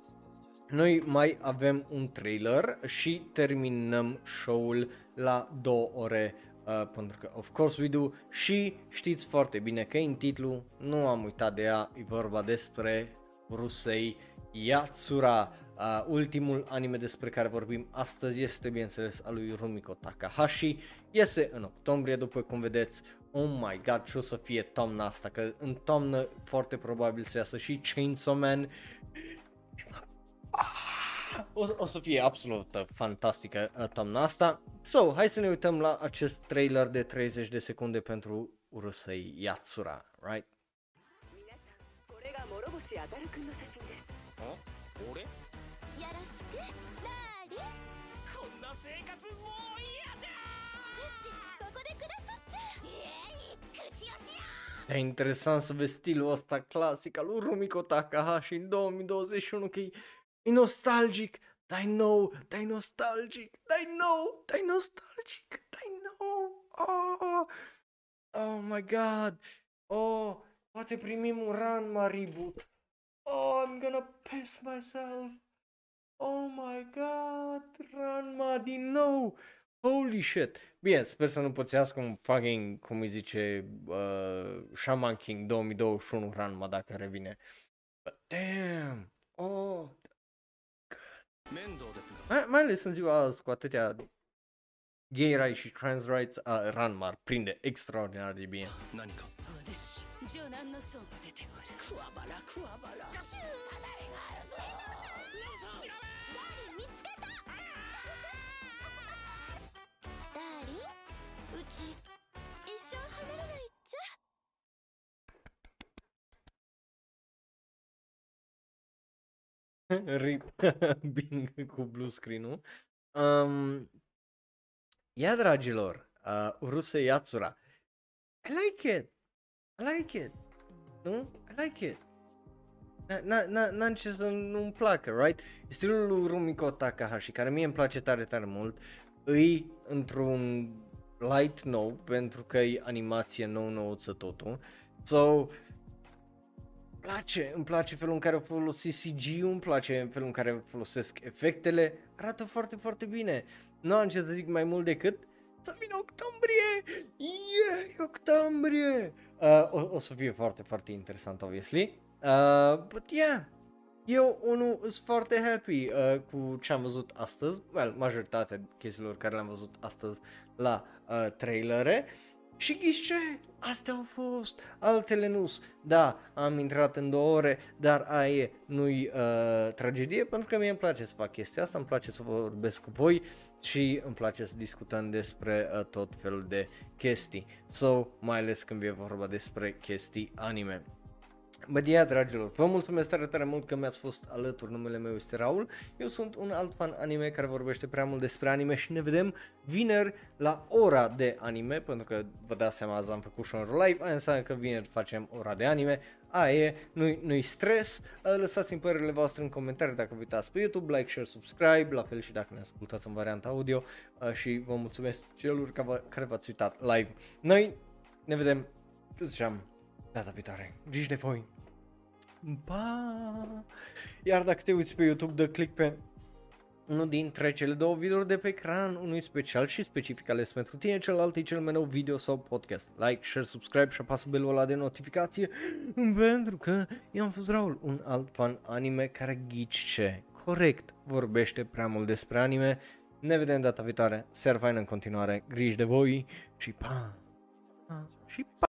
noi mai avem un trailer și terminăm show-ul la două ore uh, pentru că of course we do și știți foarte bine că în titlu nu am uitat de ea, e vorba despre Rusei Yatsura. Uh, ultimul anime despre care vorbim astăzi este bineînțeles al lui Rumiko Takahashi. Iese în octombrie, după cum vedeți. Oh my god, ce o să fie toamna asta, că în toamnă foarte probabil să iasă și Chainsaw Man. O, o să fie absolut uh, fantastică uh, toamna asta. So, hai să ne uităm la acest trailer de 30 de secunde pentru Urusei Yatsura, right? これが諸星あたるくんの写真です俺よろしくダーリンこんな生活もう嫌じゃうちここで暮らすっちゃえい口よしや E interesant să vezi stilul ăsta clasic al lui Rumiko Takahashi în 2021 că e, e nostalgic, dar know, dar nostalgic, dar know, dar nostalgic, dar know. Oh, oh my god. Oh, poate primim un Ranma reboot. Oh, I'm gonna piss myself. Oh my god, Ranma din nou. Holy shit. Bine, sper să nu pățească un fucking, cum îi zice, uh, Shaman King 2021 Ranma dacă revine. But damn. Oh. 面倒ですが Mai, ales în ziua cu atâtea gay rights și trans rights, uh, Ranma prinde extraordinar de bine. [laughs] Rip [laughs] Bing cu blue screen-ul. Um, ia, dragilor, uh, Uruse Yatsura. I like it. I like it. Nu? I like it. N-am ce să nu-mi placă, right? Stilul lui Rumiko Takahashi, care mie îmi place tare, tare mult, îi într-un light nou, pentru că e animație nou-nouță totul. So, place, îmi place felul în care folosi CG-ul, îmi place felul în care folosesc efectele, arată foarte, foarte bine. Nu am ce să zic mai mult decât să vină octombrie! Yeah, octombrie! Uh, o, o să fie foarte, foarte interesant, obviously. Uh, but yeah, eu unul sunt foarte happy uh, cu ce am văzut astăzi, well, majoritatea chestiilor care le-am văzut astăzi la uh, trailere. Și ghiși ce? Astea au fost, altele nu Da, am intrat în două ore, dar aia nu-i uh, tragedie, pentru că mie îmi place să fac chestia asta, îmi place să vorbesc cu voi și îmi place să discutăm despre uh, tot felul de chestii. So, mai ales când e vorba despre chestii anime. Bă, dia, dragilor, vă mulțumesc tare, tare mult că mi-ați fost alături, numele meu este Raul, eu sunt un alt fan anime care vorbește prea mult despre anime și ne vedem vineri la ora de anime, pentru că vă dați seama, azi am făcut și un live, aia înseamnă că vineri facem ora de anime, aia e, nu-i, nu-i stres, lăsați-mi părerile voastre în comentarii dacă vă uitați pe YouTube, like, share, subscribe, la fel și dacă ne ascultați în varianta audio. Și vă mulțumesc celor care v-ați uitat live. Noi ne vedem, ziceam, data viitoare. Griji de voi. Pa! Iar dacă te uiți pe YouTube, dă click pe unul dintre cele două videouri de pe ecran, unui special și specific ales pentru tine, celălalt e cel mai nou video sau podcast. Like, share, subscribe și apasă belul ăla de notificație, [sniffs] pentru că eu am fost Raul, un alt fan anime care ghici ce, corect, vorbește prea mult despre anime. Ne vedem data viitoare, ser fain în continuare, griji de voi și pa! pa și pa!